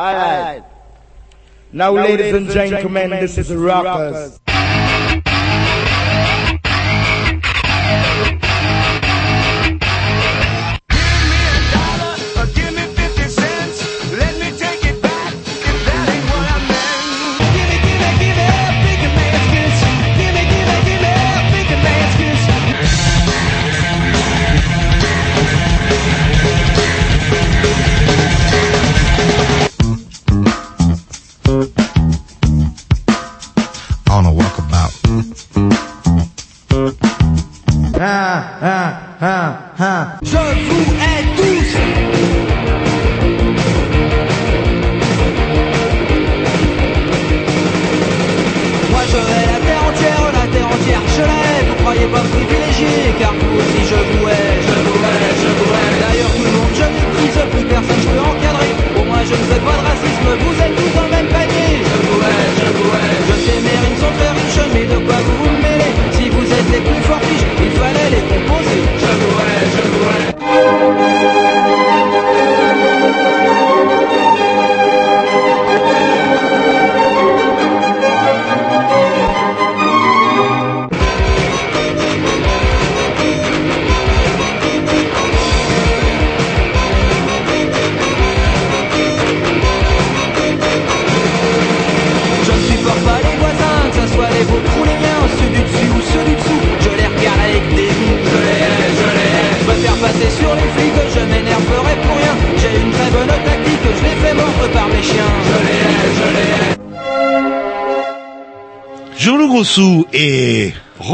All right. Now, now ladies, ladies and gentlemen, this is Rockers. Rockers.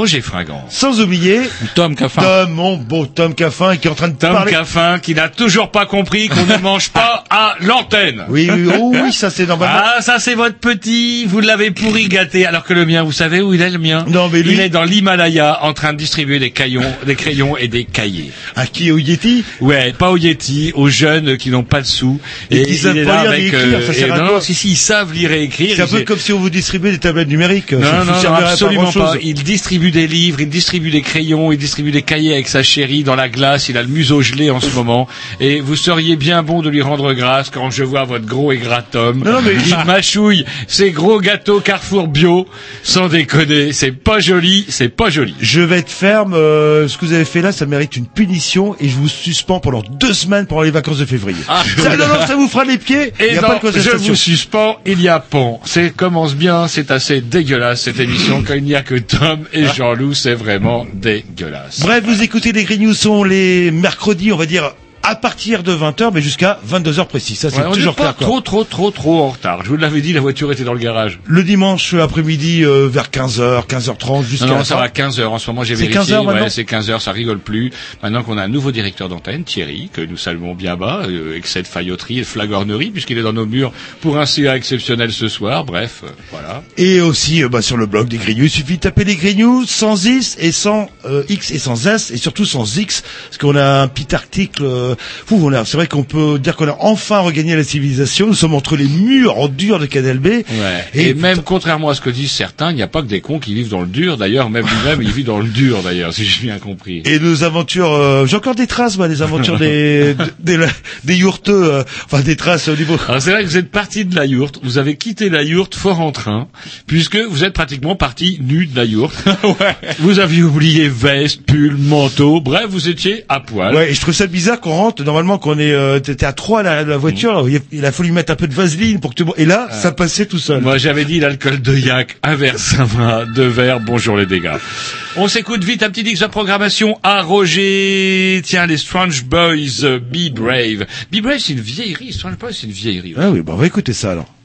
Roger sans oublier Tom Caffin. Tom, mon beau Tom Caffin qui est en train de Tom parler. Caffin qui n'a toujours pas compris qu'on ne mange pas à l'antenne. Oui, oui, oh, oui, ça c'est normalement. Ah, ça c'est votre petit, vous l'avez pourri gâté, alors que le mien, vous savez où il est le mien Non, mais lui- Il est dans l'Himalaya en train de distribuer des crayons, des crayons et des cahiers. À qui au Yeti Ouais, pas aux Yeti, aux jeunes qui n'ont pas de sous. Et qui savent il est pas lire et écrire, ça et sert à non, quoi non, si, si, ils savent lire et écrire. C'est un peu Ils- comme si on vous distribuait des tablettes numériques. Non, ça non, non, à absolument pas. Il distribue des livres, il distribue des crayons, il distribue des cahiers avec sa chérie dans la glace. Il a le museau gelé en ce moment. Et vous seriez bien bon de lui rendre grâce quand je vois votre gros et gras. Non, non, mais- Il mâchouille ces gros gâteaux Carrefour bio. Sans déconner, c'est pas joli, c'est pas joli. Je vais être ferme. euh, ce que vous avez fait là, ça mérite une punition et je vous suspends pendant deux semaines pendant les vacances de février. Ah. ça, non, non, ça vous fera les pieds. Il Et a non, pas de je vous suspends, il y a pont. C'est commence bien, c'est assez dégueulasse cette émission. Quand il n'y a que Tom et Jean-Loup, c'est vraiment dégueulasse. Bref, vous écoutez les Green News sont les mercredis, on va dire à partir de 20h, mais jusqu'à 22h précis. Ça, c'est Ouais, toujours clair. trop, trop, trop, trop en retard. Je vous l'avais dit, la voiture était dans le garage. Le dimanche après-midi euh, vers 15h, 15h30 jusqu'à Non, non, ça va 15 heures. En ce moment, j'ai C'est vérifié. 15 heures maintenant ouais, c'est 15 heures, ça rigole plus. Maintenant qu'on a un nouveau directeur d'antenne, Thierry, que nous saluons bien bas, euh, avec cette failloterie et flagornerie, puisqu'il est dans nos murs pour un CA exceptionnel ce soir. Bref, euh, voilà. Et aussi euh, bah, sur le blog des News, il suffit de taper les News sans X et sans euh, X et sans S et surtout sans X, parce qu'on a un petit article. Fou, a, c'est vrai qu'on peut dire qu'on a enfin regagné la civilisation. Nous sommes entre les murs en dur de Canal B. Ouais. Et, Et même contrairement à ce que disent certains, il n'y a pas que des cons qui vivent dans le dur. D'ailleurs, même lui-même, il vit dans le dur, d'ailleurs, si j'ai bien compris. Et nos aventures, euh, j'ai encore des traces, moi, des aventures des des, des, des yourteux, euh, enfin des traces au niveau. Alors c'est vrai que vous êtes parti de la yourte, vous avez quitté la yourte fort en train, puisque vous êtes pratiquement parti nu de la yourte. Vous aviez oublié veste, pull, manteau, bref, vous étiez à poil. Ouais, et je trouve ça bizarre qu'on rentre. Normalement, qu'on est, euh, t'étais à trois la, la voiture. il, a, fallu mettre un peu de vaseline pour que tu. Et là, ça passait tout seul. Moi j'avais dit l'alcool de yak, un verre ça va, deux verres, bonjour les dégâts. On s'écoute vite un petit dix de programmation à Roger. Tiens, les Strange Boys, euh, Be Brave. Be Brave c'est une vieillerie, Strange Boys c'est une vieillerie. Ah oui, bah on va écouter ça alors.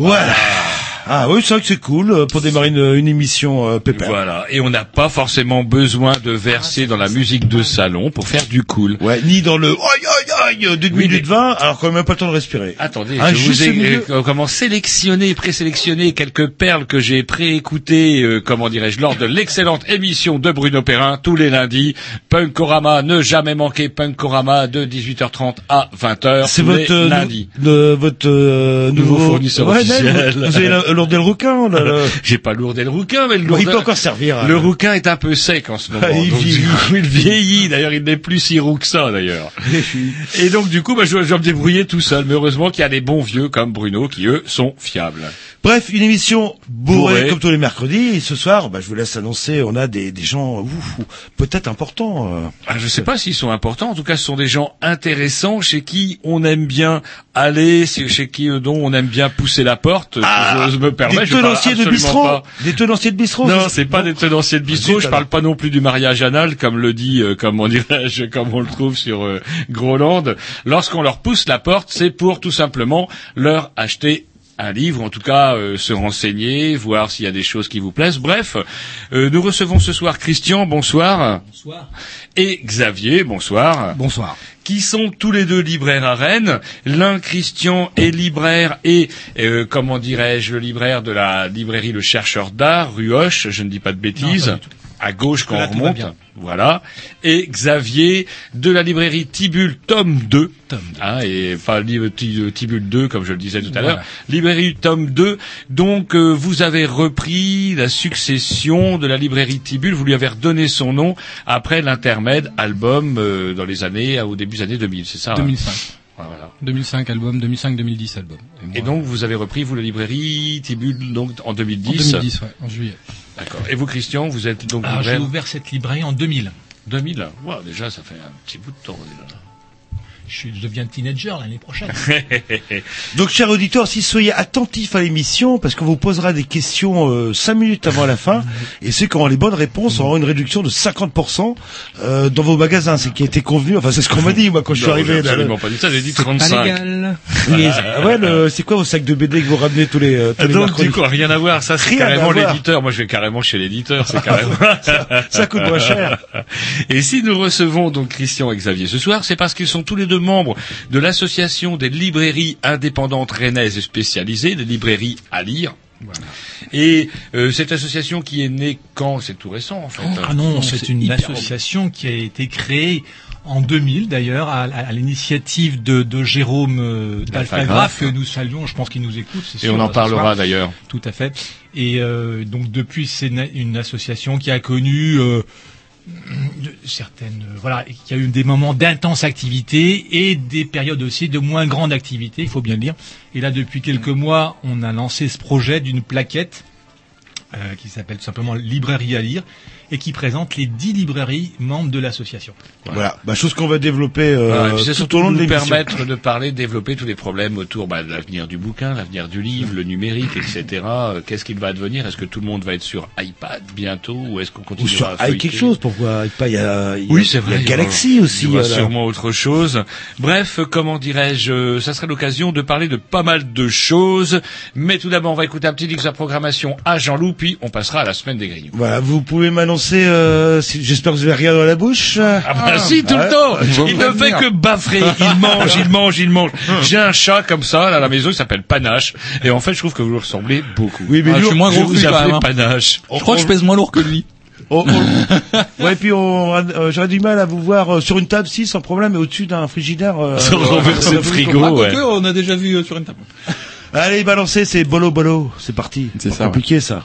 Voilà. Ah oui, c'est vrai que c'est cool euh, pour démarrer une, une émission euh, pépère. Voilà. Et on n'a pas forcément besoin de verser dans la musique de salon pour faire du cool. Ouais, ni dans le aïe aïe aïe d'une Oui, minute mais- vingt, alors qu'on n'a même pas le temps de respirer. Attendez, je vous ai milieu. euh, comment sélectionné, présélectionné quelques perles que j'ai préécoutées, euh, comment dirais-je, lors de l'excellente émission de Bruno Perrin tous les lundis. Punkorama, ne jamais manquer Punkorama de 18h30 à 20h C'est votre euh, le- votre euh, Nouveau fournisseur ouais, officiel. non, Vous avez l'ordre le rouquin. là, J'ai pas lourdé le rouquin, mais le Bon, il peut encore servir. hein. Le rouquin est un peu sec en ce moment. Ah, il donc, du vieillit. il vieillit. D'ailleurs, il n'est plus si roux que ça, d'ailleurs. Et donc, du coup, bah, je, me débrouiller tout seul. Mais heureusement qu'il y a des bons vieux comme Bruno qui, eux, sont fiables. Bref, une émission bourrée, Bourrée. comme tous les mercredis. Et ce soir, bah, je vous laisse annoncer, on a des, des gens ouf, ouf, peut-être importants. euh. Ah, je sais pas s'ils sont importants. En tout cas, ce sont des gens intéressants chez qui on aime bien aller, chez qui euh, dont on aime bien pousser la porte. si j'ose me permettre. des Je tenanciers de bistrot. pas- Des tenanciers de bistrot. Non, c'est pas des tenanciers de bistrot. Je parle pas non plus du mariage anal, comme le dit, euh, comme on dirait, comme on le trouve sur euh, Groland. Lorsqu'on leur pousse la porte, c'est pour tout simplement leur acheter un livre, en tout cas euh, se renseigner, voir s'il y a des choses qui vous plaisent. Bref, euh, nous recevons ce soir Christian, bonsoir. Bonsoir. Et Xavier, bonsoir Bonsoir. qui sont tous les deux libraires à Rennes. L'un, Christian, est libraire et, euh, comment dirais-je, le libraire de la librairie Le Chercheur d'Art, rue Hoche, je ne dis pas de bêtises, Non, pas du tout. À gauche quand Là, on remonte. Voilà. Et Xavier de la librairie Tibule, tome 2. Tome Hein, et pas livre Ti- Tibule 2, comme je le disais tout à Voilà. l'heure. Librairie tome 2. Donc, euh, vous avez repris la succession de la librairie Tibule. Vous lui avez redonné son nom après l'intermède album euh, dans les années, au début des années 2000, c'est ça hein 2005. Voilà. 2005 album, 2005-2010 album. Et donc, vous avez repris, vous, la librairie Tibule, donc, en en 2010. 2010, ouais, en juillet. D'accord. Et vous, Christian, vous êtes donc Alors j'ai libraire ouvert cette librairie en 2000. 2000. Ouais, déjà, ça fait un petit bout de temps, déjà. Je, deviens teenager l'année prochaine. Donc, chers auditeurs, si soyez attentifs à l'émission, parce qu'on vous posera des questions euh, cinq minutes avant la fin, et ceux qui auront les bonnes réponses auront une réduction de 50% euh, dans vos magasins. C'est qui a été convenu. Enfin, c'est ce qu'on m'a dit moi quand je suis Non, arrivé. j'ai là, absolument pas dit ça, j'ai dit Pas 35. légal. Les- ah ouais, le- c'est quoi vos sacs de BD que vous ramenez tous les, euh, tous les Donc, mercredis du coup, rien à voir. Ça, c'est Rien à carrément voir. l'éditeur. Moi, je vais carrément chez l'éditeur. C'est carrément. Ça coûte moins cher. Et si nous recevons donc Christian et Xavier ce soir, c'est parce qu'ils sont tous les deux membres de l'association des librairies indépendantes rennaises et spécialisées, des librairies à lire. Et euh, cette association qui est née quand? C'est tout récent en fait. Ah non, c'est une association qui a été créée en 2000 d'ailleurs à, à- à l'initiative de, de Jérôme euh, d'Alphagraphe que nous saluons, je pense qu'il nous écoute. Et sûr, on en parlera d'ailleurs. Tout à fait. Et euh, donc depuis, c'est une, une association qui a connu euh, de- certaines, euh, voilà, et qui a eu des moments d'intense activité et des périodes aussi de moins grande activité, il faut bien le dire. Et là, depuis quelques mois, on a lancé ce projet d'une plaquette euh, qui s'appelle tout simplement Librairie à lire et qui présente les dix librairies membres de l'association. Voilà, bah, chose qu'on va développer euh, Voilà, c'est tout surtout au long de nous l'émission. permettre de parler, développer tous les problèmes autour bah, de l'avenir du bouquin, l'avenir du livre, le numérique, etc. Euh, Qu'est-ce qu'il va advenir Est-ce que tout le monde va être sur iPad bientôt? Ou est-ce qu'on Ou continuera sur à feuilleter? Quelque chose, pourquoi pas Il y a, il y a- Oui, c'est vrai. Il y a il y aura- Galaxy aussi. Il y aura sûrement autre chose. Bref, comment dirais-je euh, Ça serait l'occasion de parler de pas mal de choses. Mais tout d'abord, on va écouter un petit disque de programmation à Jean-Loup, puis on passera à la semaine des grignoux. Voilà, vous pouvez m'annoncer. Euh, si- J'espère que vous avez rien dans la bouche. Ah bah si, tout ouais. le temps Il ne fait que baffrer, il mange, il mange, il mange. J'ai un chat comme ça, là, à la maison, il s'appelle Panache. Et en fait, je trouve que vous lui ressemblez beaucoup. Oui, mais Ah, je suis moins gros que vous lui, quand appelle même, hein. Panache. Je crois que je pèse moins lourd que lui. on- on- ouais, puis on, euh, j'aurais du mal à vous voir euh, sur une table, si, sans problème, mais au-dessus d'un frigidaire. Euh, Sur euh, renverser le frigo. Ah, ouais. on a déjà vu euh, sur une table. Allez, balancez, c'est bolo bolo. C'est parti. C'est ça, ouais. Compliqué ça.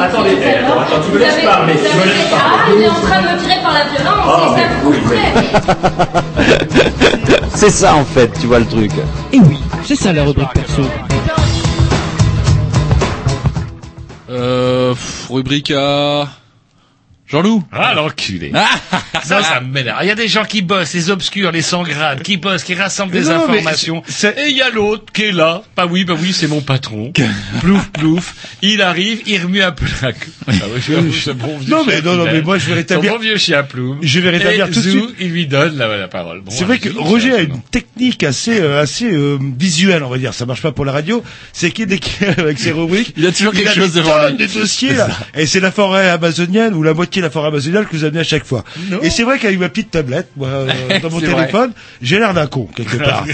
Attendez, eh, attends, attends, tu me laisses parler, tu me laisses Ah, parler. il est en train de me tirer par la violence, Ah, c'est ça mais que vous oui. faites. C'est ça en fait, tu vois le truc. Et oui, c'est ça la rubrique perso. Euh, rubrique à... Jean-Loup Ah, l'enculé. Ça, ça me m'énerve. Il y a des gens qui bossent, les obscurs, les sans grades, qui bossent, qui rassemblent des non, informations. Et il y a l'autre qui est là. Bah oui, bah oui, c'est mon patron. plouf, plouf. Il arrive, il remue un peu la queue. Ah oui, j'avoue, ce bon vieux Non, mais non, non, mais moi, je vais rétablir- Son bon vieux chien Ploum. Je vais rétablir Et tout de suite. il lui donne la, la parole. Bon, C'est vrai que allez-y, Roger a une technique assez euh, assez euh, visuelle, on va dire. Ça marche pas pour la radio. C'est qu'il dès qu'il avec ses rubriques, Il a toujours quelque chose des devant lui. de dossiers là. Et c'est la forêt amazonienne ou la moitié de la forêt amazonienne que vous amenez à chaque fois. Et c'est vrai qu'avec ma petite tablette, moi, euh, dans mon téléphone, j'ai l'air d'un con quelque part.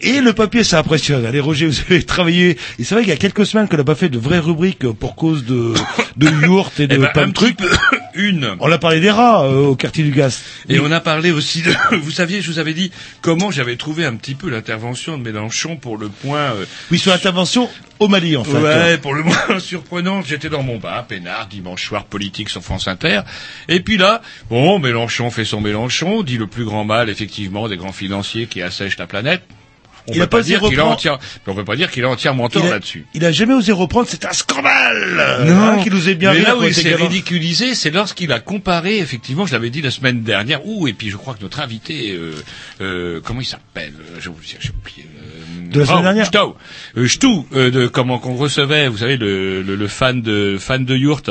et le papier, ça impressionne. Allez, Roger, vous avez travaillé. Et c'est vrai qu'il y a quelques semaines qu'on n'a pas fait de vraies rubriques pour cause de de et de Eh ben, plein de trucs. peu, une. On a parlé des rats euh, au quartier du Gaz. Et on a parlé aussi de, vous saviez, je vous avais dit comment j'avais trouvé un petit peu l'intervention de Mélenchon pour le point, euh, Oui, sur l'intervention au Mali, en fait. Ouais, pour le moins surprenant, j'étais dans mon bar, peinard, dimanche soir politique sur France Inter. Et puis là, bon, Mélenchon fait son Mélenchon, dit le plus grand mal, effectivement, des grands financiers qui assèchent la planète. On Il peut pas dire osé qu'il on peut pas dire qu'il a entièrement tort là-dessus. Il a jamais osé reprendre, c'est un scandale hein, qui nous est bien mais là où il s'est ridiculisé, c'est lorsqu'il a comparé, effectivement, je l'avais dit la semaine dernière, ouh, et puis je crois que notre invité, euh, euh, comment il s'appelle euh, J'ai oublié, De la semaine oh, dernière Stau, euh, Stau, euh, de comment qu'on recevait, vous savez, le, le, le fan de fan de Yurt,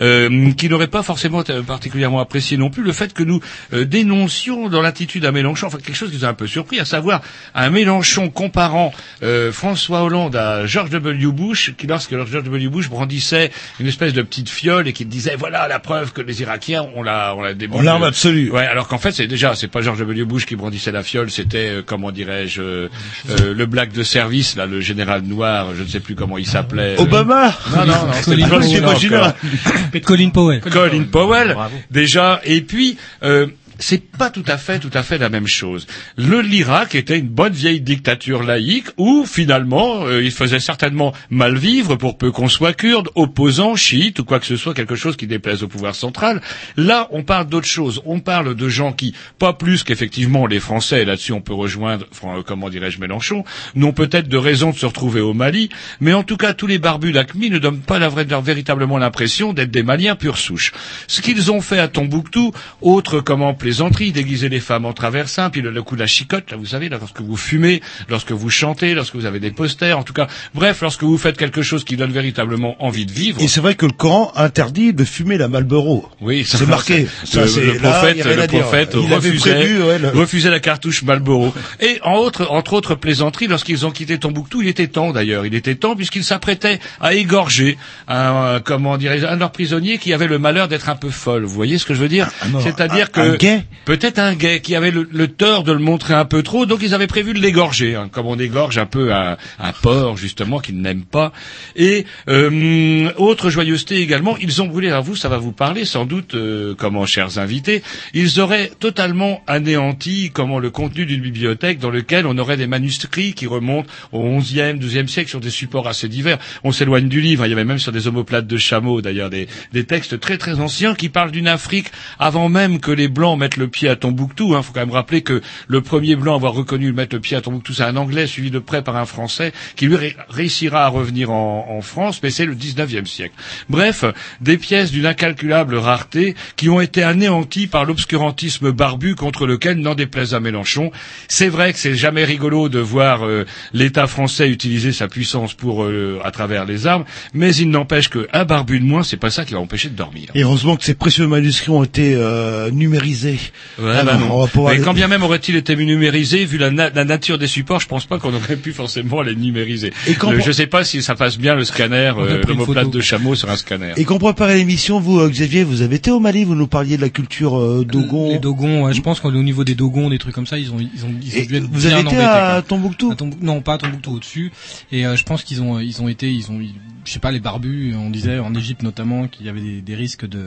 euh, qui n'aurait pas forcément particulièrement apprécié non plus le fait que nous euh, dénoncions dans l'attitude à Mélenchon, enfin quelque chose qui nous a un peu surpris, à savoir un Mélenchon comparant euh, François Hollande à George W. Bush, qui lorsque George W. Bush brandissait une espèce de petite fiole et qui disait voilà la preuve que les Irakiens on l'a on l'a. En l'arme absolue. Ouais, alors qu'en fait c'est déjà c'est pas George W. Bush qui brandissait la fiole, c'était comment dirais-je le black de service là, le général noir, je ne sais plus comment il s'appelait. euh, Obama non, non, non, c'était Colin Powell. encore. Colin Powell. Colin Powell, déjà, et puis euh, c'est pas tout à fait, tout à fait la même chose. Le l'Irak était une bonne vieille dictature laïque où finalement euh, il faisait certainement mal vivre pour peu qu'on soit kurde, opposant, chiite ou quoi que ce soit, quelque chose qui déplaise au pouvoir central. Là, on parle d'autre chose. On parle de gens qui, pas plus qu'effectivement les Français, là-dessus on peut rejoindre, euh, comment dirais-je, Mélenchon, n'ont peut-être de raison de se retrouver au Mali, mais en tout cas tous les barbus d'Acmi ne donnent pas la vraie, véritablement l'impression d'être des Maliens pure souche. Ce qu'ils ont fait à Tombouctou, autre comment plaisanterie, déguiser les femmes en traversin, puis le, le coup de la chicotte, là vous savez, là, lorsque vous fumez, lorsque vous chantez, lorsque vous avez des posters, en tout cas, bref, lorsque vous faites quelque chose qui donne véritablement envie de vivre. Et c'est vrai que le Coran interdit de fumer la Marlboro. Oui, C'est marqué. ça, Ça, le, le là, prophète, rien le prophète Il refusait, prévu, ouais, le- refusait la cartouche Marlboro. Et en autre, entre autres plaisanteries, lorsqu'ils ont quitté Tombouctou, il était temps d'ailleurs, il était temps puisqu'ils s'apprêtaient à égorger un, euh, comment dirais un de leurs prisonniers qui avait le malheur d'être un peu folle. Vous voyez ce que je veux dire? Non, C'est-à-dire que peut-être un gay qui avait le, le tort de le montrer un peu trop, donc ils avaient prévu de l'égorger, hein, comme on égorge un peu un, un porc justement qu'ils n'aiment pas. Et euh, autre joyeuseté également, ils ont brûlé. À vous, ça va vous parler sans doute, euh, comment chers invités, ils auraient totalement anéanti comment le contenu d'une bibliothèque dans lequel on aurait des manuscrits qui remontent au XIe, XIIe siècle sur des supports assez divers. On s'éloigne du livre. hein, Il y avait même sur des omoplates de chameaux d'ailleurs des, des textes très très anciens qui parlent d'une Afrique avant même que les blancs mettent le pied à Tombouctou. Hein. faut quand même rappeler que le premier blanc à avoir reconnu mettre le pied à Tombouctou, c'est un Anglais suivi de près par un Français qui lui ré- réussira à revenir en, en France, mais c'est le 19e siècle. Bref, des pièces d'une incalculable rareté qui ont été anéanties par l'obscurantisme barbu contre lequel, n'en déplaise à Mélenchon, c'est vrai que c'est jamais rigolo de voir euh, l'État français utiliser sa puissance pour euh, à travers les armes, mais il n'empêche qu'un barbu de moins, c'est pas ça qui va empêcher de dormir. Et heureusement que ces précieux manuscrits ont été euh, numérisés. Ouais, Ah bah non, non. on va pouvoir Mais les- quand bien même aurait-il été numérisé, vu la, na- la nature des supports, je pense pas qu'on aurait pu forcément les numériser. Et quand Le- on- je sais pas si ça passe bien le scanner, On euh, l'homoplate de chameau sur un scanner. Et qu'on préparait l'émission, vous, euh, Xavier, vous avez été au Mali, vous nous parliez de la culture euh, Dogon. Les Dogons, ouais, je pense qu'au niveau des Dogons, des trucs comme ça, ils ont, ils ont, ils ont dû être vous bien avez été embêtés, à quoi. Tombouctou À Tombouctou- non, pas à Tombouctou au-dessus. Et euh, je pense qu'ils ont, ils ont été, ils ont, je sais pas, les barbus. On disait en Égypte notamment qu'il y avait des, des risques de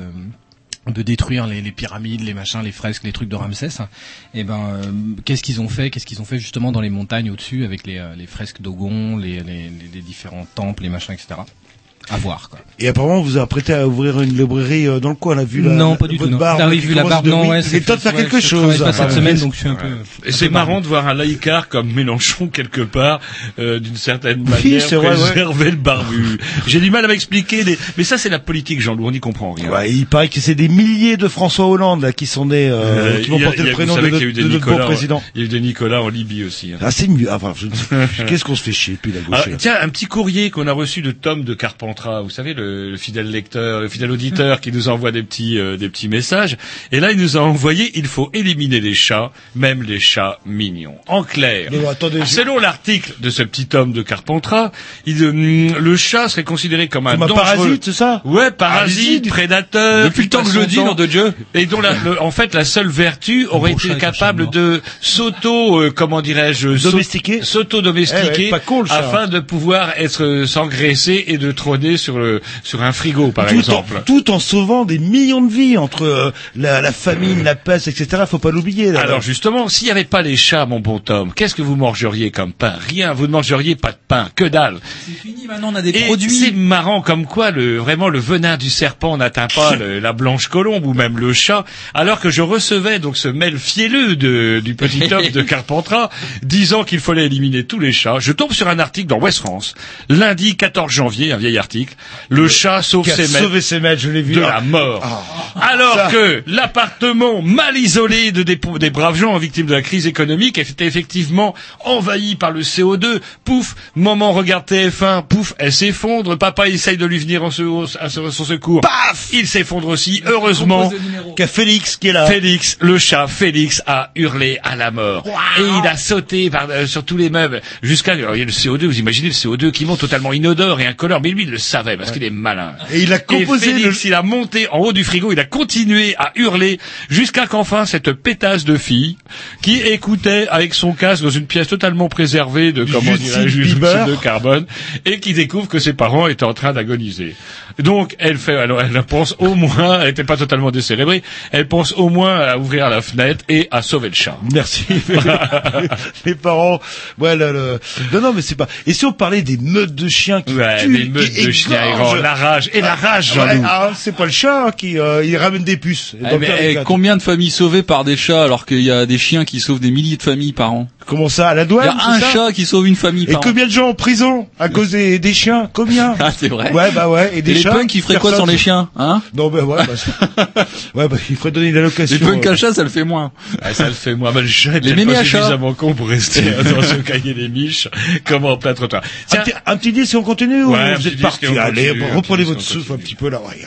de détruire les, pyramides, les machins, les fresques, les trucs de Ramsès. Et ben, euh, qu'est-ce qu'ils ont fait Qu'est-ce qu'ils ont fait justement dans les montagnes au-dessus avec les, euh, les fresques d'Ogon, les, les différents temples, les machins, etc. à voir. Quoi. Et apparemment, vous a prêté à ouvrir une librairie euh, dans le coin. On a vu la, Non, la- pas du votre tout, non. barbe Ah oui, vu la barbe, de- non, oui, ouais, Il c'est est temps de faire ouais, quelque je chose. travaille pas cette Enfin, semaine, yes. donc je suis un peu. Et c'est marrant de voir un laïcard comme Mélenchon quelque part, euh, d'une certaine manière, c'est vrai, ouais. préserver le barbu. J'ai du mal à m'expliquer, des... mais ça c'est la politique, Jean-Loup, on n'y comprend rien. Ouais, il paraît que c'est des milliers de François Hollande là, qui sont nés, euh, Euh, qui vont porter le prénom vous de notre, beau président. Il y a eu des Nicolas en Libye aussi. hein. Ah, c'est mieux. Ah. Qu'est-ce qu'on se fait chier depuis la gauche Ah, tiens, un petit courrier qu'on a reçu de Tom de Carpentras, vous savez le, le fidèle lecteur, le fidèle auditeur qui nous envoie des petits euh, des petits messages. Et là, il nous a envoyé il faut éliminer les chats, même les chats mignons. En clair, Non, attendez, je- selon l'article de ce petit homme de Carpentras, il, euh, le chat serait considéré comme un Comme un parasite, c'est ça? Ouais, parasite, Allez-y. prédateur. Depuis le temps que je le dis, nom de Dieu. Et dont la, le- en fait, la seule vertu aurait bon été capable de s'auto, euh, comment dirais-je, s'au- Domestiquer s'auto-domestiquer, Eh ouais, chat. afin de pouvoir être euh, s'engraisser et de trôner sur le sur un frigo, par tout exemple. En, tout en sauvant des millions de vies entre euh, la, la famine, la peste, etc. Faut pas l'oublier. là. Alors justement, s'il n'y avait pas les chats, mon bon Tom, qu'est-ce que vous mangeriez comme pain? Rien. Vous ne mangeriez pas de pain, que dalle. C'est fini, maintenant on a des Et c'est produits. marrant comme quoi le vraiment le venin du serpent n'atteint pas le- la blanche colombe ou même le chat, alors que je recevais donc ce mail fielleux de, du petit homme de Carpentras disant qu'il fallait éliminer tous les chats. Je tombe sur un article dans West France, lundi 14 janvier, un vieil article. Le chat sauve ses maîtres sauvé ses maîtres, je l'ai vu. de Ah. la mort. Alors Ça. que l'appartement mal isolé de des, des braves gens victimes de la crise économique était effectivement envahi par le CO2. Pouf, maman regarde TF1, pouf, elle s'effondre. Papa essaye de lui venir en à son secours. Paf Il s'effondre aussi. Heureusement, Qu'a Félix qui est là. Félix, le chat Félix, a hurlé à la mort. Et il a sauté par, euh, sur tous les meubles jusqu'à... alors, Il y a le CO2, vous imaginez le CO2 qui monte totalement inodore et incolore. Mais lui, le savait parce qu'il est malin. Et il a composé Et Félix, il a monté en haut du frigo, il a continué à hurler jusqu'à qu'enfin cette pétasse de fille qui écoutait avec son casque dans une pièce totalement préservée de comment dirais-je de carbone et qui découvre que ses parents étaient en train d'agoniser. Donc elle fait alors elle pense au moins, elle n'était pas totalement décérébrée, elle pense au moins à ouvrir la fenêtre et à sauver le chat. Merci. les parents. Ouais, le, le- Non, non, mais c'est pas. Et si on parlait des meutes de chiens qui Ouais, tuent, des meutes qui de errants, la rage et la rage, Ouais, Jean-Loup. ah, c'est pas le chat qui euh, il ramène des puces. Eh, mais, eh, combien de familles sauvées par des chats alors qu'il y a des chiens qui sauvent des milliers de familles par an? Comment ça à la Il y douane a un chat qui sauve une famille Et par an. combien de gens en prison à cause des, des chiens Combien Ah, c'est vrai. Ouais, bah ouais. Et Et des les chats punks, ils feraient quoi sans les chiens, hein Non, bah ouais. Bah, ouais, bah il faudrait donner une allocation. Les punks euh, à chat, ça le fait moins. Ah, ça le fait moi, mais le chat est Les mémés à chat. suffisamment con pour rester dans ce cahier des miches comme en plein trottoir. Un un petit disque si on continue ou vous petit êtes parti et on Allez, reprenez votre souffle un petit peu là. ouais.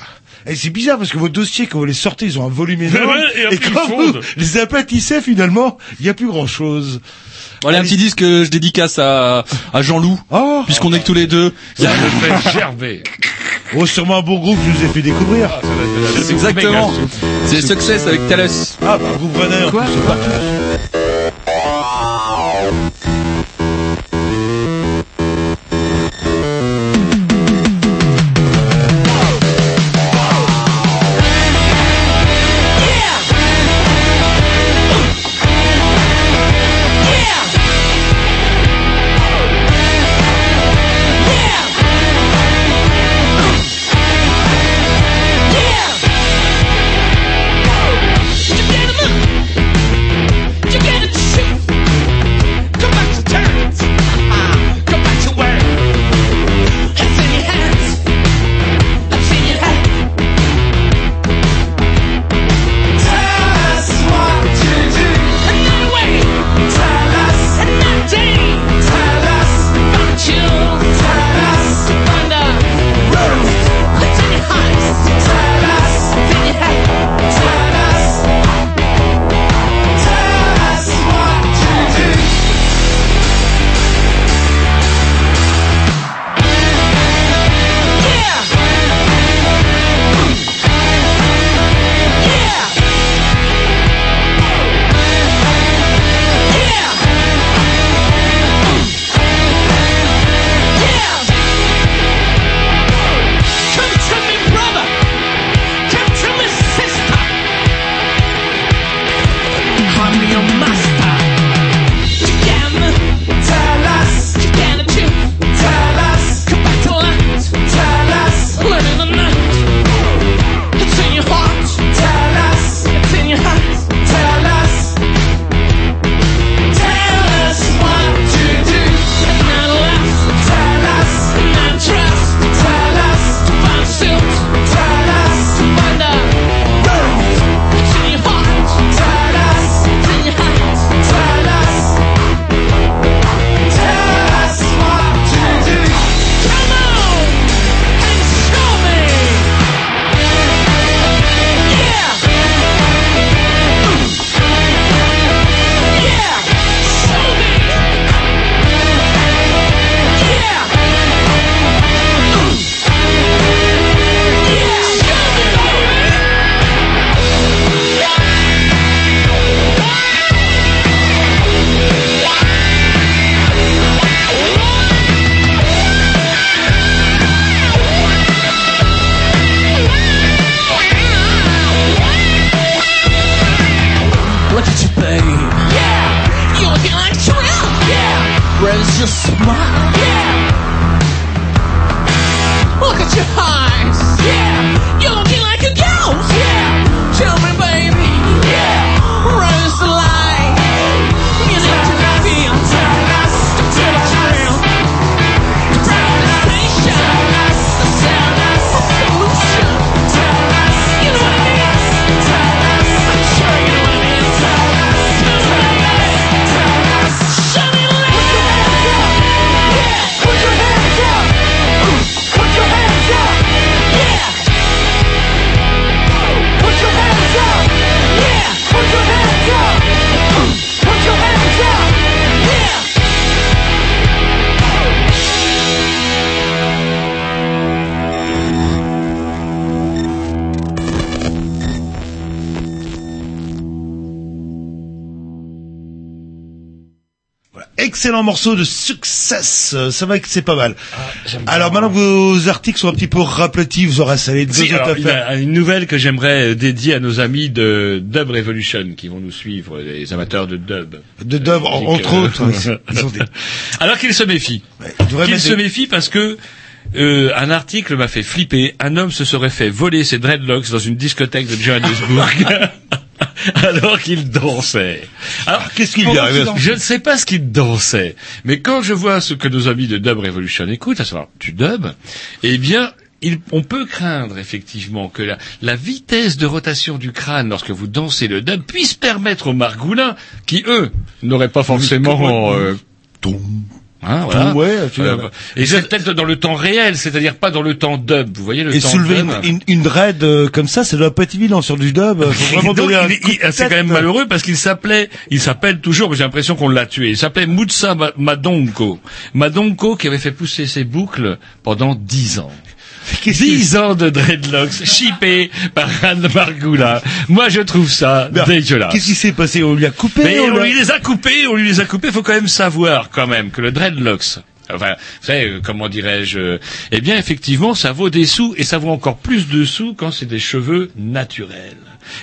Et c'est bizarre parce que vos dossiers, quand vous les sortez, ils ont un volume énorme. Ouais, et et quand vous les aplatissez, finalement, il n'y a plus grand chose. Bon, allez, un petit disque que je dédicace à, à Jean-Loup, Oh, puisqu'on est que tous les deux. ça me fait gerber. oh sûrement un bon groupe, je vous ai fait découvrir. Ah, ça va être la- C'est exactement. C'est Success avec Talus. Ah, bah, groupe Runner. Quoi morceau de success. Euh, Ça va que c'est pas mal. j'aime Alors maintenant que vos articles sont un petit peu raplatis, vous aurez installé deux Si, alors, a une nouvelle que j'aimerais euh, dédier à nos amis de Dub Revolution qui vont nous suivre, les amateurs de dub. De dub, Donc, entre euh, autres. ils- ils ont des- Alors qu'ils se méfient. devraient Qu'ils se des- méfient parce que euh, un article m'a fait flipper. Un homme se serait fait voler ses dreadlocks dans une discothèque de Johannesburg. Alors qu'il dansait. Alors qu'est-ce qu'il lui Je ne sais pas ce qu'il dansait, mais quand je vois ce que nos amis de Dub Revolution écoutent, à savoir du dub, eh bien, il- on peut craindre effectivement que la, la vitesse de rotation du crâne lorsque vous dansez le dub puisse permettre aux margoulins, qui eux n'auraient pas forcément euh, Hein, voilà. Ouais, tu Euh, vois. et c'est peut-être dans le temps réel, c'est-à-dire pas dans le temps dub. Vous voyez le Et temps soulever dub une, une, une dread euh, comme ça, ça doit pas être évident sur du dub. C'est quand même malheureux parce qu'il s'appelait, il s'appelle toujours, mais j'ai l'impression qu'on l'a tué. Il s'appelait Mutsa Ma- Madonko. Madonko qui avait fait pousser ses boucles pendant dix ans. Dix ans de dreadlocks chippés par Anne Margoula. Moi, je trouve ça dégueulasse. Qu'est-ce qui s'est passé? On lui a coupé Mais on lui les a coupés, on lui les a coupés. Il faut quand même savoir, quand même, que le dreadlocks, enfin, vous savez, euh, comment dirais-je, euh, eh bien, effectivement, ça vaut des sous et ça vaut encore plus de sous quand c'est des cheveux naturels.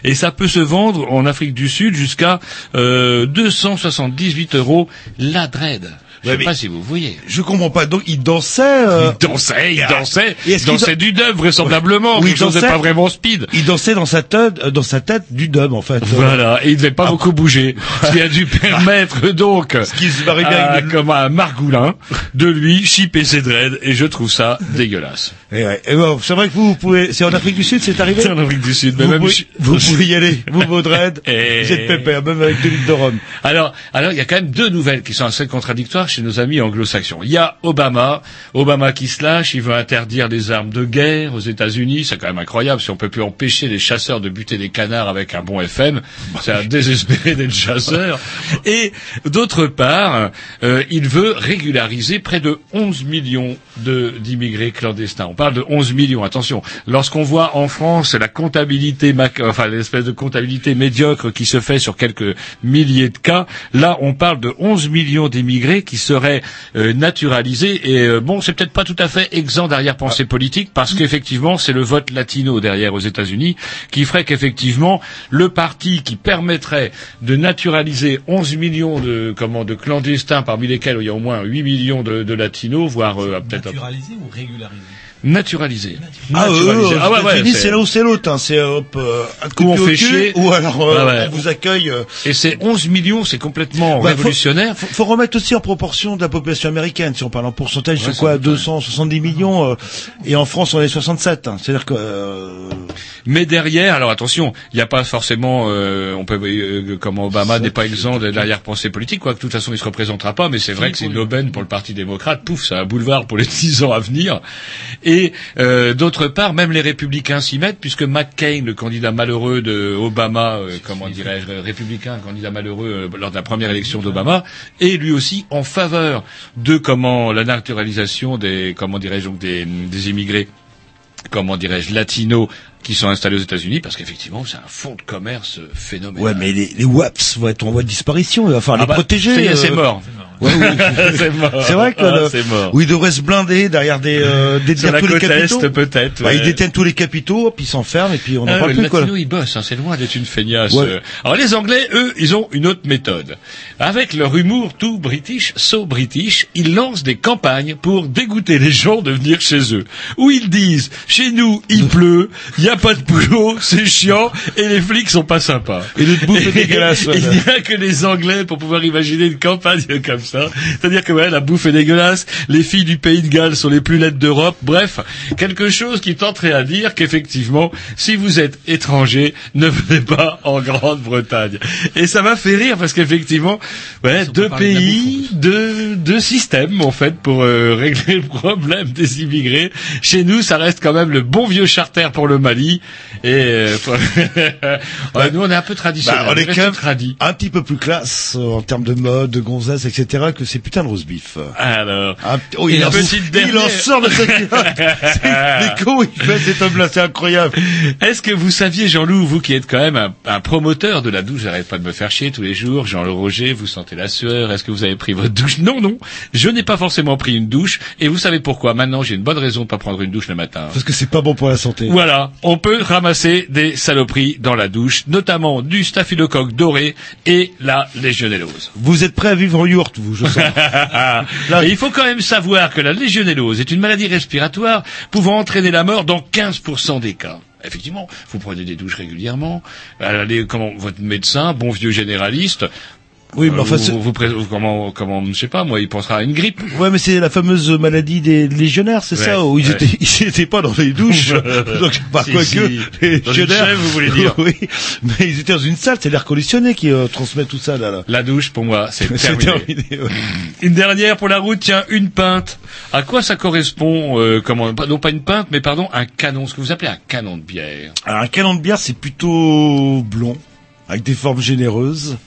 Et ça peut se vendre en Afrique du Sud jusqu'à euh, 278 euros la dread. Je sais mais- pas si vous voyez. Je comprends pas. Donc il dansait. euh, Il dansait, il dansait, il dansait dan- du dub vraisemblablement, Oui, quelque de dansait- pas vraiment speed. Il dansait dans sa tête, euh, dans sa tête du dub en fait. Voilà, et il devait pas beaucoup bouger, ce qui a dû permettre donc qui se marie bien à- comme un Margoulin de lui chipper ses dreads, et je trouve ça dégueulasse. Et ouais. Et bon, c'est vrai que vous, vous pouvez. C'est en Afrique du Sud, c'est arrivé. C'est en Afrique du Sud, mais Vous, même pouvez, vous pouvez y aller. Vous vos dreads, Et- vous êtes pépère, même avec deux litres de rhum. Alors, alors il y a quand même deux nouvelles qui sont assez contradictoires chez nos amis anglo-saxons. Il y a Obama, Obama qui se lâche, il veut interdire les armes de guerre aux États-Unis, c'est quand même incroyable. Si on peut plus empêcher les chasseurs de buter des canards avec un bon FM, c'est à désespérer d'être chasseur. Et d'autre part, euh, il veut régulariser près de 11 millions d'immigrés clandestins. On parle de 11 millions. Attention, lorsqu'on voit en France la comptabilité, enfin l'espèce de comptabilité médiocre qui se fait sur quelques milliers de cas, là on parle de 11 millions d'immigrés qui seraient euh, naturalisés. Et euh, bon, c'est peut-être pas tout à fait exempt d'arrière-pensée politique parce qu'effectivement c'est le vote latino derrière aux États-Unis qui ferait qu'effectivement le parti qui permettrait de naturaliser 11 millions de comment de clandestins parmi lesquels il y a au moins 8 millions de, de latinos, voire euh, peut-être Naturalisé ou régularisé naturalisé. Ah, euh, aux ouais, ouais, c'est- là où c'est l'autre. Hein. C'est hop, euh, un coup Ou on fait cul, chier. ou alors euh, ouais. on vous accueille. euh, Et c'est 11 millions, c'est complètement Bah, révolutionnaire. Faut, faut, faut remettre aussi en proportion de la population américaine. Si on parle en pourcentage, c'est quoi doute, 270 millions euh, Et en France, on est 67. hein. C'est-à-dire que... euh, Mais derrière, alors attention, il n'y a pas forcément, euh, on peut, euh, comment Obama n'est pas exempt de l'arrière-pensée politique, quoi. De toute façon, il se représentera pas. Mais c'est vrai que c'est une aubaine pour le Parti démocrate. Pouf, c'est un boulevard pour les dix ans à venir. Et euh, d'autre part, même les républicains s'y mettent, puisque McCain, le candidat malheureux de Obama, euh, comment dirais-je, républicain, candidat malheureux euh, lors de la première élection d'Obama, est lui aussi en faveur de comment la naturalisation des, comment dirais-je, donc des, des immigrés comment dirais-je, latinos qui sont installés aux États-Unis, parce qu'effectivement, c'est un fonds de commerce phénoménal. Ouais, mais les, les WAPs vont être en voie de disparition. Il va falloir Ah les bah, protéger. euh. c'est mort. Ouais, oui. c'est mort. C'est vrai que Ah, le- c'est mort. où ils devraient se blinder derrière des euh, détenir la tous les capitaux. peut-être. Bah, ouais. ils détiennent tous les capitaux, puis ils s'enferment et puis on n'en Ah, parle le plus quoi. latino, il bosse, hein, c'est loin d'être une feignasse. Ouais. Alors les Anglais, eux, ils ont une autre méthode. Avec leur humour tout british, so british, ils lancent des campagnes pour dégoûter les gens de venir chez eux. Où ils disent, chez nous, il pleut, il n'y a pas de boulot, c'est chiant, et les flics sont pas sympas. Et le bouffe est dégueulasse. Il n'y a que les Anglais pour pouvoir imaginer une campagne comme ça. C'est-à-dire que ouais, la bouffe est dégueulasse, les filles du pays de Galles sont les plus laides d'Europe. Bref, quelque chose qui tenterait à dire qu'effectivement, si vous êtes étranger, ne venez pas en Grande-Bretagne. Et ça m'a fait rire parce qu'effectivement, ouais, deux de pays, deux, deux systèmes en fait pour euh, régler le problème des immigrés. Chez nous, ça reste quand même le bon vieux charter pour le Mali. Et euh, ouais, nous, on est un peu traditionnel. Bah, on est quand même un petit peu plus classe euh, en termes de mode, de gonzesse, etc. que ces putains de roast beef. Alors, Un- oh, il, en, petite il en dernière. sort de sa culotte. C'est- Les cons, il fait cet homme-là, c'est incroyable. Est-ce que vous saviez, Jean-Loup, vous qui êtes quand même un, un promoteur de la douche, j'arrête pas de me faire chier tous les jours, Jean-Le Roger, vous sentez la sueur, est-ce que vous avez pris votre douche? Non, non, je n'ai pas forcément pris une douche, et vous savez pourquoi Maintenant, j'ai une bonne raison de pas prendre une douche le matin. Parce que c'est pas bon pour la santé. Voilà, on peut ramasser des saloperies dans la douche, notamment du staphylocoque doré et la légionellose. Vous êtes prêts à vivre en yourte, vous, je sens. Et il faut quand même savoir que la légionellose est une maladie respiratoire pouvant entraîner la mort dans 15% des cas. Effectivement, vous prenez des douches régulièrement, allez, comment, votre médecin, bon vieux généraliste, Oui, mais euh, enfin, c'est- vous, comment, comment, je sais pas, moi, il pensera à une grippe. Ouais, mais c'est la fameuse maladie des légionnaires, c'est Ouais, ça, où ils ouais. étaient, ils étaient pas dans les douches. Donc, pas Si, quoi si. que, les Dans légionnaires. chèvre, vous voulez dire. oui. Mais ils étaient dans une salle, c'est l'air conditionné qui euh, transmet tout ça, là, là. La douche, pour moi, c'est terminé. terminé, ouais. Une dernière pour la route, tiens, une pinte. À quoi ça correspond, euh, comment, non pas une pinte, mais pardon, un canon, ce que vous appelez un canon de bière? Alors, un canon de bière, c'est plutôt blond, avec des formes généreuses,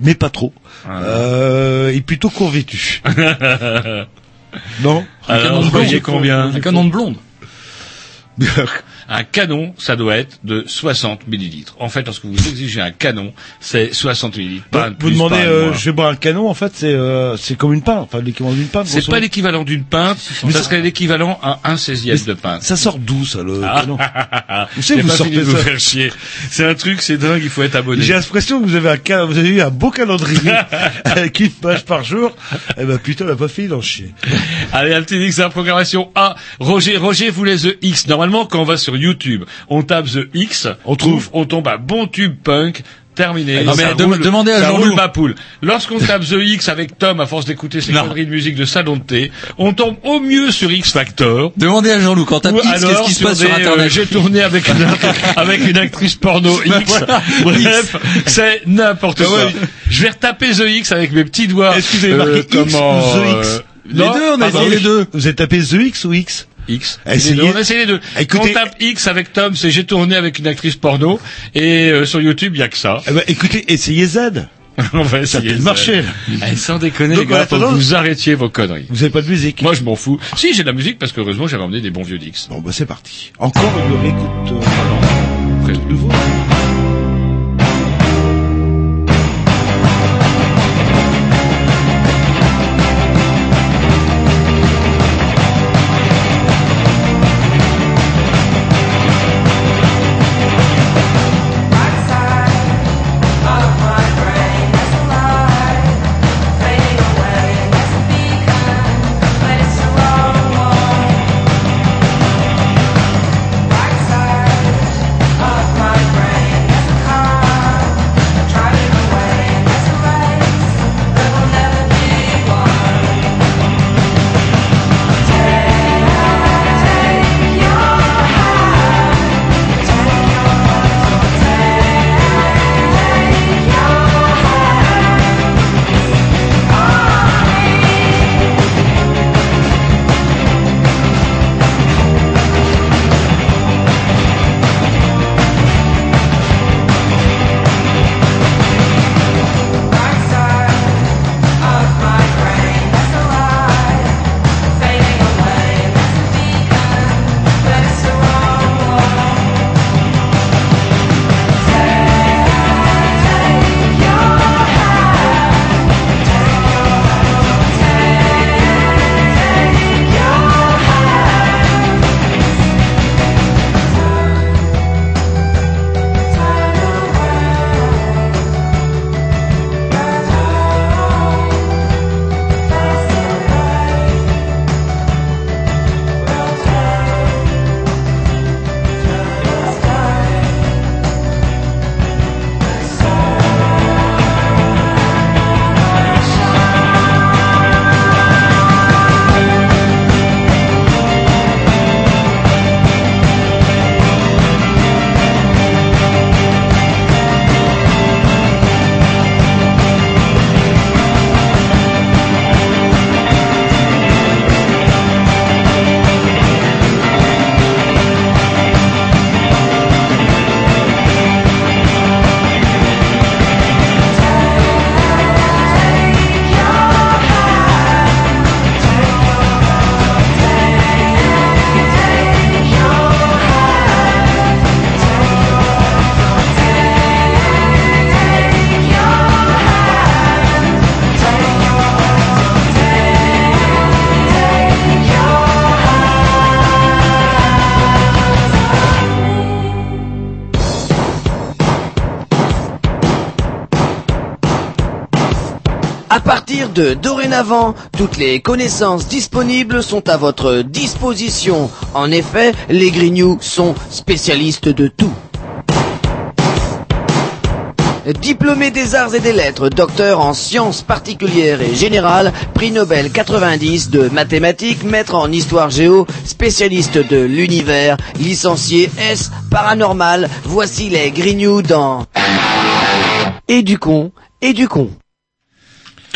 mais pas trop. Ah. Euh, et plutôt court vêtu. non? Alors, vous voyez combien Un canon de blonde. Un canon, ça doit être de 60 millilitres. En fait, lorsque vous exigez un canon, c'est 60 millilitres. Pas vous plus, demandez, pas euh, je vais boire un canon, en fait, c'est, euh, c'est comme une pinte, enfin, l'équivalent d'une pinte. C'est pas l'équivalent d'une pinte, mais ça serait l'équivalent à un seizième de pinte. Ça sort d'où, ça, le Ah. canon? Vous savez, vous pas fini sortez de vous faire chier. C'est un truc, c'est dingue, il faut être abonné. J'ai l'impression que vous avez un ca- vous avez eu un beau calendrier avec une page par jour. Eh ben putain, on a pas fini d'en chier. Allez, un petit X la programmation A. Roger, Roger voulait The X. Normalement, quand on va sur YouTube, on tape The X, On trouve. on tombe à bon tube punk. Terminé. Non, mais roule- demandez à ça Jean-Loup. roule ma poule. Lorsqu'on tape The X avec Tom, à force d'écouter ses conneries de musique de salon de thé, on tombe au mieux sur X Factor. Demandez à Jean-Loup, quand t'as Ou X, qu'est-ce qui se passe sur des, euh, Internet J'ai tourné avec une, avec une actrice porno X. voilà, Bref, c'est n'importe Ah quoi. ouais. Je vais retaper The X avec mes petits doigts. Est-ce que vous avez marqué X comment, ou The euh, X Les non, deux, on a essayé les deux. Vous avez tapé The X ou X? X. Essayez. Les deux, On a essayé les deux. Écoutez- on tape X avec Tom, c'est j'ai tourné avec une actrice porno. Et euh, sur YouTube, il y a que ça. Eh ben écoutez, essayez Z. on va Ça essayer. peut marcher. Eh, sans déconner, Donc, les gars, en faut que vous arrêtiez vos conneries. Vous avez pas de musique. Moi, je m'en fous. Si, j'ai de la musique parce que heureusement, j'avais emmené des bons vieux Dix. Bon bah c'est parti. Encore une réécoute. Euh, nouveau. À partir de dorénavant, toutes les connaissances disponibles sont à votre disposition. En effet, les Grignoux sont spécialistes de tout. Diplômé des arts et des lettres, docteur en sciences particulières et générales, prix Nobel 90 de mathématiques, maître en histoire géo, spécialiste de l'univers, licencié S paranormal, voici les Grignoux dans... Et du con, et du con.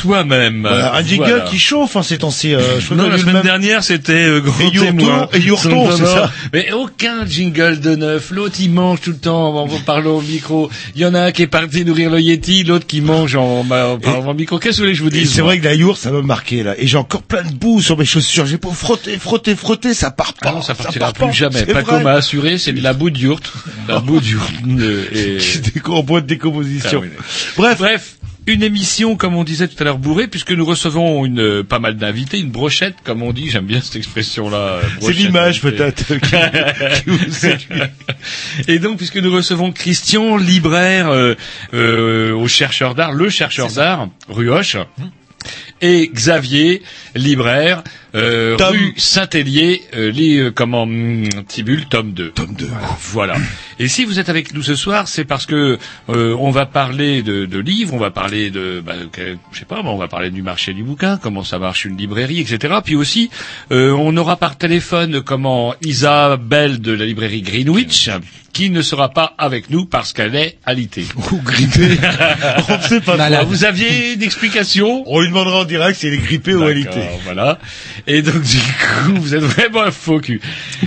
Toi-même. Voilà, un jingle Voilà. qui chauffe, hein, ces temps-ci. euh, je Non, la semaine même- dernière, c'était euh, grand Et témoin. et Yourton, c'est ça. Mais aucun jingle de neuf. L'autre, il mange tout le temps en parlant au micro. Il y en a un qui est parti nourrir le Yeti, l'autre qui mange en, en parlant au micro. Qu'est-ce que je vous Et dise c'est vrai que la yourte, ça m'a marqué, là. Et j'ai encore plein de boue sur mes chaussures. J'ai pas frotter, frotter, frotter, ça part pas. Ah non, ça partira part plus jamais. C'est Paco m'a assuré, c'est de la boue de yourte. La boue de yourte. euh, et... De décomposition. Bref. Bref. Une émission, comme on disait tout à l'heure, bourrée, puisque nous recevons une, euh, pas mal d'invités, une brochette, comme on dit, j'aime bien cette expression-là. euh, C'est brochette, l'image, peut-être. Et donc, puisque nous recevons Christian, libraire euh, euh, au chercheur d'art, le chercheur d'art, rue Hoche, et Xavier, libraire, euh, rue Saint-Hélier, euh, li- euh, comment, hum, Tibule, tome 2. Tome 2. Voilà. Et si vous êtes avec nous ce soir, c'est parce que euh, on va parler de, de livres, on va parler de, bah, que- je sais pas, bah, on va parler du marché du bouquin, comment ça marche une librairie, etc. Puis aussi, euh, on aura par téléphone comment Isabelle de la librairie Greenwich, qui ne sera pas avec nous parce qu'elle est alitée. Ou grippé. on sait pas Malade. Vous aviez d'explications On lui demandera en direct si elle est grippée ou alité. Voilà. Et donc du coup, vous êtes vraiment un faux cul.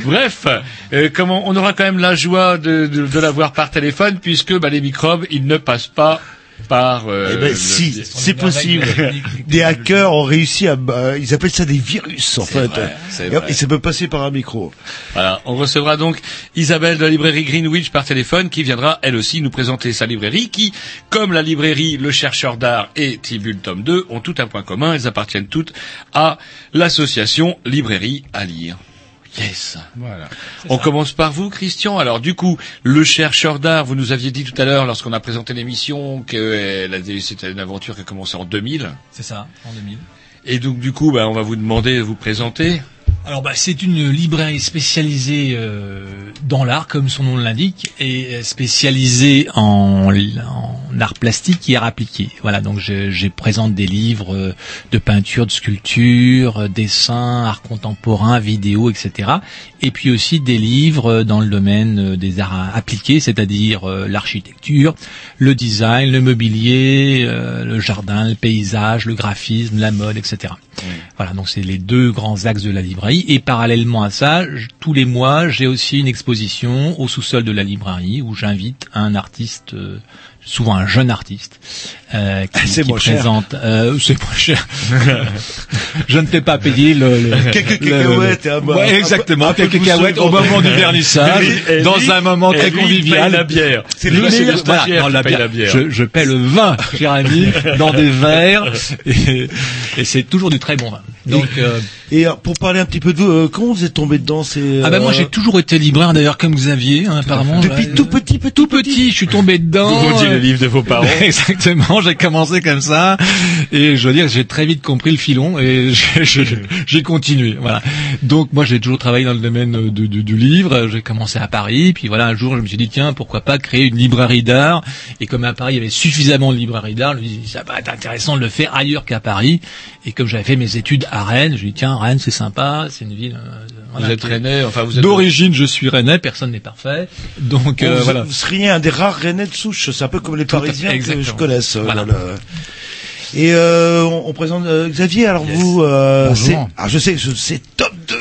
Bref, euh, comment on aura quand même la joie de, de, de la voir par téléphone puisque bah, les microbes, ils ne passent pas par. euh, Eh ben le- si, c'est possible. Des hackers ont réussi à, bah, ils appellent ça des virus en fait. vrai, c'est et, vrai. et ça peut passer par un micro. Voilà, on recevra donc Isabelle de la librairie Greenwich par téléphone qui viendra elle aussi nous présenter sa librairie qui, comme la librairie Le Chercheur d'Art et Tibule Tome 2, ont tout un point commun, elles appartiennent toutes à l'association Librairie à lire. Yes. Voilà. On commence par vous, Christian. Alors, du coup, le chercheur d'art, vous nous aviez dit tout à l'heure, lorsqu'on a présenté l'émission, que euh, c'était une aventure qui a commencé en 2000. C'est ça, en 2000. Et donc, du coup, bah, on va vous demander de vous présenter. Alors bah, c'est une librairie spécialisée euh, dans l'art, comme son nom l'indique, et euh, spécialisée en, art plastique et art appliqué. Voilà, donc je, je présente des livres euh, de peinture, de sculpture, dessin, art contemporain, vidéo, etc. Et puis aussi des livres dans le domaine des arts appliqués, c'est-à-dire l'architecture, le design, le mobilier, le jardin, le paysage, le graphisme, la mode, etc. Voilà, donc c'est les deux grands axes de la librairie. Et parallèlement à ça, tous les mois, j'ai aussi une exposition au sous-sol de la librairie où j'invite un artiste, euh, souvent un jeune artiste, euh, qui, C'est qui moins cher. présente. euh, c'est moins cher. je ne t'ai pas payé le, le- Quelques le- cacahuètes et un- Ouais, un peu- exactement, un quelques cacahuètes au moment du vernissage, lui- dans un moment très lui, convivial. la bière. C'est Lui, le c'est voilà, non, bière. la bière. Je, je paie le vin, cher ami, dans des verres, et, et c'est toujours du très bon vin. Donc, euh, Et euh, pour parler un petit peu de vous, euh, comment vous êtes tombé dedans c'est, ah ben moi euh, j'ai toujours été libraire d'ailleurs comme Xavier hein, apparemment. Depuis Ouais, tout petit, petit, tout petit, je suis tombé dedans. Vous vendiez euh, les livres de vos parents. Exactement, j'ai commencé comme ça et je veux dire j'ai très vite compris le filon et j'ai- j'ai j'ai continué. Voilà. Donc moi j'ai toujours travaillé dans le domaine de- de- du livre. J'ai commencé à Paris, puis voilà un jour je me suis dit tiens pourquoi pas créer une librairie d'art? Et comme à Paris il y avait suffisamment de librairies d'art, je me suis dit ça va être intéressant de le faire ailleurs qu'à Paris. Et comme j'avais fait mes études à Rennes, je suis dit tiens Rennes c'est sympa, c'est une ville. euh, Vous êtes rennais, enfin vous êtes D'origine, je suis rennais, personne n'est parfait. Donc euh, vous, voilà. vous seriez un des rares Rennais de souche, c'est un peu comme les fait, Parisiens que je connaisse. euh, Voilà. dans le- Et euh, on, on présente euh, Xavier. Alors vous, euh, Bonjour. c'est, ah je sais, je- c'est top 2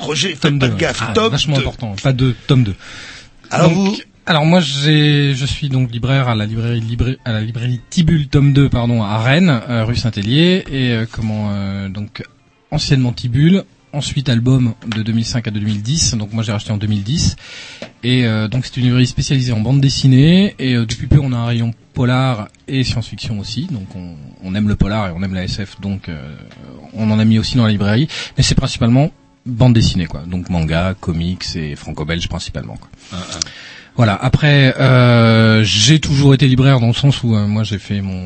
Roger, faites Tome pas 2. de gaffe, Ah, top vachement 2. important. Pas de tome 2. Alors Donc, vous, alors moi je suis donc libraire à la librairie Libra- à la librairie Tibule tome 2 pardon à Rennes euh, rue Saint-Hélier et euh, comment euh, donc anciennement Tibule ensuite album de 2005 à 2010 donc moi j'ai racheté en 2010 et euh, donc c'est une librairie spécialisée en bande dessinée. Et euh, depuis peu on a un rayon polar et science-fiction aussi. Donc on, on aime le polar et on aime la SF donc on en a mis aussi dans la librairie. Mais c'est principalement bande dessinée quoi. Donc manga comics et franco-belge principalement quoi. Voilà. Après, euh, j'ai toujours été libraire dans le sens où euh, moi j'ai fait mon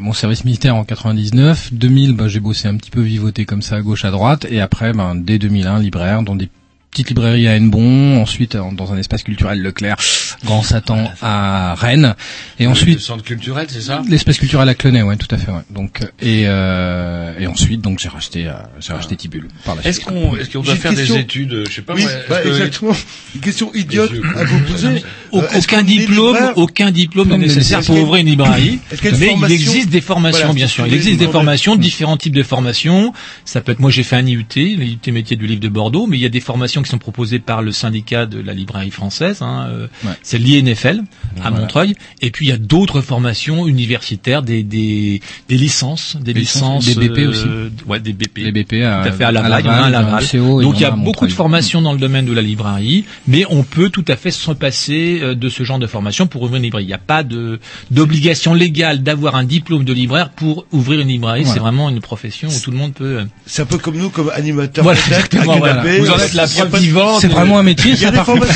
mon service militaire en 99. 2000, bah, j'ai bossé un petit peu vivoté comme ça à gauche à droite, et après, ben, dès 2001, libraire dans des petites librairies à Hennebon, ensuite euh, dans un espace culturel Leclerc, Grand Satan à Rennes, et Le ensuite centre culturel, c'est ça? L'espace culturel à Clenay, ouais, tout à fait, ouais. Donc euh, et euh, et ensuite donc j'ai racheté euh, j'ai racheté Tibul par la Est-ce qu'on est-ce qu'on doit faire des question. études, euh, je sais pas Oui, bah, que- exactement. Une question idiote à vous poser. Aucun diplôme, aucun diplôme n'est nécessaire pour ouvrir une librairie. Mais il existe des formations, Voilà, bien sûr. Il existe des formations, différents types de formations. Ça peut être, moi j'ai fait un IUT, l'IUT métier du livre de Bordeaux, mais il y a des formations qui sont proposées par le syndicat de la librairie française. Hein, euh, Ouais. C'est l'INFL à Voilà. Montreuil. Et puis il y a d'autres formations universitaires, des, des, des licences, des Des licences, des BP aussi. euh, ouais, des BP. Les BP à, Tout à fait à à Laval, à Laval. MCO, et Donc il y a beaucoup de formations dans le domaine de la librairie, mais on peut tout à fait se passer euh, de ce genre de formation pour ouvrir une librairie. Il n'y a pas de d'obligation légale d'avoir un diplôme de libraire pour ouvrir une librairie. Voilà. C'est vraiment une profession où tout le monde peut. C'est un peu comme nous, comme animateur Voilà, exactement, voilà. Vous en êtes la preuve C'est vraiment un métier, Il y a ça des par contre.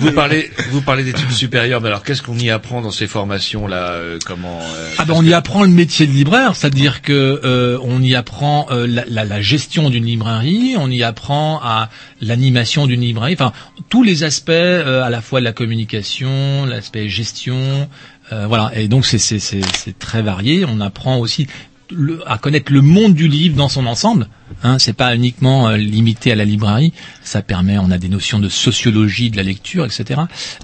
Vous parlez, vous parlez d'études supérieures, mais alors qu'est-ce qu'on y apprend dans ces formations-là euh, Comment euh, Ah ben on y apprend le métier de libraire, c'est-à-dire que euh, on y apprend euh, la, la- la gestion d'une librairie, on y apprend à l'animation d'une librairie, enfin tous les aspects euh, à la fois de la communication, l'aspect gestion, euh, voilà. Et donc c'est c'est c'est c'est très varié. On apprend aussi le- à connaître le monde du livre dans son ensemble. Hein, c'est pas uniquement euh, limité à la librairie. Ça permet, on a des notions de sociologie de la lecture, etc.,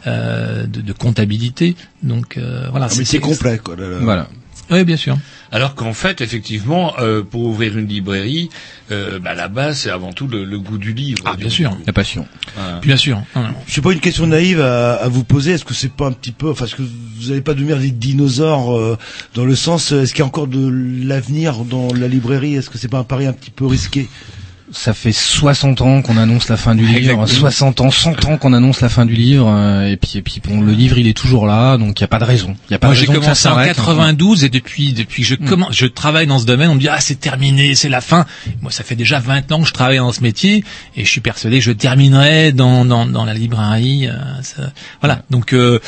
euh, de, de comptabilité. Donc euh, voilà. Ah, mais c'est complet, quoi. là, là. Voilà. Oui, bien sûr. Alors qu'en fait, effectivement, euh, pour ouvrir une librairie, euh, bah, la base, c'est avant tout le, le goût du livre. Ah, bien sûr. coup. La passion. Bien sûr. Je sais pas une question naïve à, à vous poser. Est-ce que c'est pas un petit peu, enfin, est-ce que vous n'allez pas devenir des dinosaures euh, dans le sens, euh, est-ce qu'il y a encore de l'avenir dans la librairie? Est-ce que c'est pas un pari un petit peu risqué? Ça fait 60 ans qu'on annonce la fin du livre, Exactement. 60 ans, 100 ans qu'on annonce la fin du livre, euh, et puis et puis bon, le livre il est toujours là, donc il y a pas de raison. Il y a pas Moi, de j'ai raison que ça commencé en s'arrête. 92 et depuis depuis que je Mm. commence, je travaille dans ce domaine, on me dit ah c'est terminé, c'est la fin. Moi, ça fait déjà 20 ans que je travaille dans ce métier et je suis persuadé que je terminerai dans dans, dans la librairie. euh, ça- voilà. Donc euh,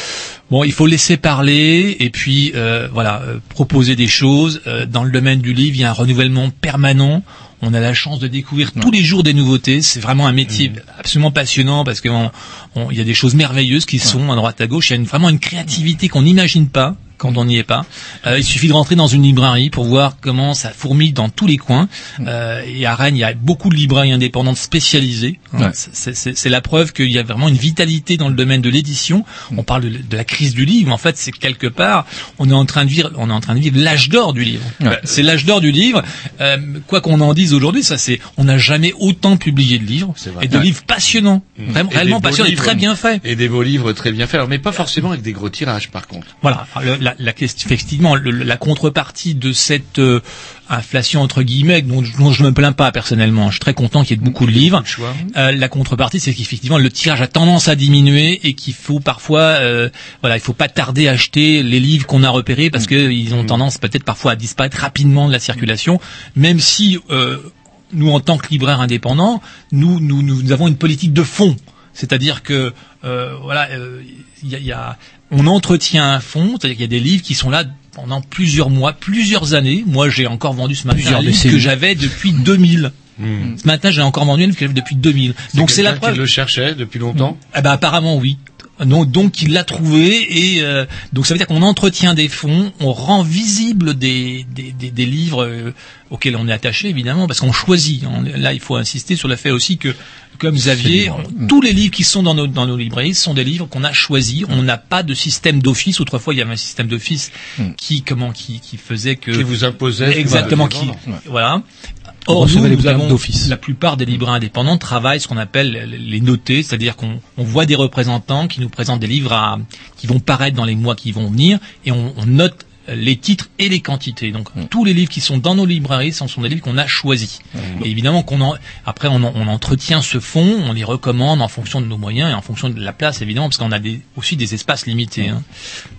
bon, il faut laisser parler et puis euh, voilà proposer des choses dans le domaine du livre. Il y a un renouvellement permanent. On a la chance de découvrir tous les jours des nouveautés. C'est vraiment un métier absolument passionnant parce qu'il y a des choses merveilleuses qui sont à droite à gauche. Il y a une- vraiment une créativité qu'on n'imagine pas quand on n'y est pas. Euh, il suffit de rentrer dans une librairie pour voir comment ça fourmille dans tous les coins. Euh, et à Rennes, il y a beaucoup de librairies indépendantes spécialisées. hein. Ouais. C'est- C'est c'est la preuve qu'il y a vraiment une vitalité dans le domaine de l'édition. On parle de, de la crise du livre. En fait, c'est quelque part, on est en train de vivre, on est en train de vivre l'âge d'or du livre. Ouais. C'est l'âge d'or du livre. Euh, quoi qu'on en dise aujourd'hui, ça c'est, on n'a jamais autant publié de livres C'est vrai. et de Ouais. livres passionnants, Mmh. vraiment, réellement passionnants et très bien faits. Et des beaux livres très bien faits, alors, mais pas forcément avec des gros tirages, par contre. Voilà, le- la, la question, effectivement, le- la contrepartie de cette euh, inflation entre guillemets, dont, dont je ne me plains pas personnellement, je suis très content qu'il y ait beaucoup de livres. Euh, la contrepartie, c'est qu'effectivement le tirage a tendance à diminuer et qu'il faut parfois, euh, voilà, il faut pas tarder à acheter les livres qu'on a repérés parce qu'ils ont tendance peut-être parfois à disparaître rapidement de la circulation, même si euh, nous en tant que libraires indépendants, nous, nous, nous avons une politique de fond. C'est-à-dire que euh, voilà, euh, il y a, il y a- on entretient un fonds, c'est-à-dire qu'il y a des livres qui sont là pendant plusieurs mois, plusieurs années. Moi, j'ai encore vendu ce matin Plusieurs un livre que j'avais depuis 2000. Hmm. Ce matin, j'ai encore vendu un livre que j'avais depuis 2000. Donc c'est la preuve. qui le cherchait depuis longtemps? Ah bah apparemment oui. Non, donc il l'a trouvé et euh, donc ça veut dire qu'on entretient des fonds, on rend visible des, des, des, des livres euh, auxquels on est attaché évidemment parce qu'on choisit. On- là, il faut insister sur le fait aussi que, comme Xavier, on- tous les livres qui sont dans nos, dans nos librairies sont des livres qu'on a choisis. On n'a pas de système d'office. Autrefois, il y avait un système d'office qui comment qui, qui faisait que Qui vous imposait. exactement qui voilà. Nous, les nous avons la plupart des libraires indépendants travaillent ce qu'on appelle les notés, c'est-à-dire qu'on on voit des représentants qui nous présentent des livres à, qui vont paraître dans les mois qui vont venir et on, on note les titres et les quantités. Donc tous les livres qui sont dans nos librairies, ce sont des livres qu'on a choisis. Et évidemment qu'on en, après on, en- on entretient ce fonds, on les recommande en fonction de nos moyens et en fonction de la place évidemment, parce qu'on a des, aussi des espaces limités. hein.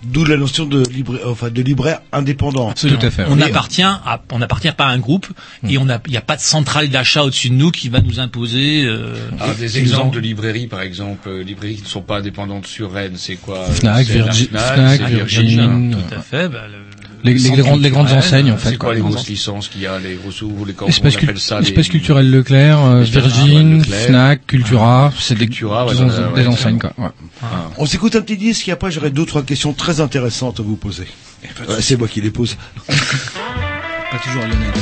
D'où la notion de libraire, enfin de libraire indépendant. Absolument. On appartient à, on appartient pas à un groupe et on a, il n'y a pas de centrale d'achat au-dessus de nous qui va nous imposer. Euh, Ah, des exemples de librairies, par exemple, euh, librairies qui ne sont pas indépendantes sur Rennes, c'est quoi euh, Fnac, c'est Virgin, Tout à fait. bah, le- Les, les, grandes, les grandes enseignes en fait. C'est quoi les grosses licences qu'il y a, les grosses ou les Espace, on appelle ça espace les- culturel Leclerc, euh, Virgin, Leclerc. Fnac, Cultura, c'est des, Cultura, ouais, des, ouais, enseignes quoi. ouais. On s'écoute un petit disque et après j'aurai deux trois questions très intéressantes à vous poser. Ouais, c'est moi qui les pose. Pas toujours Lionel.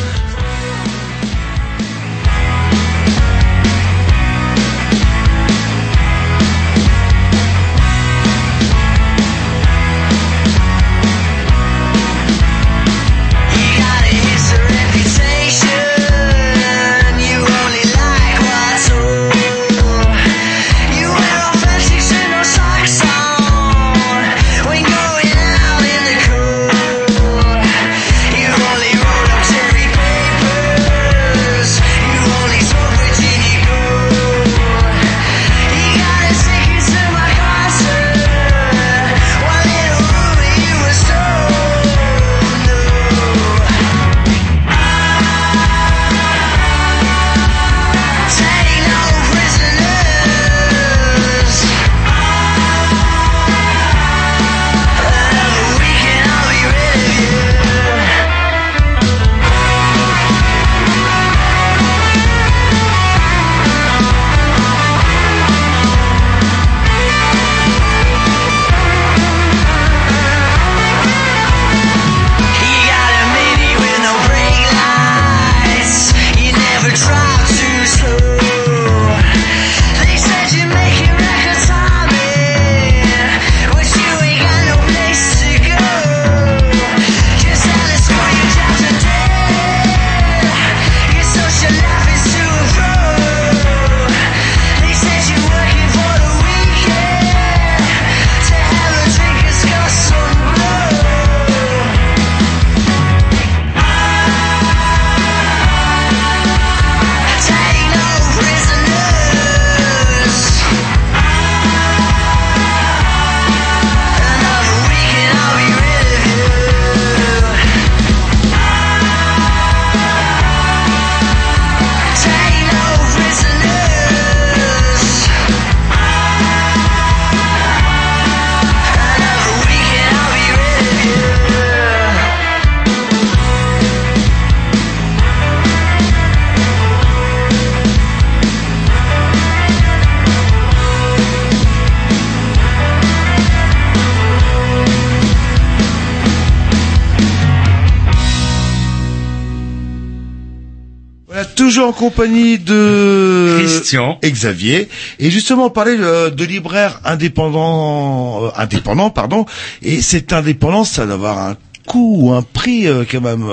Compagnie de Christian et Xavier. Et justement, on parlait euh, de libraire indépendant, euh, indépendant, pardon. Et cette indépendance, ça doit avoir un coût ou un prix euh, quand même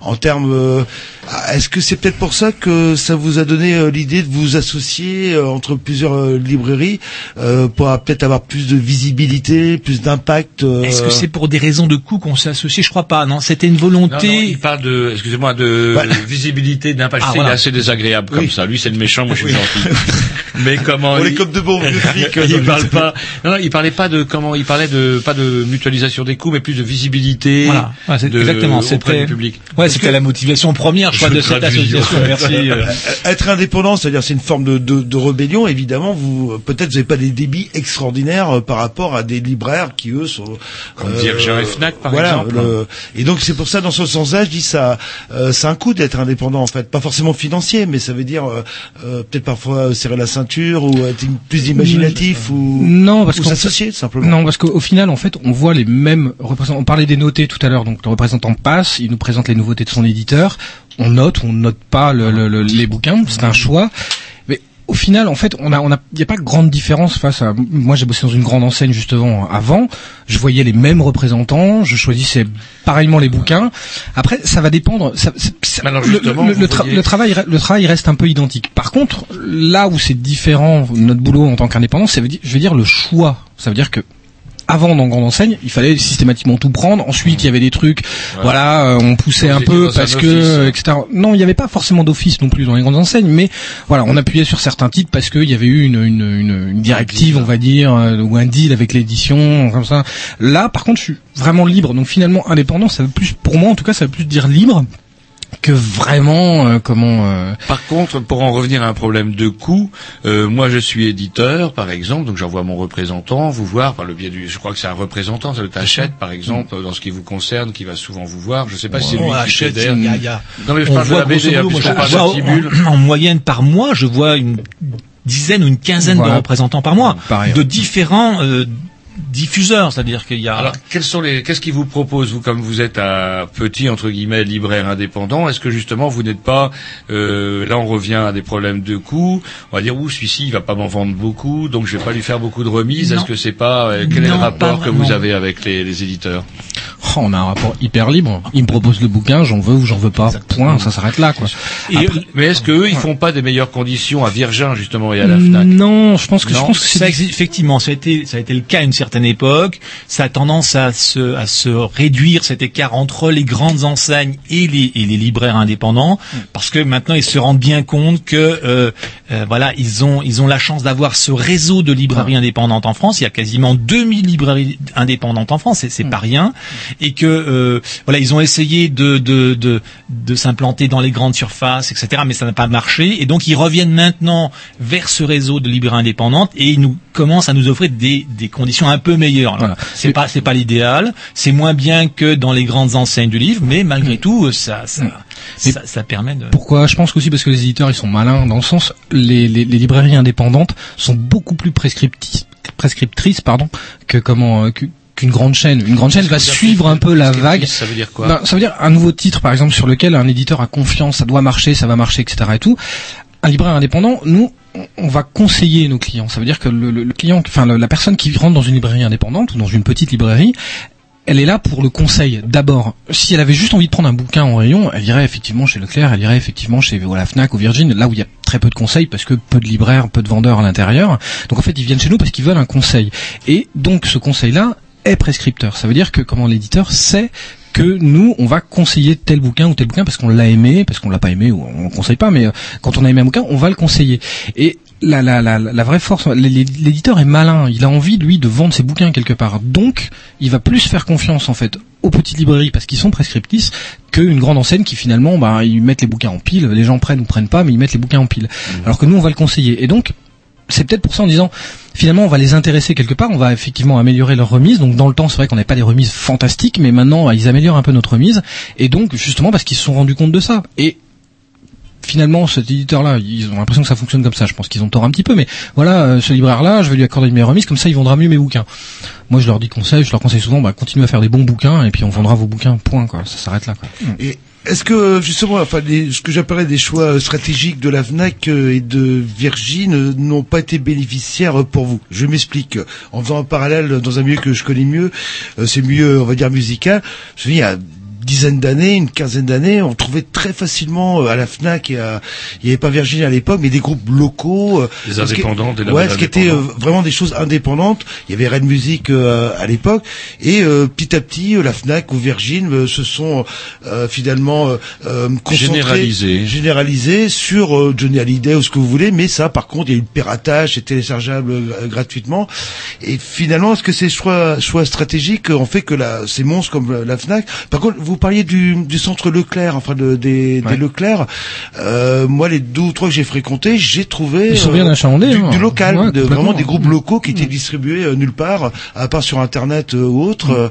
en termes. Euh, Est-ce que c'est peut-être pour ça que ça vous a donné euh, l'idée de vous associer euh, entre plusieurs euh, librairies euh, pour peut-être avoir plus de visibilité, plus d'impact euh, Est-ce que c'est pour des raisons de coût qu'on s'est associé Je crois pas. Non, c'était une volonté. non, il parle de, excusez-moi, de Bah. visibilité, d'impact. Ah, Il est assez désagréable comme Oui. ça. Lui, c'est le méchant, moi, je suis gentil. Mais comment On est il- comme de bons vieux flics. euh, il parle le- pas. Non, non, il parlait pas de comment. Il parlait de pas de mutualisation des coûts, mais plus de visibilité. Voilà, Ouais, c'est de- exactement. auprès C'était du public. Ouais, c'était la motivation première, je crois, Je de cette association. Merci. euh. Être indépendant, c'est-à-dire c'est une forme de, de, de rébellion. Évidemment, vous peut-être vous n'avez pas des débits extraordinaires euh, par rapport à des libraires qui eux sont Comme Virgin et Fnac, par voilà, exemple. le- et donc c'est pour ça, dans ce sens-là, je dis ça, euh, c'est un coup d'être indépendant en fait, pas forcément financier, mais ça veut dire euh, euh, peut-être parfois euh, serrer la ceinture ou être plus imaginatif ou Non, parce ou s'associer fait- simplement. Non, parce qu'au final, en fait, on voit les mêmes représentants. On parlait des notés tout à l'heure, donc le représentant passe, il nous présente les nouveautés de son éditeur. On note, on note pas le- le- le- les bouquins, c'est un choix. Mais au final, en fait, on a, on a, il n'y a pas grande différence face à. Moi, j'ai bossé dans une grande enseigne justement avant. Je voyais les mêmes représentants, je choisissais pareillement les bouquins. Après, ça va dépendre. Ça, ça- ça- Alors, le- justement, le, vous le tra- voyez- le travail, le travail reste un peu identique. Par contre, là où c'est différent, notre boulot en tant qu'indépendant, dire, je veux dire le choix. Ça veut dire que avant dans grande enseigne, il fallait systématiquement tout prendre. Ensuite, il y avait des trucs, Ouais. voilà, euh, on poussait un peu un parce que, etc. Non, il n'y avait pas forcément d'office non plus dans les grandes enseignes, mais voilà, on appuyait sur certains titres parce qu'il y avait eu une, une, une, une directive, on va dire, euh, ou un deal avec l'édition, comme ça. Là, par contre, je suis vraiment libre. Donc finalement, indépendant, ça veut plus, pour moi en tout cas, ça veut plus dire libre que vraiment euh, comment. euh, Par contre, pour en revenir à un problème de coût, euh, moi je suis éditeur, par exemple, donc j'envoie mon représentant vous voir par le biais du, je crois que c'est un représentant, ça le t'achète, par exemple, dans ce qui vous concerne, qui va souvent vous voir. Je sais pas si c'est lui On qui achète, il y a- il y a- Non mais je on parle de voit la BD, hein, moi, parle je vois, de en, en moyenne par mois, je vois une dizaine ou une quinzaine Voilà. de représentants par mois Pareil. de différents euh, diffuseurs, c'est-à-dire qu'il y a Alors, quels sont les, qu'est-ce qu'ils vous proposent, vous, comme vous êtes un petit, entre guillemets, libraire indépendant, est-ce que justement vous n'êtes pas, euh, là on revient à des problèmes de coûts, on va dire, ouh, celui-ci il va pas m'en vendre beaucoup, donc je vais pas lui faire beaucoup de remises, est-ce que c'est pas, euh, quel est le rapport que vous avez avec les, les éditeurs? Oh, on a un rapport hyper libre. Ils me proposent le bouquin, j'en veux ou j'en veux pas. Point, ça s'arrête là, quoi. Après- mais est-ce que eux, ils font pas des meilleures conditions à Virgin, justement, et à la FNAC? Non, je pense que je Non, pense que ça c'est effectivement, ça a été ça a été le cas une certaine époque. Ça a tendance à se à se réduire cet écart entre les grandes enseignes et les et les libraires indépendants parce que maintenant ils se rendent bien compte que euh, euh, voilà ils ont ils ont la chance d'avoir ce réseau de librairies indépendantes en France. Il y a quasiment 2000 librairies indépendantes en France, c'est c'est pas rien et que euh, voilà ils ont essayé de de de, de s'implanter dans les grandes surfaces etc. Mais ça n'a pas marché et donc ils reviennent maintenant vers ce réseau de librairies indépendantes et ils nous commencent à nous offrir des des conditions un peu meilleures. Alors, C'est pas c'est pas l'idéal, c'est moins bien que dans les grandes enseignes du livre, mais malgré tout euh, ça ça, ça ça permet de Pourquoi? Je pense qu'aussi parce que les éditeurs ils sont malins dans le sens les, les, les librairies indépendantes sont beaucoup plus prescriptrices pardon que comment euh, que- qu'une grande chaîne. Une grande chaîne va suivre un peu la vague. Ça veut dire quoi? Ben, ça veut dire un nouveau titre par exemple sur lequel un éditeur a confiance, ça doit marcher, ça va marcher, etc. et tout. Un libraire indépendant, nous on- va conseiller nos clients. Ça veut dire que le, le- le client, enfin la personne qui rentre dans une librairie indépendante ou dans une petite librairie, elle est là pour le conseil. D'abord, si elle avait juste envie de prendre un bouquin en rayon, elle irait effectivement chez Leclerc, elle irait effectivement chez voilà, Fnac ou Virgin, là où il y a très peu de conseils parce que peu de libraires, peu de vendeurs à l'intérieur. Donc en fait, ils viennent chez nous parce qu'ils veulent un conseil. Et donc ce conseil-là est prescripteur. Ça veut dire que comment l'éditeur sait que nous, on va conseiller tel bouquin ou tel bouquin parce qu'on l'a aimé, parce qu'on l'a pas aimé ou on le conseille pas, mais euh, quand on a aimé un bouquin, on va le conseiller. Et la, la, la, la vraie force, l'é- l'éditeur est malin, il a envie lui de vendre ses bouquins quelque part, donc il va plus faire confiance en fait aux petites librairies parce qu'ils sont prescriptices qu'une grande enseigne qui finalement, bah, ils mettent les bouquins en pile, les gens prennent ou prennent pas, mais ils mettent les bouquins en pile. Alors que nous, on va le conseiller. Et donc c'est peut-être pour ça en disant finalement on va les intéresser quelque part, on va effectivement améliorer leur remise. Donc dans le temps c'est vrai qu'on n'avait pas des remises fantastiques, mais maintenant ils améliorent un peu notre remise. Et donc justement parce qu'ils se sont rendus compte de ça. Et finalement cet éditeur-là, ils ont l'impression que ça fonctionne comme ça. Je pense qu'ils ont tort un petit peu, mais voilà, euh, ce libraire-là, je vais lui accorder une meilleure remise, comme ça il vendra mieux mes bouquins. Moi je leur dis conseil, je leur conseille souvent, bah continuez à faire des bons bouquins et puis on vendra vos bouquins. Point quoi. Ça s'arrête là. Quoi. Est-ce que justement, enfin, les- ce que j'appellerais des choix stratégiques de la Fnac euh, et de Virgin euh, n'ont pas été bénéficiaires pour vous? Je m'explique. En faisant un parallèle dans un milieu que je connais mieux, euh, c'est mieux, on va dire musical. Je me souviens, il y a dizaine d'années, une quinzaine d'années, on trouvait très facilement euh, à la Fnac et à, il n'y avait pas Virgin à l'époque, mais des groupes locaux, euh, Des indépendants, des ouais, ce qui était euh, vraiment des choses indépendantes. Il y avait Red Music à l'époque et petit à petit, la Fnac ou Virgin se sont finalement Généralisés. généralisés sur Johnny Hallyday ou ce que vous voulez. Mais ça, par contre, il y a eu le piratage, c'est téléchargeable gratuitement. Et finalement, est-ce que ces choix, choix stratégiques ont fait que la, ces monstres comme la, la Fnac? Par contre, vous parliez du, du centre Leclerc, enfin de, des, des Leclerc. Euh, moi, les deux ou trois que j'ai fréquentés, j'ai trouvé Ils sont bien achalandés, du, hein. du local, Ouais, de, complètement. vraiment des groupes locaux qui étaient distribués euh, nulle part, à part sur Internet euh, ou autre. Euh,